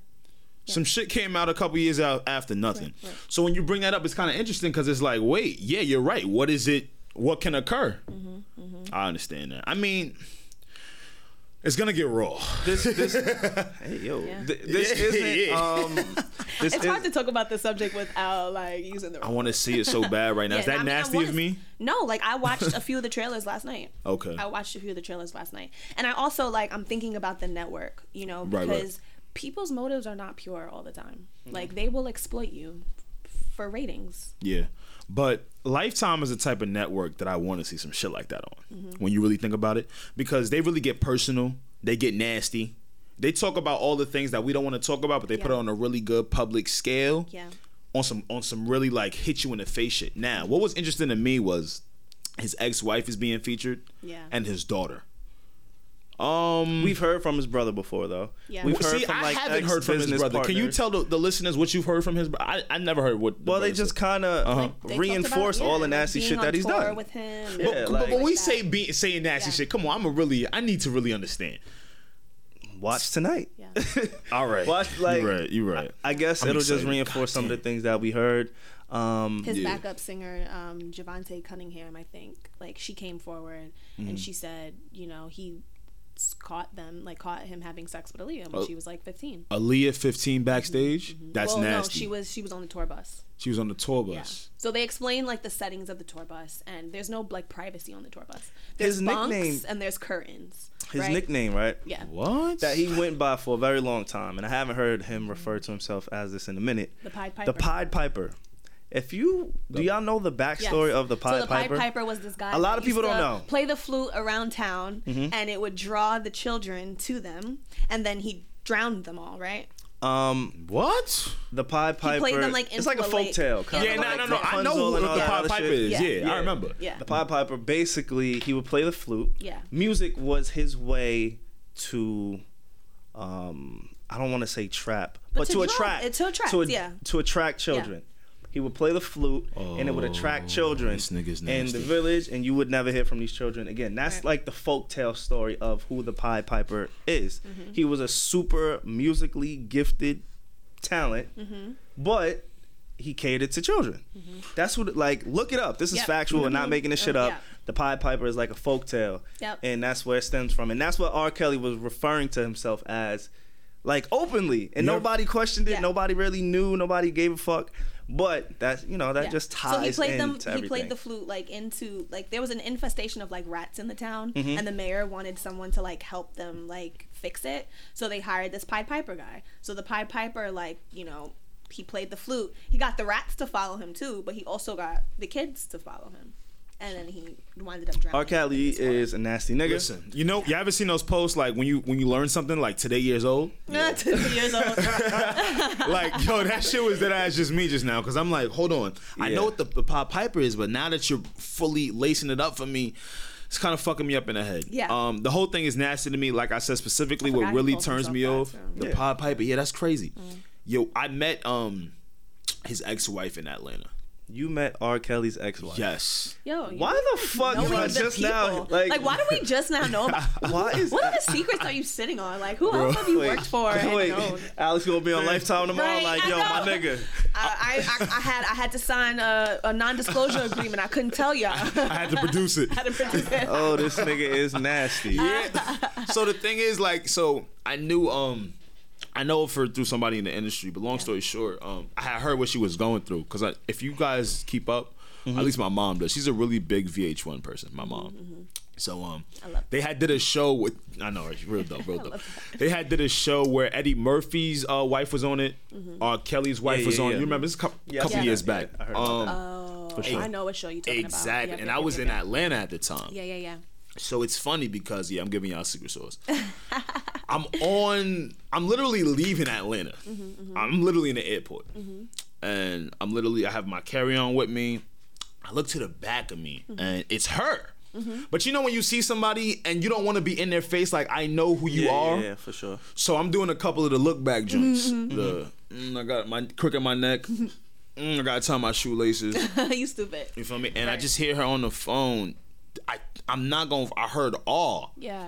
Some shit came out a couple years out after nothing. Right, right. So when you bring that up, it's kind of interesting because it's like, wait, yeah, you're right. What is it? What can occur? Mm-hmm, I understand that. I mean, it's gonna get raw. This, this, *laughs* hey yo, Yeah. th- this Yeah, isn't. *laughs* yeah. Um, this It's is, hard to talk about the subject without like using the. I want to see it so bad right now. Yeah, is that I mean, I nasty wanna- of me? No, like I watched a few of the trailers last night. Okay. I watched a few of the trailers last night, and I also like I'm thinking about the network, you know, Right, because right. People's motives are not pure all the time. Mm-hmm. Like they will exploit you for ratings. Yeah. But Lifetime is the type of network that I want to see some shit like that on. Mm-hmm. When you really think about it, because they really get personal, they get nasty. They talk about all the things that we don't want to talk about, but they put it on a really good public scale. Yeah. on some on some really like hit you in the face shit. Now, what was interesting to me was his ex wife is being featured, Yeah. and his daughter. Um, We've heard from his brother before, though. Yeah. We've see, heard from I like haven't heard from his ex-business brother. Can you tell the, the listeners what you've heard from his? brother? I I never heard what. the Well, they just kind of Uh-huh. Like, reinforce about, all the nasty shit that he's done. with him. Yeah, But, like- but when we that. say be, saying nasty Yeah. shit, come on, I'm a really I need to really understand. Watch tonight. Yeah. *laughs* All right, Watch like you're right. You're right. I guess I'm it'll just excited. reinforce some of the things that we heard. Um, his Yeah. backup singer, um, Jovante Cunningham, I think, like she came forward Mm-hmm. and she said, you know, he s- caught them, like caught him having sex with Aaliyah when Oh. she was like 15. Aaliyah 15 backstage. Mm-hmm. Mm-hmm. That's well, nasty. no, she was she was on the tour bus. She was on the tour Yeah. bus. So they explain like the settings of the tour bus, and there's no like privacy on the tour bus. There's His bunks nickname- and there's curtains. his right? nickname, right? Yeah. What? That he went by for a very long time, and I haven't heard him refer to himself as this in a minute. The Pied Piper. The Pied Piper. If you do, y'all know the backstory Yes. of the Pied Piper? so the Piper. Pied Piper was this guy. A lot of people used don't to know. Mm-hmm. Play the flute around town, and it would draw the children to them, and then he drowned them all. Right? Um, what? the Pied Piper. He played them, like, it's like a a folk lake. tale. Yeah, Yeah, no, like no, no. I know who and the all Pied Piper is. Yeah. Yeah, Yeah. I remember. Yeah. The Pied Piper basically he would play the flute. Yeah. Music was his way to um I don't want to say trap, but, to to, attract to attract, to, yeah. to attract children. He would play the flute and it would attract children Oh, this nigga's in the village and you would never hear from these children again. That's Right. like the folktale story of who the Pied Piper is. Mm-hmm. He was a super musically gifted talent, Mm-hmm. but he catered to children. That's what like look it up. This is Yep. factual and not Mhm. making this shit Uh, up. yeah. The Pied Piper is like a folk tale. Yep. And that's where it stems from. And that's what R. Kelly was referring to himself as like openly. And Yep. nobody questioned it. Yeah. Nobody really knew. Nobody gave a fuck. But that's you know, that Yeah. just ties so he played them. He played the flute like into like there was an infestation of like rats in the town, Mm-hmm. and the mayor wanted someone to like help them like fix it. So they hired this Pied Piper guy. So the Pied Piper like you know he played the flute. He got the rats to follow him too, but he also got the kids to follow him, and then he winded up drowning. R. Kelly in his is a nasty nigga. Listen, you know, you ever seen those posts like when you when you learn something like today years old? *laughs* Two years old. *laughs* like, yo, that shit was that ass just me just now because I'm like, hold on, I know what the, the Pied Piper is, but now that you're fully lacing it up for me. It's kind of fucking me up in the head. Yeah. Um, the whole thing is nasty to me. Like I said, specifically, I what really turns me off, the Yeah. Pied Piper. Yeah, that's crazy. Mm. Yo, I met um his ex-wife in Atlanta. You met R. Kelly's ex-wife. Yes. Yo, Why the fuck knowing you I the just now people. like, why do we just now know about? *laughs* why is What other secrets are you sitting on? Like, who else have you worked for and wait, known? Alex gonna be on Lifetime tomorrow. Right, like, I yo, my nigga. I, I, I, I had I had to sign a, a non-disclosure agreement. I couldn't tell y'all. *laughs* I had to produce it. *laughs* had to produce it. Oh, this nigga is nasty. yeah. so the thing is, like, so I knew, um, I know for through somebody in the industry, but long story short, um, I had heard what she was going through because if you guys keep up, Mm-hmm. at least my mom does. She's a really big VH1 person. My mom. So um, they had did a show with I know real dope, real *laughs* dope. They had did a show where Eddie Murphy's uh, wife was on it. Uh, Kelly's wife Yeah, was yeah, on. yeah. You remember this a couple, Yeah, couple yeah, years yeah, back. I heard um, that. Oh, sure. I know what show you talking about. exactly, Yep, and yep, I was yep, in yep. Atlanta at the time. Yeah, yeah, yeah. So it's funny because yeah, I'm giving y'all secret sauce. *laughs* I'm on. I'm literally leaving Atlanta. Mm-hmm, mm-hmm. I'm literally in the airport, mm-hmm. and I'm literally. I have my carry on with me. I look to the back of me, and it's her. But you know when you see somebody and you don't want to be in their face, like I know who you yeah, are. Yeah, yeah, for sure. So I'm doing a couple of the look back joints. The mm, I got my crook in my neck. Mm, I gotta tie my shoelaces. *laughs* you stupid. You feel me? And I just hear her on the phone. I I'm not going. to I heard all Yeah.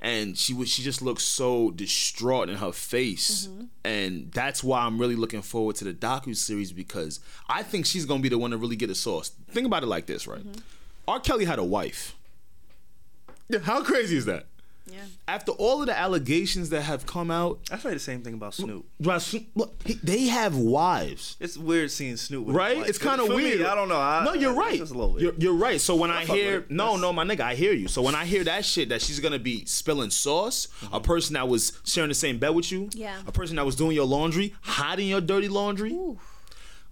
and she was she just looked so distraught in her face. Mm-hmm. And that's why i'm really looking forward to the docu series because i think she's gonna be the one to really get a sauce. Think about it like this right? Mm-hmm. R. Kelly had a wife. Yeah, how crazy is that Yeah. after all of the allegations that have come out I say the same thing about Snoop. right, Snoop- look, he- they have wives It's weird seeing Snoop. With right? It's kind of For me, weird. I don't know. I, no, you're right. just a little weird. You're, you're right. So when I, fuck with hear no, That's- no, my nigga, I hear you. So when I hear that shit that she's gonna be spilling sauce, a person that was sharing the same bed with you, Yeah. a person that was doing your laundry, hiding your dirty laundry. Ooh.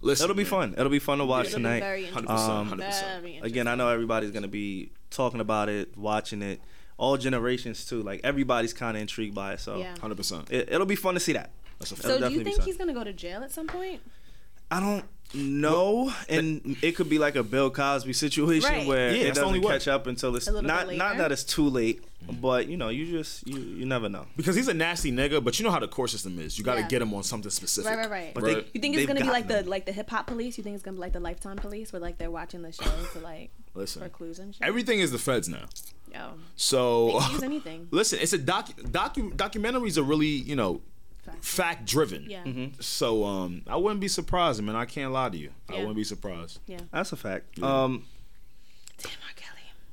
Listen, It'll be man. fun. It'll be fun to watch It'll be tonight. very 100%, Um, 100%. Very Again, I know everybody's gonna be talking about it, watching it. All generations too. Like everybody's kind of intrigued by it. So Yeah. Hundred percent. it, it'll be fun to see that. That's a It'll So do you think he's gonna go to jail at some point? I don't know, and it could be like a Bill Cosby situation Right. where Yeah, it that's doesn't only catch up until it's A little not bit not that it's too late, but you know, you just you you never know. Because he's a nasty nigga, but you know how the court system is. You got to Yeah. get him on something specific. Right, right, right. But Right. they- You think it's gonna be like gotten the like the hip hop police? You think it's gonna be like the Lifetime police, where like they're watching the show to like Listen, for clues and shit? everything is the feds now. Yo, So they can use anything. *laughs* listen, it's a doc, docu documentaries are really you know fact driven. Yeah, So um, I wouldn't be surprised, man. I can't lie to you. Yeah. I wouldn't be surprised. yeah. That's a fact. Um, Damn, R.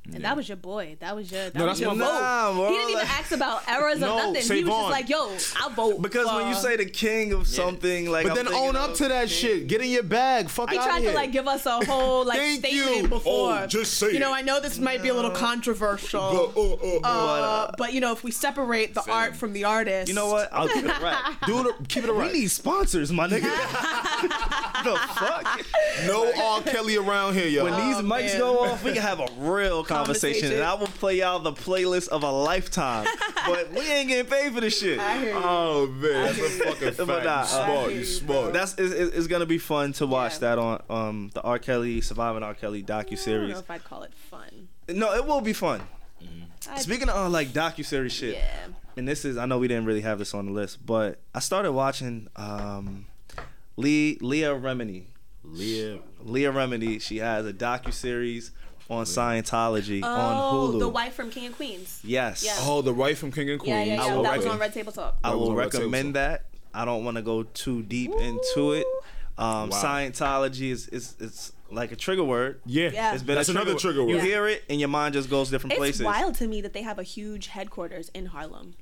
Kelly. And that was your boy. That was your. That No, was that's your my vote. vote. Nah, bro, he didn't even ask about *laughs* errors No, or nothing. He was Savon. just like, "Yo, I'll vote." because when you say the king of something, like But I'm then own up to that shit. Get in your bag. Fuck He out tried here. to like give us a whole like Thank statement you. before. Oh, just say You know. I know this might be a little controversial. Uh, uh, uh, uh, but you know, if we separate the art from the artist, You know what? I'll keep it right. *laughs* do it. Keep it We right. need sponsors, my nigga. *laughs* the fuck? No R. Kelly around here, yo. When these Oh, mics man. go off, we can have a real conversation, Conversation. and I will play y'all the playlist of a lifetime. *laughs* but we ain't getting paid for this shit. I hear you. Oh man, that's a fucking fact. But nah, you smart. You hear you, smart. That's it's, it's it's gonna be fun to watch Yeah. that on um the R. Kelly Surviving R. Kelly docu I don't know series. if I'd call it fun. No, it will be fun. I- Speaking of uh, like docu series shit, yeah. and this is I know we didn't really have this on the list, but I started watching um Lee Leah Remini. Leah. Leah Remini, she has a docu series on Scientology on Oh, Hulu. the wife from King and Queens. yes. Yeah. Oh, the wife from King and Queens. Yeah, yeah, I yeah. will That was recommend- on Red Table Talk. I That will on Red Table recommend that. I don't want to go too deep into it. Um, Wow. Scientology is, is it's like a trigger word. Yeah, Yeah. It's been that's a another trigger word. You Yeah. hear it and your mind just goes different It's places. It's wild to me that they have a huge headquarters in Harlem.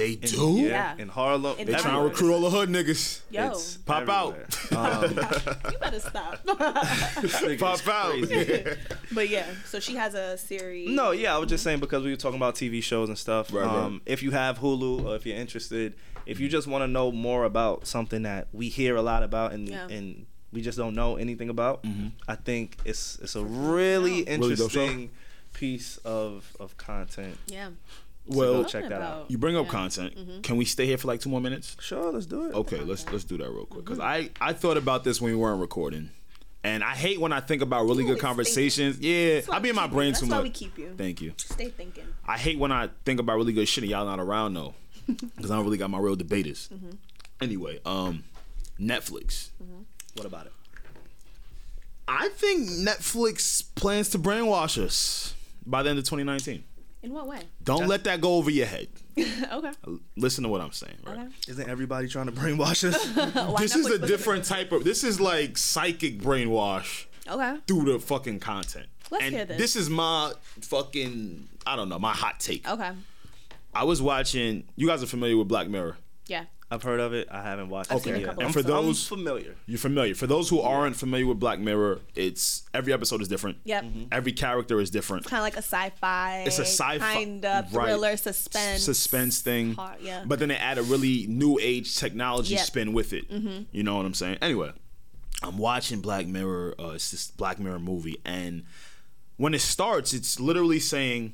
They In- do. Yeah, Yeah. in Harlem. In They It's- trying to recruit all the hood niggas. Yo, it's Pop out. Um, *laughs* you better stop. *laughs* this nigga is Pop out. *laughs* but yeah, so she has a series. No, yeah, I was just saying because we were talking about TV shows and stuff. Right, right. um, If you have Hulu or if you're interested, if you just want to know more about something that we hear a lot about and Yeah. and we just don't know anything about, Mm-hmm. I think it's it's a really Yeah. Really interesting piece of of content. Yeah. Well, check that out. you bring up Yeah. content. Can we stay here for like two more minutes? Sure, let's do it. Okay, let's let's do that real quick because I I thought about this when we weren't recording, and I hate when I think about really good always conversations. Yeah, That's why I be in my brain you. too That's why we keep you. Thank you. Stay thinking. I hate when I think about really good shit and y'all not around though, *laughs* because I don't really got my real debaters. Mm-hmm. Anyway, um, Netflix. What about it? I think Netflix plans to brainwash us by the end of 2019. In what way? Don't let that go over your head. *laughs* okay. Listen to what I'm saying. Right. Okay. Isn't everybody trying to brainwash us? *laughs* This is a different type of. This is like psychic brainwash Okay. through the fucking content. Let's and hear this. This is my fucking. I don't know my hot take. Okay. I was watching. You guys are familiar with Black Mirror. Yeah. I've heard of it. I haven't watched I've it seen a yet. And I'm, for I'm those- familiar. You're familiar. For those who aren't familiar with Black Mirror, it's every episode is different. Yep. Every character is different. It's Kind of like a sci-fi. It's a sci-fi kind of right. thriller suspense. suspense thing. Hard, yeah. But then they add a really new age technology Yep. Mm-hmm. spin with it. You know what I'm saying? Anyway, I'm watching Black Mirror. Uh, it's this Black Mirror movie, and when it starts, it's literally saying,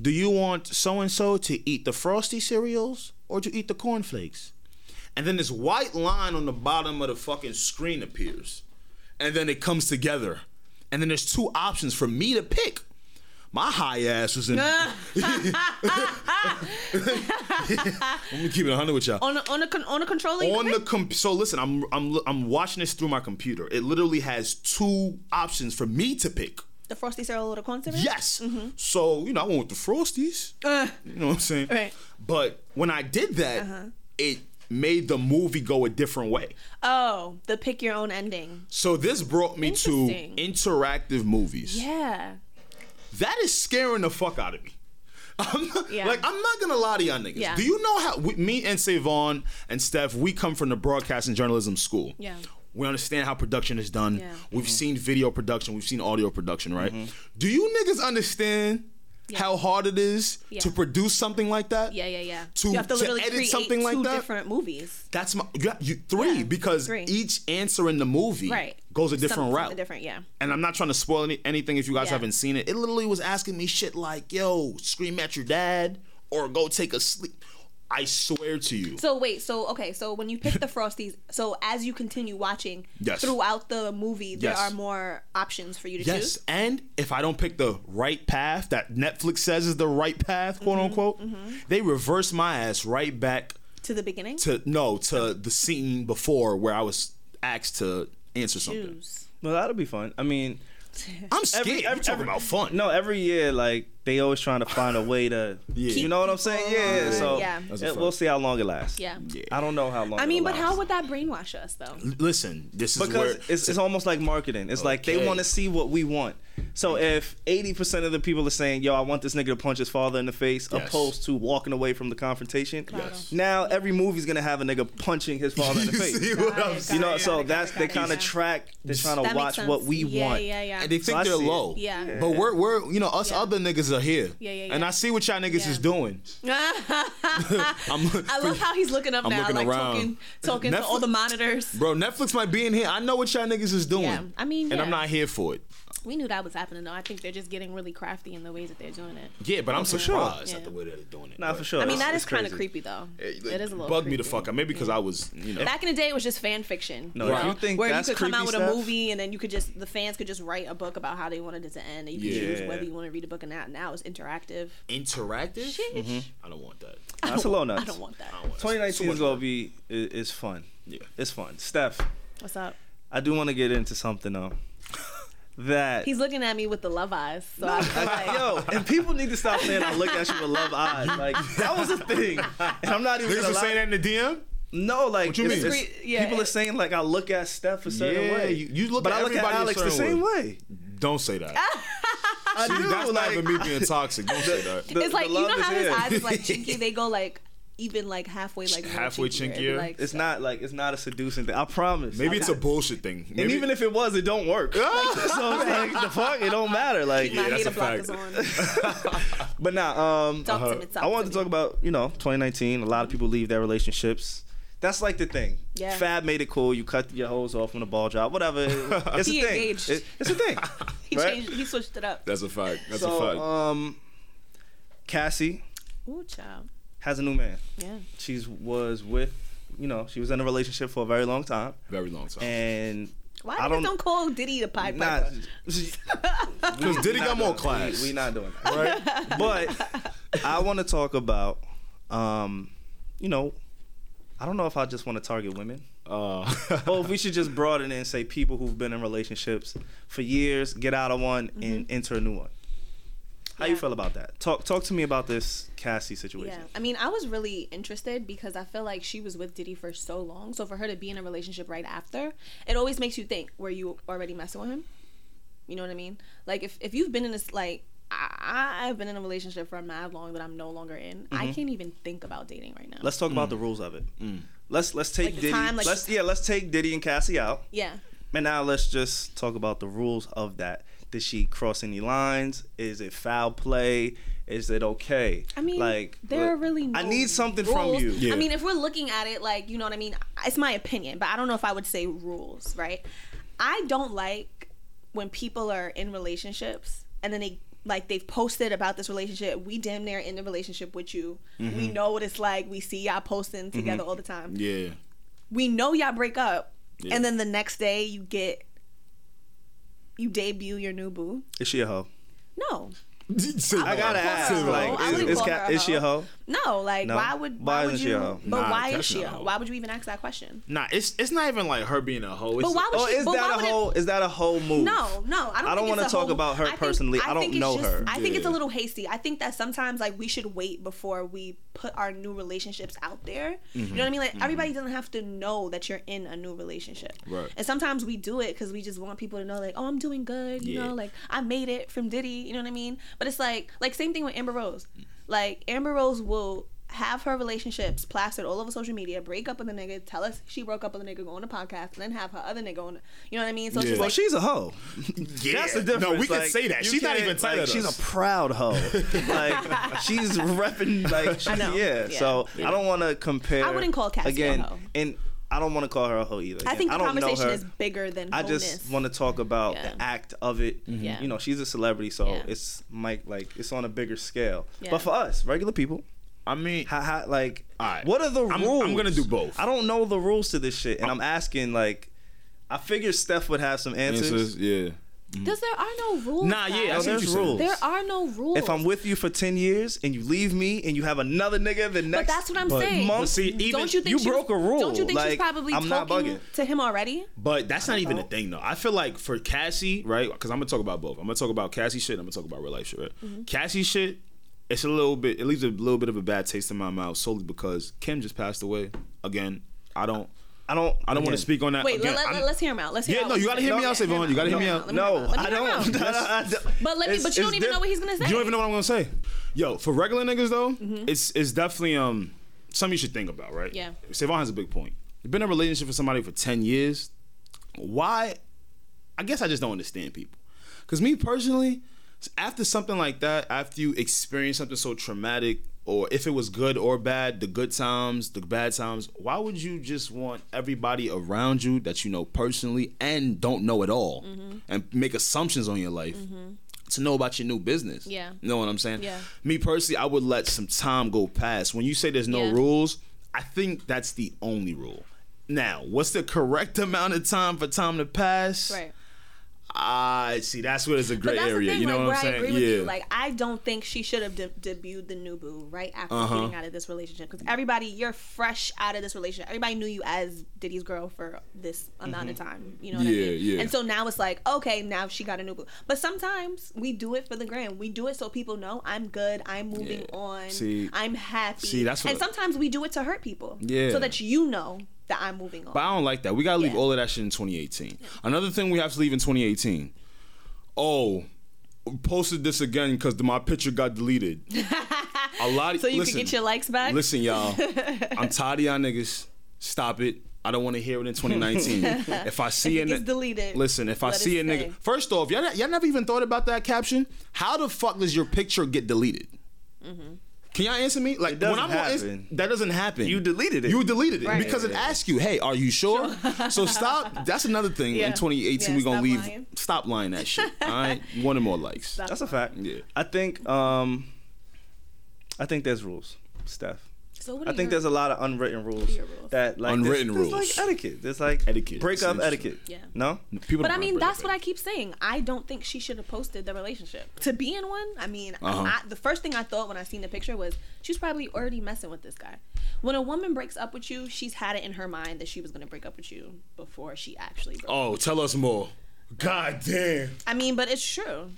"Do you want so and so to eat the frosty cereals or to eat the cornflakes?" And then this white line on the bottom of the fucking screen appears, and then it comes together, and then there's two options for me to pick. My high ass was in. *laughs* Let me keep it 100 with y'all. on a, on a con- on a controlling. On the com- so listen, I'm I'm I'm watching this through my computer. It literally has two options for me to pick. the frosty cereal or the corn cereal. Yes. So you know, I went with the Frosties. Uh, You know what I'm saying? Right. But when I did that, Uh-huh. it made the movie go a different way. oh, the pick your own ending. So this brought me to interactive movies. Yeah. That is scaring the fuck out of me. *laughs* I'm not, Yeah. Like I'm not gonna lie to y'all niggas. Yeah. Do you know how we, me and Savon and Steph we come from the broadcast and journalism school? Yeah. We understand how production is done. Yeah. We've mm-hmm. seen video production. We've seen audio production. Right? Mm-hmm. Do you niggas understand how hard it is Yeah. to produce something like that? Yeah, yeah, yeah. To- you have to to literally edit something like two that? different movies. That's my you, you three Yeah, because three. each answer in the movie Right. goes a different Something- route. something different, yeah. And I'm not trying to spoil any, anything if you guys Yeah. haven't seen it. It literally was asking me shit like, "Yo, scream at your dad or go take a sleep." I swear to you. So wait, so okay, so when you pick the *laughs* frosties, so as you continue watching Yes. throughout the movie, there Yes. are more options for you to Yes, choose. and if I don't pick the right path that Netflix says is the right path, Mm-hmm, quote unquote, they reverse my ass right back To the beginning. to no to the scene before where I was asked to answer something. choose. Well, that'll be fun. I mean, I'm scared. Every- You're talking every- about fun. no, every year like they always trying to find a way to, *laughs* Yeah. you know what I'm saying? Yeah. yeah. So Yeah. It- we'll see how long it lasts. Yeah. Yeah. I don't know how long. I mean, it'll but how would that brainwash us though? L- Listen, this is because where it's, it's almost like marketing. It's like they want to see what we want. So if 80% of the people are saying, "Yo, I want this nigga to punch his father in the face," Yes. opposed to walking away from the confrontation, Yes. now every movie's gonna have a nigga punching his father in the *laughs* You face. see what I'm it, saying? You know, it, so got it, that's they kind of track. They're trying to watch sense. what we yeah, want. Yeah, yeah, And they think I they're see it. low. Yeah. But we're we're you know us Yeah. other niggas are here. Yeah, yeah, And. I see what y'all niggas Yeah. is doing. *laughs* *laughs* I love how he's looking up I'm now, looking like around. talking, talking to all the monitors. Bro, Netflix might be in here. I know what y'all niggas is doing. Yeah, I mean, and yeah. I'm not here for it. We knew that was happening though. I think they're just getting really crafty in the ways that they're doing it. Yeah, but I'm surprised Yeah. at the way that they're doing it. Nah, for sure. I mean, It's- that is kind of creepy though. It, It is a little bugged me the fuck out. Maybe because I was, you know. Back in the day, it was just fan fiction. No, you if know, you think where that's you could come out with creepy a stuff- movie and then you could just the fans could just write a book about how they wanted it to end, and you could Yeah. choose whether you want to read a book or not. Now it's interactive. interactive. Sheesh. Mm-hmm. I don't want that. That's a little nuts. I don't want that. I don't want that. 2019 is gonna be is, is fun. Yeah. It's fun. Steph, What's up? I do want to get into something though. That He's looking at me with the love eyes. So I feel like, Yo, and people need to stop saying I look at you with love eyes. Like that was a thing, and I'm not even Niggas gonna were saying that in the DM. No, like you mean? yeah. people are saying like I look at Steph a certain Yeah, way. you- you look but at I look at Alex the same way. way. Don't say that. *laughs* I See, do. that's like, not even me being toxic. Don't say that. the- it's like you know how his here. eyes is like chinky. They go like even like halfway like Halfway chinkier. Chinkier? Like, It's not like it's not a seducing thing. I promise. Maybe I- it's a bullshit thing. and even if it was, it don't work. so it's like the fuck, it don't matter. Like, my Yeah, that's hater a block fact. is on. *laughs* but now, um, Talk to me. I wanted to to talk about you know 2019. A lot of people leave their relationships. That's like the thing. Yeah. Fab made it cool. You cut your hose off when the ball job. Whatever. *laughs* It's He a thing. engaged. It- it's a thing. *laughs* He Right? changed. He switched it up. that's a fact. That's so, a fact. um, Cassie Ooh, child. Has a new man. Yeah. She's was with, you know, she was in a relationship for a very long time, Very long time. and Why I I don't- don't, don't call Diddy the Pied not. Piper? *laughs* Because Diddy got more We, class. we not doing that, right? *laughs* but I want to talk about, um, you know, I don't know if I just want to target women. Uh, or if we *laughs* should just broaden it and say people who've been in relationships for years, get out of one and enter a new one. How you Mm-hmm. Feel about that? Talk talk to me about this Cassie situation. Yeah, I mean, I was really interested because I feel like she was with Diddy for so long. So for her to be in a relationship right after, it always makes you think: Were you already messing with him? You know what I mean? Like if if you've been in this like. I, I've been in a relationship for a mad long that I'm no longer in. I can't even think about dating right now. Let's talk about the rules of it. Let's let's take Like Diddy. time, like- let's yeah, let's take Diddy and Cassie out. yeah. And now let's just talk about the rules of that. Did she cross any lines? Is it foul play? Is it okay? I mean, like there are really. No I need something from you. Yeah. I mean, if we're looking at it like you know what I mean, it's my opinion, but I don't know if I would say rules, right? I don't like when people are in relationships and then they like they've posted about this relationship. We damn near in the relationship with you. Mm-hmm. We know what it's like. We see y'all posting together all the time. yeah. We know y'all break up, Yeah. and then the next day you get you debut your new boo. Is she a hoe? No, *laughs* I gotta ask. her a hoe. Like, I is, is, Ca- is she a hoe. Hoe? No, like No? why would Why why, would you? a? But Nah, why is she a a hoe? hoe. Why would you even ask that question? Nah, it's it's not even like her being a hoe. It's, But why would Or she? is but that a would it- whole? Is that a whole move? No, no, I don't. I don't wanna talk whole- about her I think- personally. I don't know just- her. I think it's a little hasty. I think that sometimes like we should wait before we put our new relationships out there. You know mm-hmm. what I mean? Like mm-hmm. everybody doesn't have to know that you're in a new relationship. Right. And sometimes we do it because we just want people to know, like, oh, I'm doing good. You Yeah. know, like I made it from Diddy. You know what I mean? But it's like, like same thing with Amber Rose. Like Amber Rose will have her relationships plastered all over social media, break up with a nigga, tell us she broke up with a nigga, go on a podcast, and then have her other nigga on. The, you know what I mean? So it's Yeah. just Well, like she's a hoe. yeah. That's the difference. No, we can say that. She's not even tight like, at She's us. a proud hoe. *laughs* like she's repping. Like she, I know. yeah. Yeah. So I don't want to compare. I wouldn't call Cassie a again, hoe. and I don't want to call her a hoe either. I think the don't know conversation her. is bigger than I wholeness. just want to talk about Yeah. the act of it. Mm-hmm. Yeah. You know, she's a celebrity, so Yeah. it's Mike like it's on a bigger scale. Yeah. But for us, regular people, I mean, How, how, like, Alright. what are the I'm- rules? I'm gonna do both. I don't know the rules to this shit, and I'm asking like, I figured Steph would have some answers. answers, yeah. Because there are no rules. Nah, yeah, I No, what there's you're saying. rules. There are no rules. If I'm with you for ten years and you leave me and you have another nigga the but next, that's what I'm but saying. month- But see, even- don't you think you she broke a rule. Don't you think she's probably I'm not talking bugging. to him already? But that's not even a thing though. I feel like for Cassie, right? Because I'm gonna talk about both. I'm gonna talk about Cassie shit. I'm gonna talk about real life shit. Right? Mm-hmm. Cassie shit. It's a little bit. It leaves a little bit of a bad taste in my mouth solely because Kim just passed away. Again, I don't. I don't. I don't want to speak on that. Wait, Again, let, I'm- let, us hear him out. Let's hear Yeah, out no, you gotta saying. hear me out, Hear him Savon. You gotta hear me out. No, I out. Let me hear him out. don't. Let me hear him out. I don't- But let me. But you don't it's even know what he's gonna say. You don't even know what I'm gonna say. Yo, for regular niggas though, Mm-hmm. it's it's definitely um something you should think about, right? Yeah. Savon has a big point. You've been in a relationship with somebody for ten years. Why? I guess I just don't understand people. Cause me personally, after something like that, after you experience something so traumatic, or if it was good or bad, the good times, the bad times, why would you just want everybody around you that you know personally and don't know at all, Mm-hmm. and make assumptions on your life? To know about your new business, Yeah. you know what I'm saying? Yeah. Me personally, I would let some time go past. When you say there's no Yeah. rules, I think that's the only rule. Now, what's the correct *laughs* amount of time for time to pass? Right. I see. That's where there's a gray area. thing, you know like, what I'm saying? I yeah. you. Like, I don't think she should have de- debuted the new boo right after Uh-huh. getting out of this relationship. Because everybody, you're fresh out of this relationship. Everybody knew you as Diddy's girl for this amount of time. You know what I Mm-hmm. Yeah, mean? yeah. And so now it's like, okay, now she got a new boo. But sometimes we do it for the gram. We do it so people know I'm good. I'm moving Yeah. on. See- I'm happy. see, that's what- and sometimes we do it to hurt people. Yeah. So that you know that I'm moving on. But I don't like that. We gotta leave Yeah. all of that shit in 2018. Another thing we have to leave in 2018. Oh, posted this again because my picture got deleted. *laughs* A lot. Of, so you listen, can get your likes back. Listen, y'all. *laughs* I'm tired of y'all niggas. Stop it. I don't want to hear it in 2019. *laughs* if I see If it a gets deleted, listen. If I see a nigga, first off, y'all, y'all never even thought about that caption. How the fuck does your picture get deleted? Mm-hmm. Can y'all answer me? Like doesn't when I'm on Inst- happen. that doesn't happen. You deleted it. You deleted it Right. because it asks you, "Hey, are you sure?" *laughs* so stop. That's another thing. Yeah. In 2018, Yeah, we gonna stop leave. lying. Stop lying that shit. All right, *laughs* you wanted more likes. Stop. That's a fact. Yeah. I think. Um, I think there's rules, Steph. So what I think there's a lot of unwritten rules, rules? that like Unwritten there's, there's rules. like etiquette. There's like Etiquette. breakup It's etiquette. Yeah. No. People But I mean, that's what I keep saying. I don't think she should have posted the relationship. To be in one, I mean, Uh-huh. I, the first thing I thought when I seen the picture was she's probably already messing with this guy. When a woman breaks up with you, she's had it in her mind that she was going to break up with you before she actually broke. Oh, tell us more. God damn. I mean, but it's true.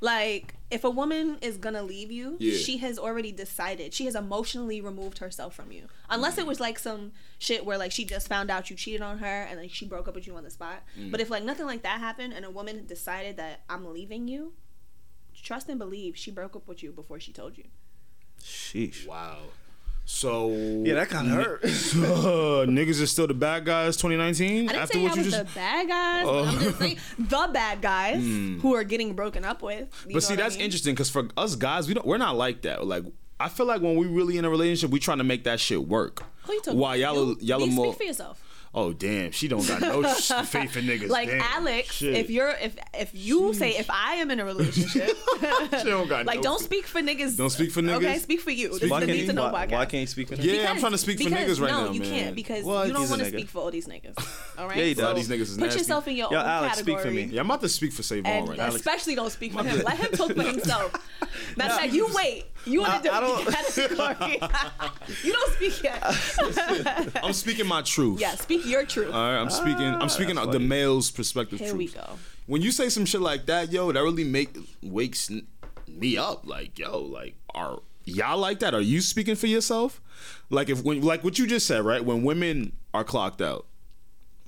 Like, if a woman is gonna leave you, Yeah. she has already decided. She has emotionally removed herself from you. Unless it was like some shit where like she just found out you cheated on her and like she broke up with you on the spot. Mm. But if like nothing like that happened and a woman decided that I'm leaving you, trust and believe she broke up with you before she told you. Sheesh. Wow. So Yeah, that kind of hurt. *laughs* Uh, niggas are still the bad guys 2019 I didn't after say what I you was just the bad guys, but I'm just saying the bad guys *laughs* who are getting broken up with. But see, what I that's mean? interesting because for us guys, we don't we're not like that. Like I feel like when we really in a relationship, we trying to make that shit work. Who you talking While about? y'all You? y'all are more. Speak for yourself. Oh damn, she don't got no *laughs* faith in niggas. like Damn, Alex, shit. if you're if if you say if I am in a relationship, *laughs* she don't got no. *laughs* like no don't speak for niggas. Don't speak for niggas? Okay, speak for you. This Why is the can't need you? to know Why, why can't you speak for Yeah, them? I'm trying to speak for niggas right no, now, No, you man. can't because What? you don't want to speak for all these niggas. All right, Yeah, he does. All these niggas is put nasty. yourself in your Yo, own Alex, speak for me. Yeah, I'm about to speak for Savon right now. especially don't speak for him. Let him talk for himself. Matter of fact, you wait. You want to I- I do don't- category. *laughs* you don't speak yet. I'm speaking my truth. yeah, speak your truth. All right, I'm speaking. I'm ah, speaking that's the male's perspective. Here truth. we go. When you say some shit like that, yo, that really make wakes me up. Like, yo, like, are y'all like that? Are you speaking for yourself? Like, if when like what you just said, right? When women are clocked out,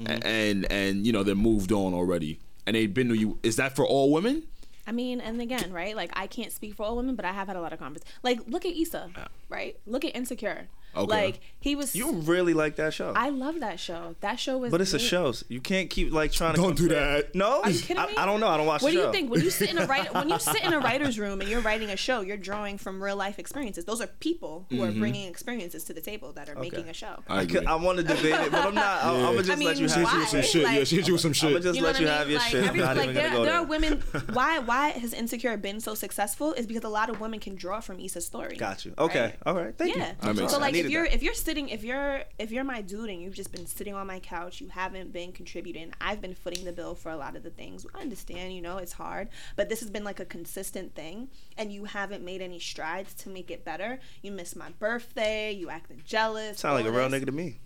mm-hmm. a- and and you know they're moved on already, and they've been to you, is that for all women? I mean, and again, right? Like, I can't speak for all women, but I have had a lot of conversations. Like, look at Issa, right? Look at Insecure. Okay. Like he was. You really like that show. I love that show. That show was. but it's a great. show. You can't keep like trying to. Don't do compare- that. No, Are you kidding I, me? I don't know. I don't watch What the do show. you think when you sit in a write when you sit in a *laughs* writer's room and you're writing a show? You're drawing from real life experiences. Those are people who are mm-hmm. bringing experiences to the table that are making a show. I I, agree. could, I want to debate it, but I'm not. I'm, gonna just I let mean, you have why? Hit you with some shit. Like- yeah, she hit you with some I'm shit. gonna just You know let what you I mean? have your like, shit. I'm every- not like even there, gonna go there there. are women. *laughs* Why why has Insecure been so successful? Is because a lot of women can draw from Issa's story. Got you. Okay. All right. Thank Yeah. you. That makes So sense. like if needed you're that. if you're sitting if you're if you're my dude and you've just been sitting on my couch, you haven't been contributing. I've been footing the bill for a lot of the things. I understand, you know, it's hard, but this has been like a consistent thing and you haven't made any strides to make it better. You miss my birthday, you acting jealous. sound like a real nigga to me.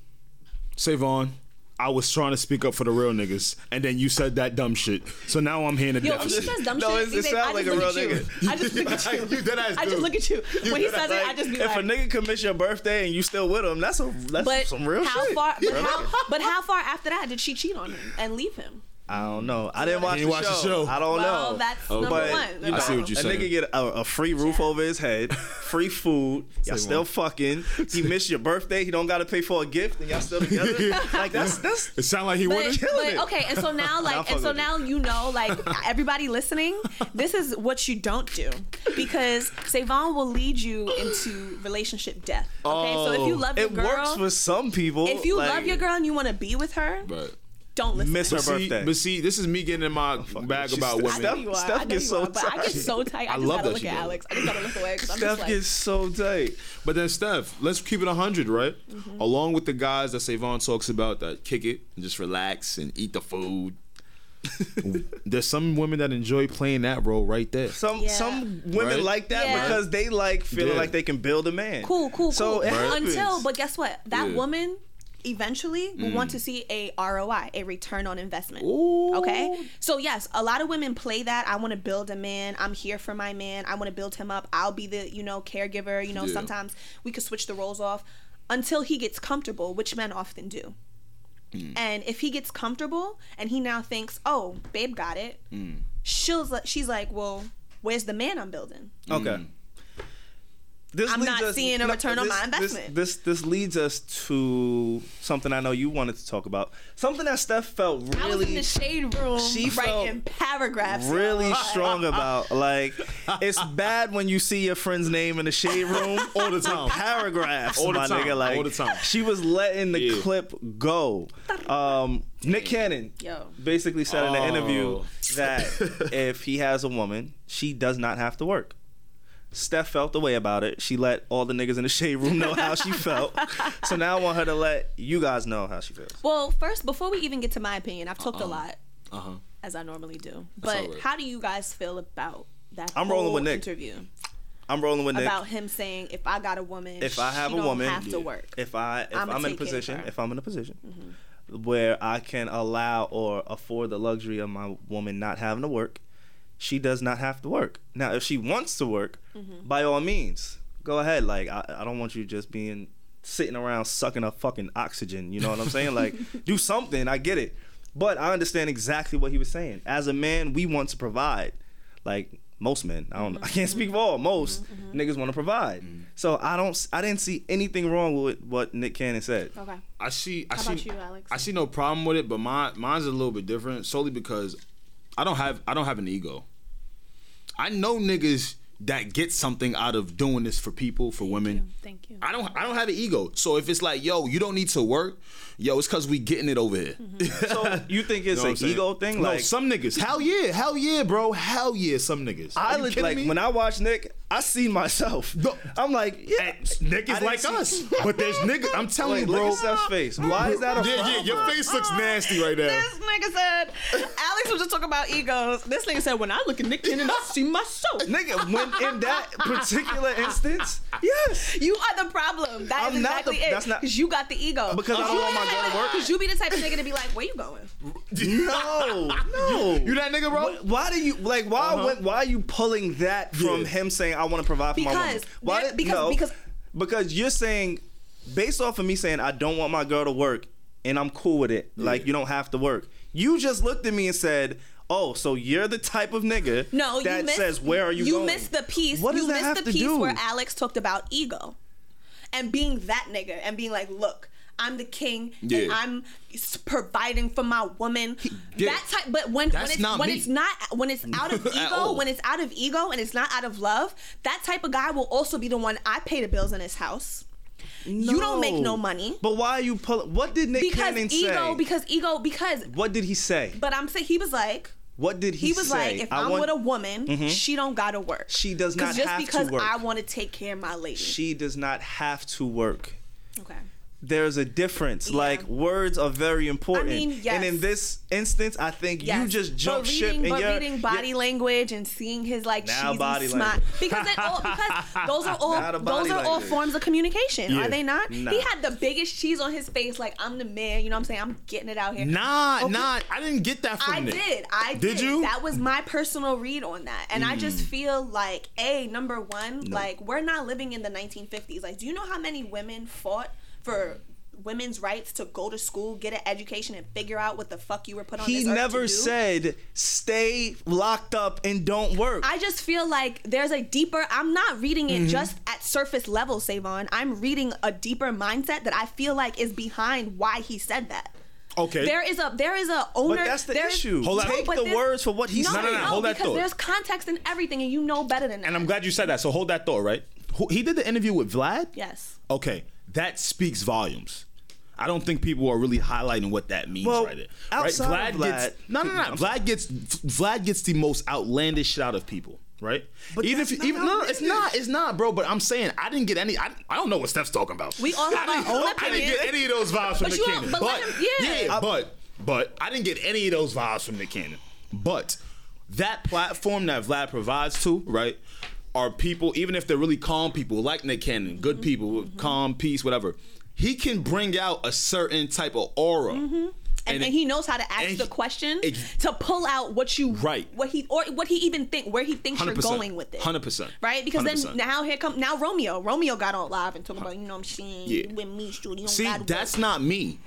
Savon, I was trying to speak up for the real niggas, and then you said that dumb shit. So now I'm hearing the Yo, when he says dumb No, shit, it- it say, sound I like a real at nigga. I just look at *laughs* you. You dead ass I just look at you. When he says ass- it, I just be if like, a nigga commits your birthday and you still with him, that's a that's but some real how shit. far? But how? nigga. *laughs* But how far after that did she cheat on him and leave him? I don't know. I didn't watch, didn't the, watch the show. show. I don't well, know. that's Okay. number but one. you know, I see what you're a saying. nigga get a, a free roof over his head, free food. *laughs* Y'all still one. fucking. He *laughs* missed your birthday. He don't got to pay for a gift, and y'all still together. *laughs* like that's that's It sound like he But, wouldn't. killing but it. okay, and so now, like, and so now you know, like, everybody listening, this is what you don't do because Savon will lead you into relationship death. Okay, so if you oh. love your it girl, it works for some people. if you like, love your girl and you want to be with her, But, don't listen. Miss to her but see, birthday. but see, this is me getting in my bag about still- women. I know you are. Steph I know gets you so are, but I get so tight. I, I just love gotta that look at does. Alex. I just gotta look away because I'm Steph just like, gets so tight. But then Steph, let's keep it hundred, right? Mm-hmm. Along with the guys that Savon talks about that kick it and just relax and eat the food. *laughs* There's some women that enjoy playing that role right there. Some Yeah. some women Right? like that Yeah. because they like feeling Yeah. like they can build a man. cool, cool, So cool. Until, but guess what? That Yeah. woman eventually will want to see a ROI, a return on investment. Ooh. Okay. So yes, a lot of women play that. I want to build a man. I'm here for my man. I want to build him up. I'll be the, you know, caregiver. You know, Yeah. sometimes we could switch the roles off until he gets comfortable, which men often do. Hmm. And if he gets comfortable and he now thinks, "Oh, babe got it." Hmm. She'll she's like, "Well, where's the man I'm building?" Okay. This I'm leads not seeing a return on this- my investment. This, this leads us to something I know you wanted to talk about. Something that Steph felt I was in the shade room She writing paragraphs. really y'all. *laughs* strong about. Like it's bad when you see your friend's name in the shade room *laughs* All the time. paragraphs, All the my time. nigga. Like All the time. she was letting the Yeah. clip go. Um, Nick Cannon Yo. basically said in an Oh. interview that *laughs* if he has a woman, she does not have to work. Steph felt the way about it. She let all the niggas in the *laughs* shade room know how she felt. So now I want her to let you guys know how she feels. Well, first, before we even get to my opinion, I've talked a lot Uh huh. as I normally do. But alright. how do you guys feel about that I'm rolling whole with Nick. interview I'm rolling with Nick. about him saying, "If I got a woman, if I have she a don't woman, have to work." If I if I'ma I'm in a take care of position. Mm-hmm. if I'm in a position where I can allow or afford the luxury of my woman not having to work, she does not have to work. Now, if she wants to work, Mm-hmm. by all means, go ahead. Like I, I don't want you just being sitting around sucking up fucking oxygen. You know what I'm saying? Like *laughs* do something. I get it, but I understand exactly what he was saying. As a man, we want to provide. Like most men, I don't. I mm-hmm. can't speak for all. Most mm-hmm. Mm-hmm. niggas want to provide. So I don't. I didn't see anything wrong with what Nick Cannon said. okay. I see. I How see. about you, Alex? I see no problem with it, but my mine's a little bit different solely because I don't have I don't have an ego. I know niggas that get something out of doing this for people for women. Thank you. I don't I don't have an ego. So if it's like, yo, you don't need to work, yo, it's cause we getting it over here. Mm-hmm. So you think it's *laughs* You know an ego thing? No, Like some niggas. Hell yeah, hell yeah, bro. Hell yeah, some niggas. I Are you look kidding like me? when I watch Nick, I see myself. No. I'm like, yeah, And niggas I like see- us. *laughs* But there's niggas. I'm telling Wait, you, bro. look at Steph's face. Why is that a yeah, yeah, your face looks nasty right now. This nigga said, Alex was just talking about egos. This nigga said, when I look at Nick Cannon, I see myself. Nigga, when in that particular instance, yes. You are the problem. That is I'm not the- exactly it. that's not- Because you got the ego. Because I don't want my girl to work? Because you be the type of nigga to be like, where you going? No, *laughs* no. You that nigga, bro? Wh- Why do you like? Why? Uh-huh. when- why are you pulling that from Yeah. him saying I want to provide for my woman? Because- Why? did- because- no, because- because you're saying, based off of me saying I don't want my girl to work, and I'm cool with it. Like you don't have to work. You just looked at me and said. Oh, so you're the type of nigga No, that you missed, says where are you, You going? missed the piece. What you does that missed have the to piece do? where Alex talked about ego. and being that nigga and being like, look. I'm the king, and Yeah. I'm providing for my woman. Yeah. That type, but when That's when it's not when me. it's not when it's out of *laughs* ego, when it's out of ego, and it's not out of love, that type of guy will also be the one I pay the bills in his house. You don't make no money But why are you pulling? What did Nick because Cannon ego, say? because ego, because. what did he say? But I'm saying he was like, What did he, he was say? like, if I I'm want- with a woman, mm-hmm. she don't gotta work. She does not just have to work. Just because. I want to take care of my lady. she does not have to work. okay. There's a difference. Yeah. Like words are very important. mean, yes. And in this instance, I think you just jump but ship and but you're, reading body you're- language and seeing his like Now cheesy body smile language. *laughs* because it all because *laughs* those are all those body are all forms of communication Yeah. are they not Nah. he had the biggest cheese on his face like i'm the man you know what i'm saying i'm getting it out here Nah, Okay. nah. I didn't get that from I Nick. did. I did. Did you? That was my personal read on that. And I Mm. just feel like, A, number one, like, we're not living in the 1950s. Like, do you know how many women fought for women's rights to go to school, get an education, and figure out what the fuck you were put on he this earth to never said stay locked up and don't work. I just feel like there's a deeper. I'm not reading Mm-hmm. it just at surface level, Savon. I'm reading a deeper mindset that I feel like is behind why he said that. Okay. There is a there is a owner. but that's the there is- issue. Hold. Take but the words for what he no, said. no, no, no, hold that because thought. there's context in everything, and you know better than that. and I'm glad you said that. So hold that thought, right? Who- He did the interview with Vlad. yes. Okay, that speaks volumes. I don't think people are really highlighting what that means Well, right there. Right? outside of gets Vlad- no, no, no. I'm Vlad gets Vlad gets the most outlandish shit out of people, right? But even if not even no, no, it's not, it's not, bro. But I'm saying I didn't get any. I, I don't know what Steph's talking about. We all have I our didn't- own *laughs* I didn't get any of those vibes from But Nick Cannon. but let him- yeah. but but I didn't get any of those vibes from Nick Cannon. But that platform that Vlad provides to, right, are people, even if they're really calm people like Nick Cannon, good Mm-hmm. people, calm, peace, whatever. He can bring out a certain type of aura. Mm-hmm. And, and he knows how to ask the he- question ex- to pull out what you Right. what he or what he even think where he thinks you're going with it. 100%. Right? Because 100%. then now here come now Romeo. Romeo got on live and talking about, you know what I'm saying, Yeah. with me, you See, that's work. not me.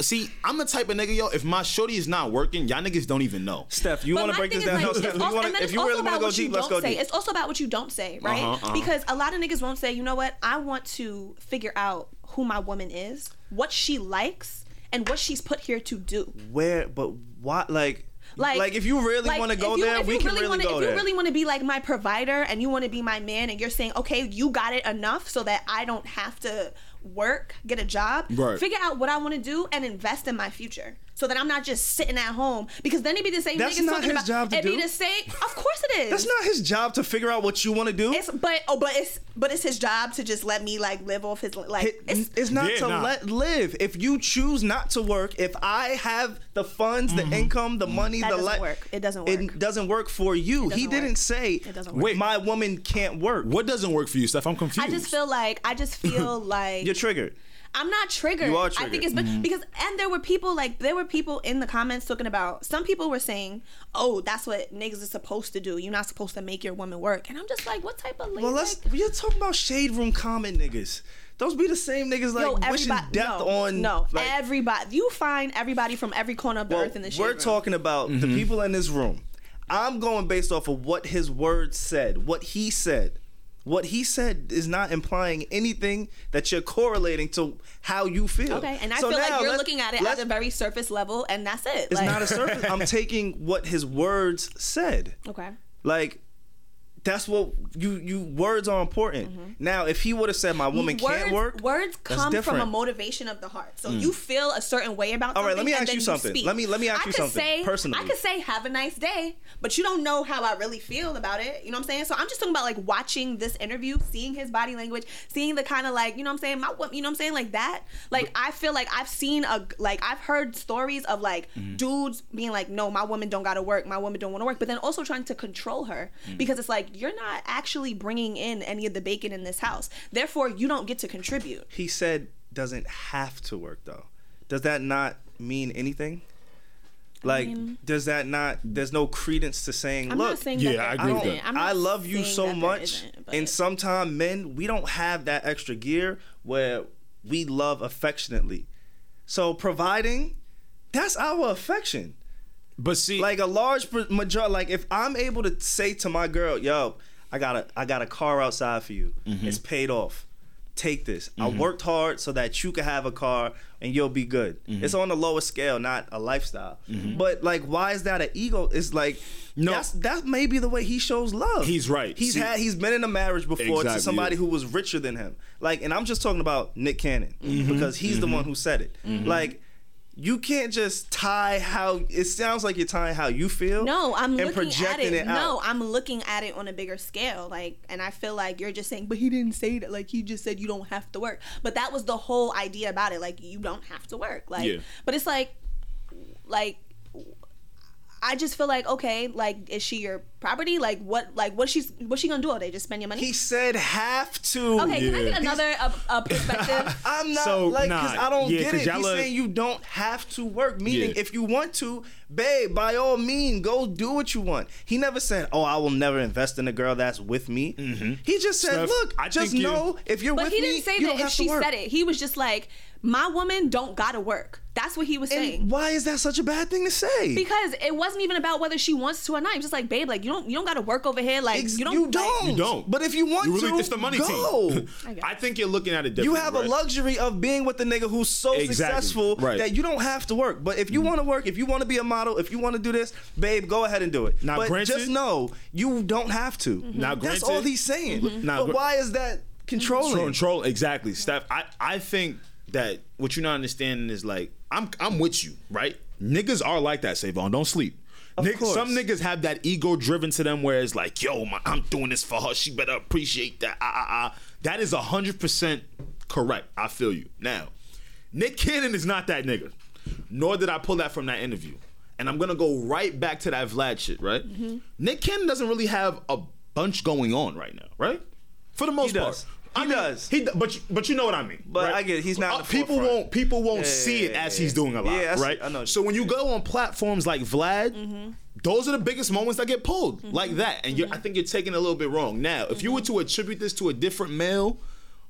See, I'm the type of nigga, yo. If my shorty is not working, y'all niggas don't even know. Steph, you want to break thing this down? like, Steph, it's you also- wanna- if you really want to go what you deep, let's go say. deep. It's also about what you don't say, right? Uh-huh, uh-huh. Because a lot of niggas won't say, you know what, I want to figure out who my woman is, what she likes, and what she's put here to do. Where, but what, like, Like, like, if you really like, want to go you- there, if we you can really, wanna, go if there. you really want to be like my provider and you want to be my man, and you're saying, okay, you got it enough so that I don't have to work, get a job, Right. figure out what I want to do, and invest in my future. So that I'm not just sitting at home because then it'd be the same. That's niggas not talking his about, job to it'd do. be the same. Of course it is. That's not his job to figure out what you want to do. It's but oh, but it's but it's his job to just let me like live off his like. It- It's, it's, not Yeah, to nah. let live. If you choose not to work, if I have the funds, the mm-hmm. income, the money, That the doesn't li- work. It doesn't work. It doesn't work for you. He doesn't didn't say, It doesn't work. "Wait, my woman can't work." What doesn't work for you, Steph? I'm confused. I just feel like I just feel *laughs* like You're triggered. I'm not triggered. You are I think triggered. it's been mm-hmm. because and there were people like there were people in the comments talking about some people were saying, "Oh, that's what niggas are supposed to do. You're not supposed to make your woman work." And I'm just like, "What type of lady?" Well, let's. like, We're talking about shade room comment niggas. Those be the same niggas like Yo, wishing death no, on. no, like, everybody. You find everybody from every corner of the well, earth in this. we're talking about the mm-hmm. people in this room. I'm going based off of what his words said, what he said. What he said is not implying anything that you're correlating to how you feel. Okay, and I So feel like you're looking at it at a very surface level, and that's it. It's like, not a surface. I'm *laughs* taking what his words said. okay. Like that's what you you words are important. Now, if he would have said my woman Mm-hmm. words, can't work, Words come from a. Mm. motivation of the heart. So you feel a certain way about. All right, let me ask you something. speak. Let me- let me ask I you something, say, personally. I could say "Have a nice day," but you don't know how I really feel about it. You know what I'm saying? So I'm just talking about like watching this interview, seeing his body language, seeing the kind of like you know what I'm saying. My, you know what I'm saying? Like that. Like I feel like I've seen a like I've heard stories of like Mm-hmm. dudes being like, "No, my woman don't gotta work. My woman don't want to work," but then also trying to control her Mm. because it's like you're not actually bringing in any of the bacon in this house. Therefore, you don't get to contribute. he said doesn't have to work though. Does that not mean anything? Like, mean- does that not? There's no credence to saying, I'm look, not saying Yeah, that I agree with that. I'm not I love you so much, and sometimes men we don't have that extra gear where we love affectionately. So providing, that's our affection. But see, Like a large majority, like if I'm able to say to my girl, "Yo, I got a I got a car outside for you. Mm-hmm. It's paid off. take this. I Mm-hmm. worked hard so that you could have a car and you'll be good. Mm-hmm. It's on a lower scale, not a lifestyle. But like, why is that an ego? It's like No. that's that may be the way he shows love. He's right. He's See- had he's been in a marriage before Exactly, to somebody who was richer than him. Like, and I'm just talking about Nick Cannon Mm-hmm. because he's the one who said it. Like. You can't just tie how it sounds like you're tying how you feel. No, I'm and looking at it. it no, I'm looking at it on a bigger scale. Like, and I feel like you're just saying, but he didn't say that. Like, he just said you don't have to work. But that was the whole idea about it. Like, you don't have to work. Like, Yeah. but it's like, like. I just feel like okay, like is she your property? Like what? Like what she's what's she gonna do all day? Just spend your money? He said have to. okay, can I get another uh, uh, perspective? *laughs* I'm not So, like because nah, I don't yeah, get 'cause it. He's are- saying you don't have to work. Meaning, Yeah. if you want to, babe, by all means, go do what you want. He never said, "Oh, I will never invest in a girl that's with me." He just said, Steph, "Look, I just think you- know if you're But with me, But he didn't say that if she said it. He was just like, my woman don't gotta work. That's what he was saying. And why is that such a bad thing to say? Because it wasn't even about whether she wants to or not. He was just like, babe, like you don't you don't gotta work over here. Like Ex- you don't you don't. You don't. But if you want You really, to, it's the money go. team. *laughs* I. I think you're looking at it You have right? a luxury of being with the nigga who's so Exactly. successful Right. Mm-hmm. that you don't have to work. But if you want to work, if you want to be a model, if you want to do this, babe, go ahead and do it. Now, but granted- just know you don't have to. Now, granted, that's all he's saying. Now, but gr- why is that controlling? Control, control exactly, Steph. I, I think that what you're not understanding is like I'm I'm with you, right? Niggas are like that, Savon. Don't sleep. Of Nig- course. Some niggas have that ego driven to them where it's like, yo, my, I'm doing this for her. She better appreciate that. Ah, ah, ah. That is hundred percent correct. I feel you. Now, Nick Cannon is not that nigga. Nor did I pull that from that interview. And I'm gonna go right back to that Vlad shit, right? Mm-hmm. Nick Cannon doesn't really have a bunch going on right now, right? For the most part. Does. He does. He, but you, but you know what I mean. But right? I get it. He's not in the people forefront. won't people won't Yeah, see it yeah, as yeah, he's doing a lot, yeah, right? I know So when you go on platforms like Vlad, Mm-hmm. those are the biggest moments that get pulled like that, and you're, I think you're taking it a little bit wrong. Now, if you were Mm-hmm. to attribute this to a different male.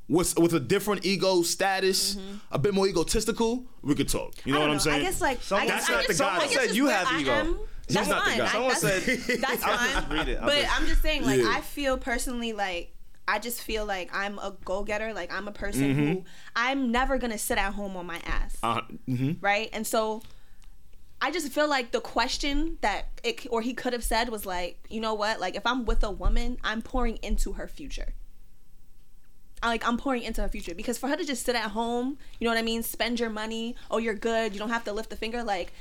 With, with a different ego status, a bit more egotistical, we could talk. You know I what don't I'm saying? I guess like Someone- I guess, That's not I the guess, guy, I though. guess Said you have I ego. am. *laughs* He's That's not the fine. guy. I- Someone that's, said- that's I'll fine. just read it. I'll But just- I'm just saying, like, Yeah. I feel personally like I just feel like I'm a go getter. Like I'm a person Mm-hmm. who I'm never gonna sit at home on my ass, Uh, mhm. right? And so. I just feel like the question that it or he could have said was like, you know what? Like if I'm with a woman, I'm pouring into her future. I like I'm pouring into her future because for her to just sit at home, you know what I mean, spend your money, oh you're good, you don't have to lift a finger. Like,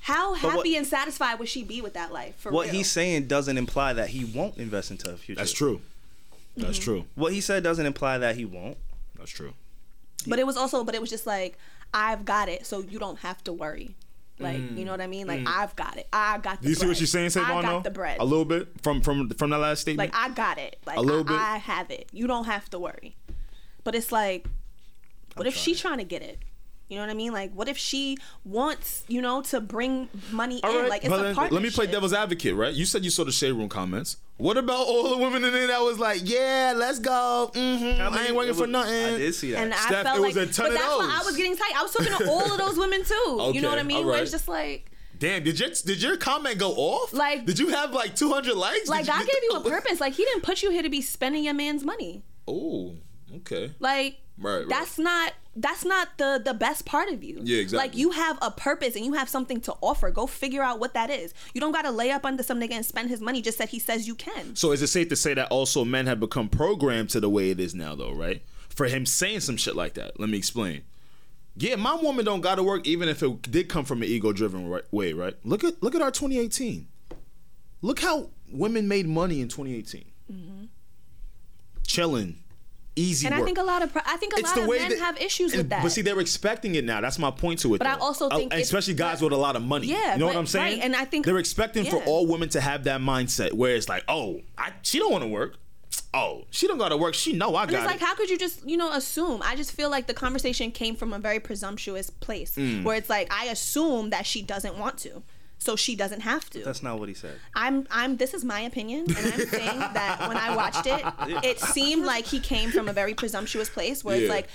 how what- happy and satisfied would she be with that life? For what real? he's saying doesn't imply that he won't invest into a future. That's true. That's Mm-hmm. true. What he said doesn't imply that he won't. That's true. But it was also, but it was just like, I've got it, so you don't have to worry. Like, you know what I mean? Like, I've got it. I got the Do Mm. you see bread. what she's saying, Savon? I got though? the bread. A little bit from from from that last statement. like, I got it. Like, A little I, bit. I have it. You don't have to worry. But it's like, what if she's trying to get it? You know what I mean? Like, what if she wants, you know, to bring money All in? right, Like, it's but a then partnership. let me play devil's advocate, right? You said you saw the shade room comments. What about all the women in there that was like, "Yeah, let's go. hmm How I ain't working it for nothing." I did see that. And I felt it was like, a ton but of that's why I was getting tight. I was talking to all of those women too. you know what I mean? all Where it's just like, Damn, did your did your comment go off? Like- did you have like 200 likes? like Did God gave you a *laughs* purpose. Like He didn't put you here to be spending your man's money. Oh, okay. Like Right, right. that's not that's not the the best part of you. Yeah, exactly. Like you have a purpose and you have something to offer. Go figure out what that is. You don't got to lay up under some nigga and spend his money just that he says you can. So is it safe to say that also men have become programmed to the way it is now, though, right? For him saying some shit like that. Let me explain. Yeah, my woman don't gotta work even if it did come from an ego-driven right, way, right? Look at look at our 2018. Look how women made money in 2018. Mm-hmm. Chilling, easy. And I think a lot of I think a lot of men that- have issues with that. But see, they're expecting it now. That's my point to it. But I also Uh, think it's- especially guys but- with a lot of money. Yeah, you know what I'm saying? right, and I think- they're expecting for all women to have that mindset where it's like, oh, I, she don't want to work. Oh, she don't got to work. She know I And got it's like, it. how could you just, you know, assume? I just feel like the conversation came from a very presumptuous place Mm. where it's like, I assume that she doesn't want to. So she doesn't have to. That's not what he said. I'm I'm this is my opinion and I'm saying that when I watched it it seemed like he came from a very presumptuous place where Yeah. it's like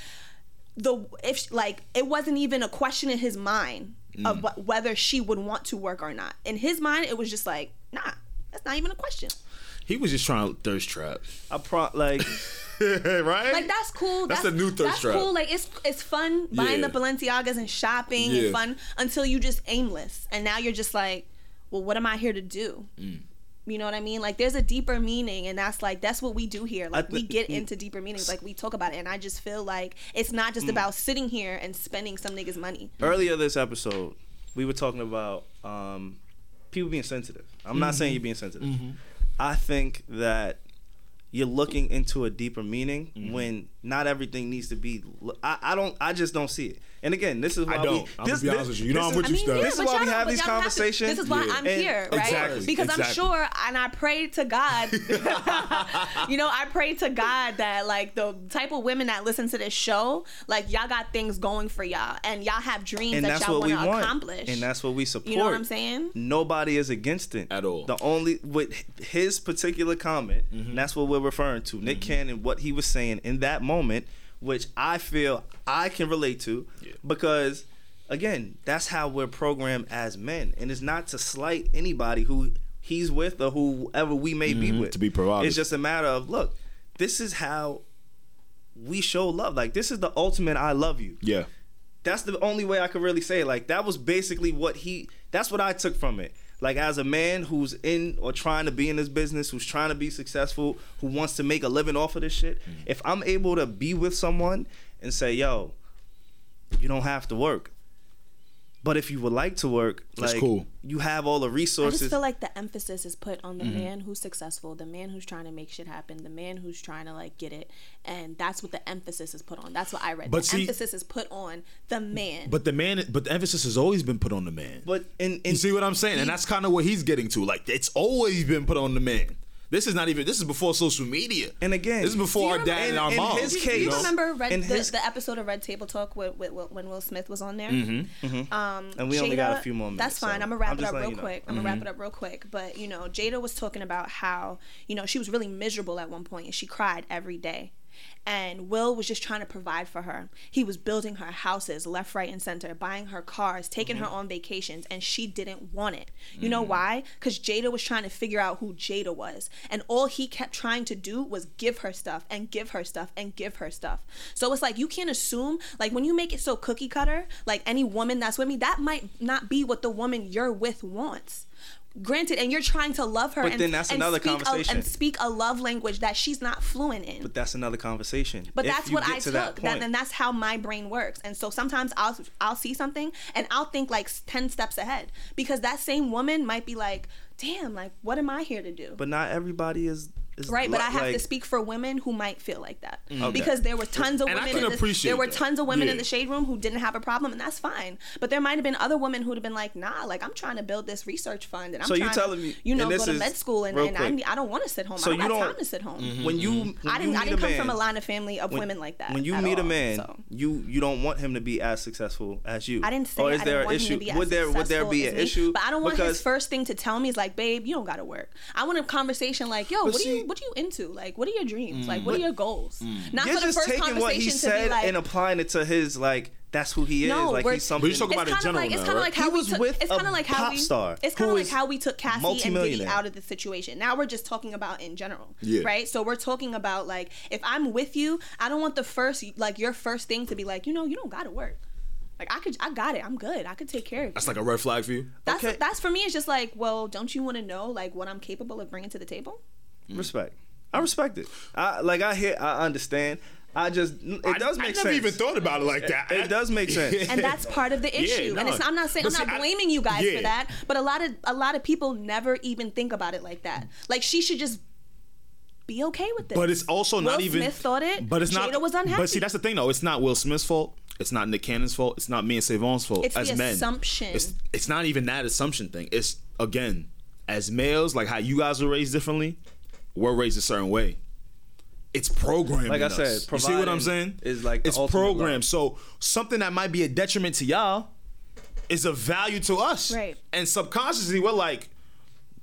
the if like it wasn't even a question in his mind Mm. of wh- whether she would want to work or not. In his mind it was just like, nah, that's not even a question. he was just trying to thirst trap. I pro like *laughs* right? Like that's cool. That's That's, the new thirst That's trap. cool. Like it's it's fun buying Yeah. the Balenciagas and shopping Yeah. and fun until you just aimless, and now you're just like, well, what am I here to do? Mm. You know what I mean? Like there's a deeper meaning, and that's like that's what we do here. Like we get into deeper meanings, like we talk about it, and I just feel like it's not Mm. just about sitting here and spending some niggas' money. earlier this episode, we were talking about um, people being sensitive. I'm not saying you're being sensitive. I think that you're looking into a deeper meaning mm-hmm. when not everything needs to be. I, I don't. I just don't see it. And again, this is why I don't. we. I'm gonna be honest with you. You know this I'm is- with you, Steph. This is why we have these y'all have to- conversations. this is why I'm And- here, right? Exactly, Because I'm sure, and I pray to God. *laughs* *laughs* you know, I pray to God that like the type of women that listen to this show, like y'all got things going for y'all, and y'all have dreams and that that's y'all what we want to accomplish. and that's what we support. you know what I'm saying? Nobody is against it At all. The only with his particular comment, Mm-hmm. and that's what we're referring to. Nick Cannon, what he was saying in that moment, which I feel I can relate to, because again, that's how we're programmed as men, and it's not to slight anybody who he's with or whoever we may be Mhm, with. to be provocative. It's just a matter of look, this is how we show love. Like this is the ultimate I love you yeah. that's the only way I could really say it. Like that was basically what he that's what I took from it. Like as a man who's in or trying to be in this business, who's trying to be successful, who wants to make a living off of this shit, Mm. if I'm able to be with someone and say, "Yo, you don't have to work." But if you would like to work, That's like cool. you have all the resources. I just feel like the emphasis is put on the Mm-hmm. man who's successful, the man who's trying to make shit happen, the man who's trying to like get it, and that's what the emphasis is put on. That's what I read. But the see- emphasis is put on the man. But the man, but the emphasis has always been put on the man. but and, and you see what I'm saying? And that's kind of what he's getting to. Like it's always been put on the man. This is not even. This is before social media. And again, this is before Do you our dad remember- and our in mom. his Do case- you you remember Red, In the, his- the episode of Red Table Talk with, with, with- when Will Smith was on there? Mm-hmm. Um, And we only got a few more minutes, That's fine. so I'm gonna wrap I'm it up real letting you know. quick. I'm Mm-hmm. gonna wrap it up real quick. But you know, Jada was talking about how you know she was really miserable at one point and she cried every day. And Will was just trying to provide for her. He was building her houses left, right, and center, buying her cars, taking Mm-hmm. her on vacations, and she didn't want it. You know Mm-hmm. why? Because Jada was trying to figure out who Jada was. And all he kept trying to do was give her stuff and give her stuff and give her stuff. So it's like you can't assume, like when you make it so cookie cutter, like any woman that's with me, that might not be what the woman you're with wants. Granted, and you're trying to love her, But and, then that's and another speak a- and speak a love language that she's not fluent in. but that's another conversation. But If that's what I to took, that that and that's how my brain works. And so sometimes I'll I'll see something and I'll think like ten steps ahead because that same woman might be like, "Damn, like what am I here to do?" but not everybody is, is Right, but li- I have to speak for women who might feel like that mm. Okay. because there were tons of And I women. can in the, appreciate there were tons of women in the shade room who didn't have a problem, and that's fine. But there might have been other women who'd have been like, "Nah, like I'm trying to build this research fund, and I'm So you trying telling to, me- you know, go to med school, and, and I, I don't want to sit home. So I you don't got don't- time to sit home. Mm-hmm. when you mm-hmm. when I didn't. you I didn't a come man, from a line of family of when- women like that. When you at meet a man, so. you you don't want him to be as successful as you. I didn't say Or is I there didn't an want issue? him to be as would there would there be an issue? But I don't want his first thing to tell me is like, babe, you don't gotta work. I want a conversation like, yo, what are see- you what are you into? Like, what are your dreams? Like, mm, what are your goals? Mm. Not you're for the just first taking conversation what he to said be like, and applying it to his like that's who he is. No, like we're- he's something. But you're talking about it's in kind of general like it's now, kind of right? like how He we was took. with It's kind of like how pop we. star It's kind of like how we took Cassie and Diddy out of the situation. Now we're just talking about in general, Yeah. right? So we're talking about like if I'm with you, I don't want the first like your first thing to be like, you know, you don't gotta work. Like I could, I got it. I'm good. I could take care of you. That's like a red flag for you. That's Okay. that's for me. It's just like, well, don't you want to know like what I'm capable of bringing to the table? Mm. respect. I respect it. I like I hear. I understand. I just it I- does make sense. I make never sense. even thought about it like that. It does make sense. *laughs* and that's part of the Yeah, issue. and it's, I'm not saying But I'm see, not I- blaming you guys yeah. for that, but a lot of a lot of people never even think about it like that. Like she should just be okay with this. But it's also not Will even. Smith thought it. But it's not. Jada was unhappy. But see, that's the thing, though. It's not Will Smith's fault. It's not Nick Cannon's fault. It's not me and Savon's fault. It's as the men, assumption. It's it's not even that assumption thing. It's again, as males, like how you guys were raised differently, we're raised a certain way. It's programmed. Like I in said, you see what I'm saying? is like it's programmed. love. So something that might be a detriment to y'all is a value to us. Right. And subconsciously, we're like,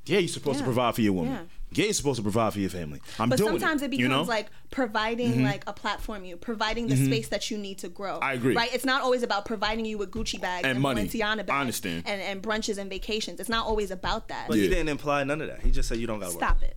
yeah, you're supposed to provide for your woman. Yeah. Yeah, you're supposed to provide for your family. I'm doing it. But doing sometimes it, becomes you know? Mm-hmm. like providing like a platform you, providing the space that you need to grow. I agree. Right? It's not always about providing you with Gucci bags And and, money. Balenciaga bags I understand. And, and brunches and vacations. It's not always about that. But Yeah. he didn't imply none of that. He just said you don't got to work. Stop it.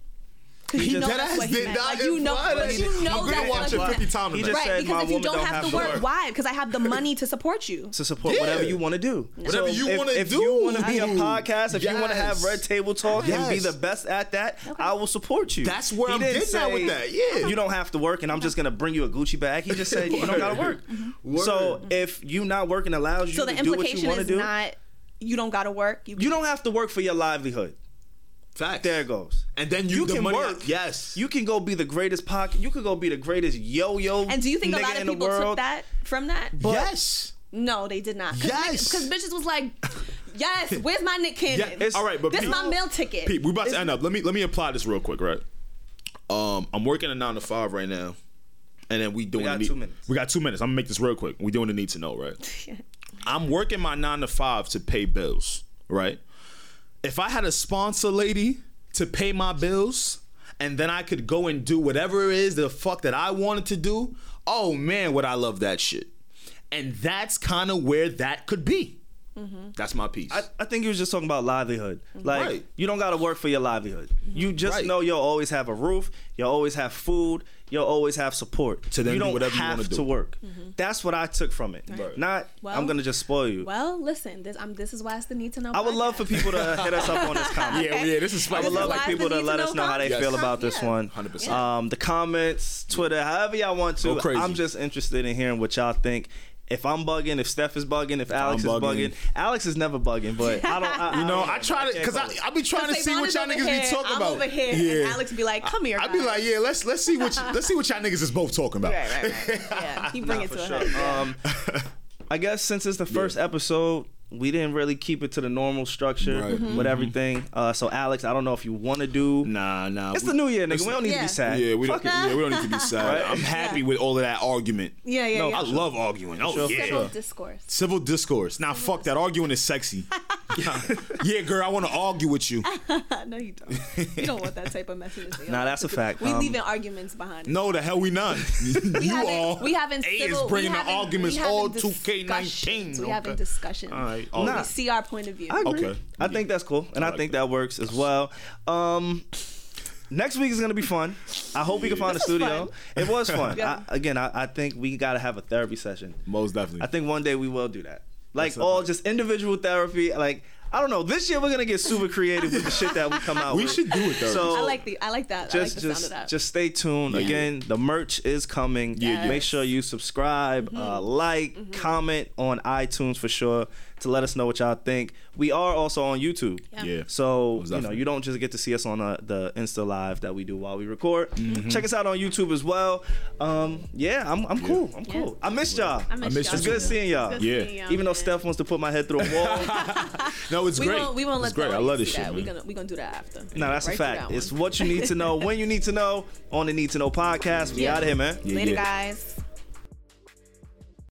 Because you just- know Dead that's what he meant. Like you know, but that. you know I'm gonna that's watch it what 50 times He tonight. just Right, said because if you woman don't have to work, why? Because I have the *laughs* money to support you. to support Yeah. whatever you want to do. Whatever you wanna do. if you want to be a podcast, if you want to have Red Table Talk and be the best at that, I will support you. That's where He I'm didn't getting at with that, yeah. you don't have to work, and I'm just gonna bring you a Gucci bag. He just said you don't gotta *laughs* work. Mm-hmm. So if you not working allows you to do what you want to is do, not you don't gotta work. You, you don't have to work for your livelihood. Facts. There it goes. And then you, You the can money, work. Yes. You can go be the greatest pocket. You could go be the greatest yo-yo. and do you think a lot of people took that from that? yes. No, they did not. Cause Yes. Because bitches was like, yes, where's my Nick Cannon? Yeah, It's- all right, but this Pete, my meal ticket. Pete, we about to end up. Let me let me apply this real quick, right? Um, I'm working a nine to five right now, and then we doing. got the need- two minutes. We got two minutes. I'm gonna make this real quick. We doing the need to know, right? *laughs* I'm working my nine to five to pay bills, right? If I had a sponsor lady to pay my bills, and then I could go and do whatever it is the fuck that I wanted to do, oh man, would I love that shit. And that's kind of where that could be. Mm-hmm. That's my piece. I, I think you was just talking about livelihood. Mm-hmm. Like Right. you don't gotta work for your livelihood. You just Right. know you'll always have a roof, you'll always have food, you'll always have support. To then you do don't whatever you have wanna to do. work. That's what I took from it. Right. Not Well- I'm gonna just spoil you. Well, listen, this I'm this is why it's the need to know. I would love for people to hit us up on this *laughs* comment. yeah, yeah, this is I would love Why like people the to let us know know how they Yes. feel about this Yeah. one. 100%. Um, the comments, Twitter, however y'all want to. Crazy. I'm just interested in hearing what y'all think. If I'm bugging, if Steph is bugging, if Alex is bugging. bugging, Alex is never bugging, but I don't. I, *laughs* You know, don't I try to because I it. I be trying to see what y'all niggas here, be talking I'm about. over here, and Alex be like, "Come here." I'd be like, yeah, let's let's see what you, *laughs* let's see what y'all niggas is both talking about. Right, right, right. Yeah, he bring it for to a sure. head. Um, I guess since it's the first episode, we didn't really keep it to the normal structure Right. Mm-hmm. with everything. Uh, so Alex, I don't know if you want to do. Nah, nah. It's we- the new year, nigga. We don't need to be sad. Yeah, we don't. Yeah, we don't need to be *laughs* sad. Right? I'm happy with all of that argument. yeah, yeah, No, yeah. I love arguing. Oh Sure, yeah. Civil discourse. Civil discourse. Now fuck that. Arguing is sexy. *laughs* *laughs* yeah, girl, I want to argue with you. *laughs* no, you don't. You don't want that type of messages. Nah, that's a fact. We Um, leaving arguments behind. No, the hell we not. we you all. we haven't A civil, is bringing the arguments all haven't 2K19. We having okay. discussions. All right. Nah. We see our point of view. I agree. Okay. I think that's cool, and I, like think that. works as well. Um, next week is gonna be fun. I hope we can find a This was studio. fun. It was *laughs* fun. Yeah. I, again, I, I think we gotta have a therapy session. Most definitely. I think one day we will do that. Like That's all okay. just individual therapy. Like I don't know. This year we're gonna get super creative with the shit that we come out we with. should do it though. So I like the I like that. I like just the sound of just that. just stay tuned. Yeah. Again, the merch is coming. Yeah, yeah. Make sure you subscribe, Mm-hmm. uh, like, comment on iTunes for sure to let us know what y'all think. We are also on YouTube. Yeah. yeah. So you know you don't just get to see us on uh, the Insta live that we do while we record. Mm-hmm. Check us out on YouTube as well. Um, yeah, I'm, I'm cool. I'm cool. I missed y'all. I miss, I miss y'all It's good too. seeing y'all. Good Yeah. seeing y'all, Even though man. Steph wants to put my head through a *laughs* wall. no, it's great. we great. won't we won't it's let great. I love this shit. We're gonna we're gonna do that after. no, that's Right a fact. that It's what you need to know when you need to know *laughs* on the Need to Know podcast. We Yeah. out of here, man. Yeah, Later, yeah. guys.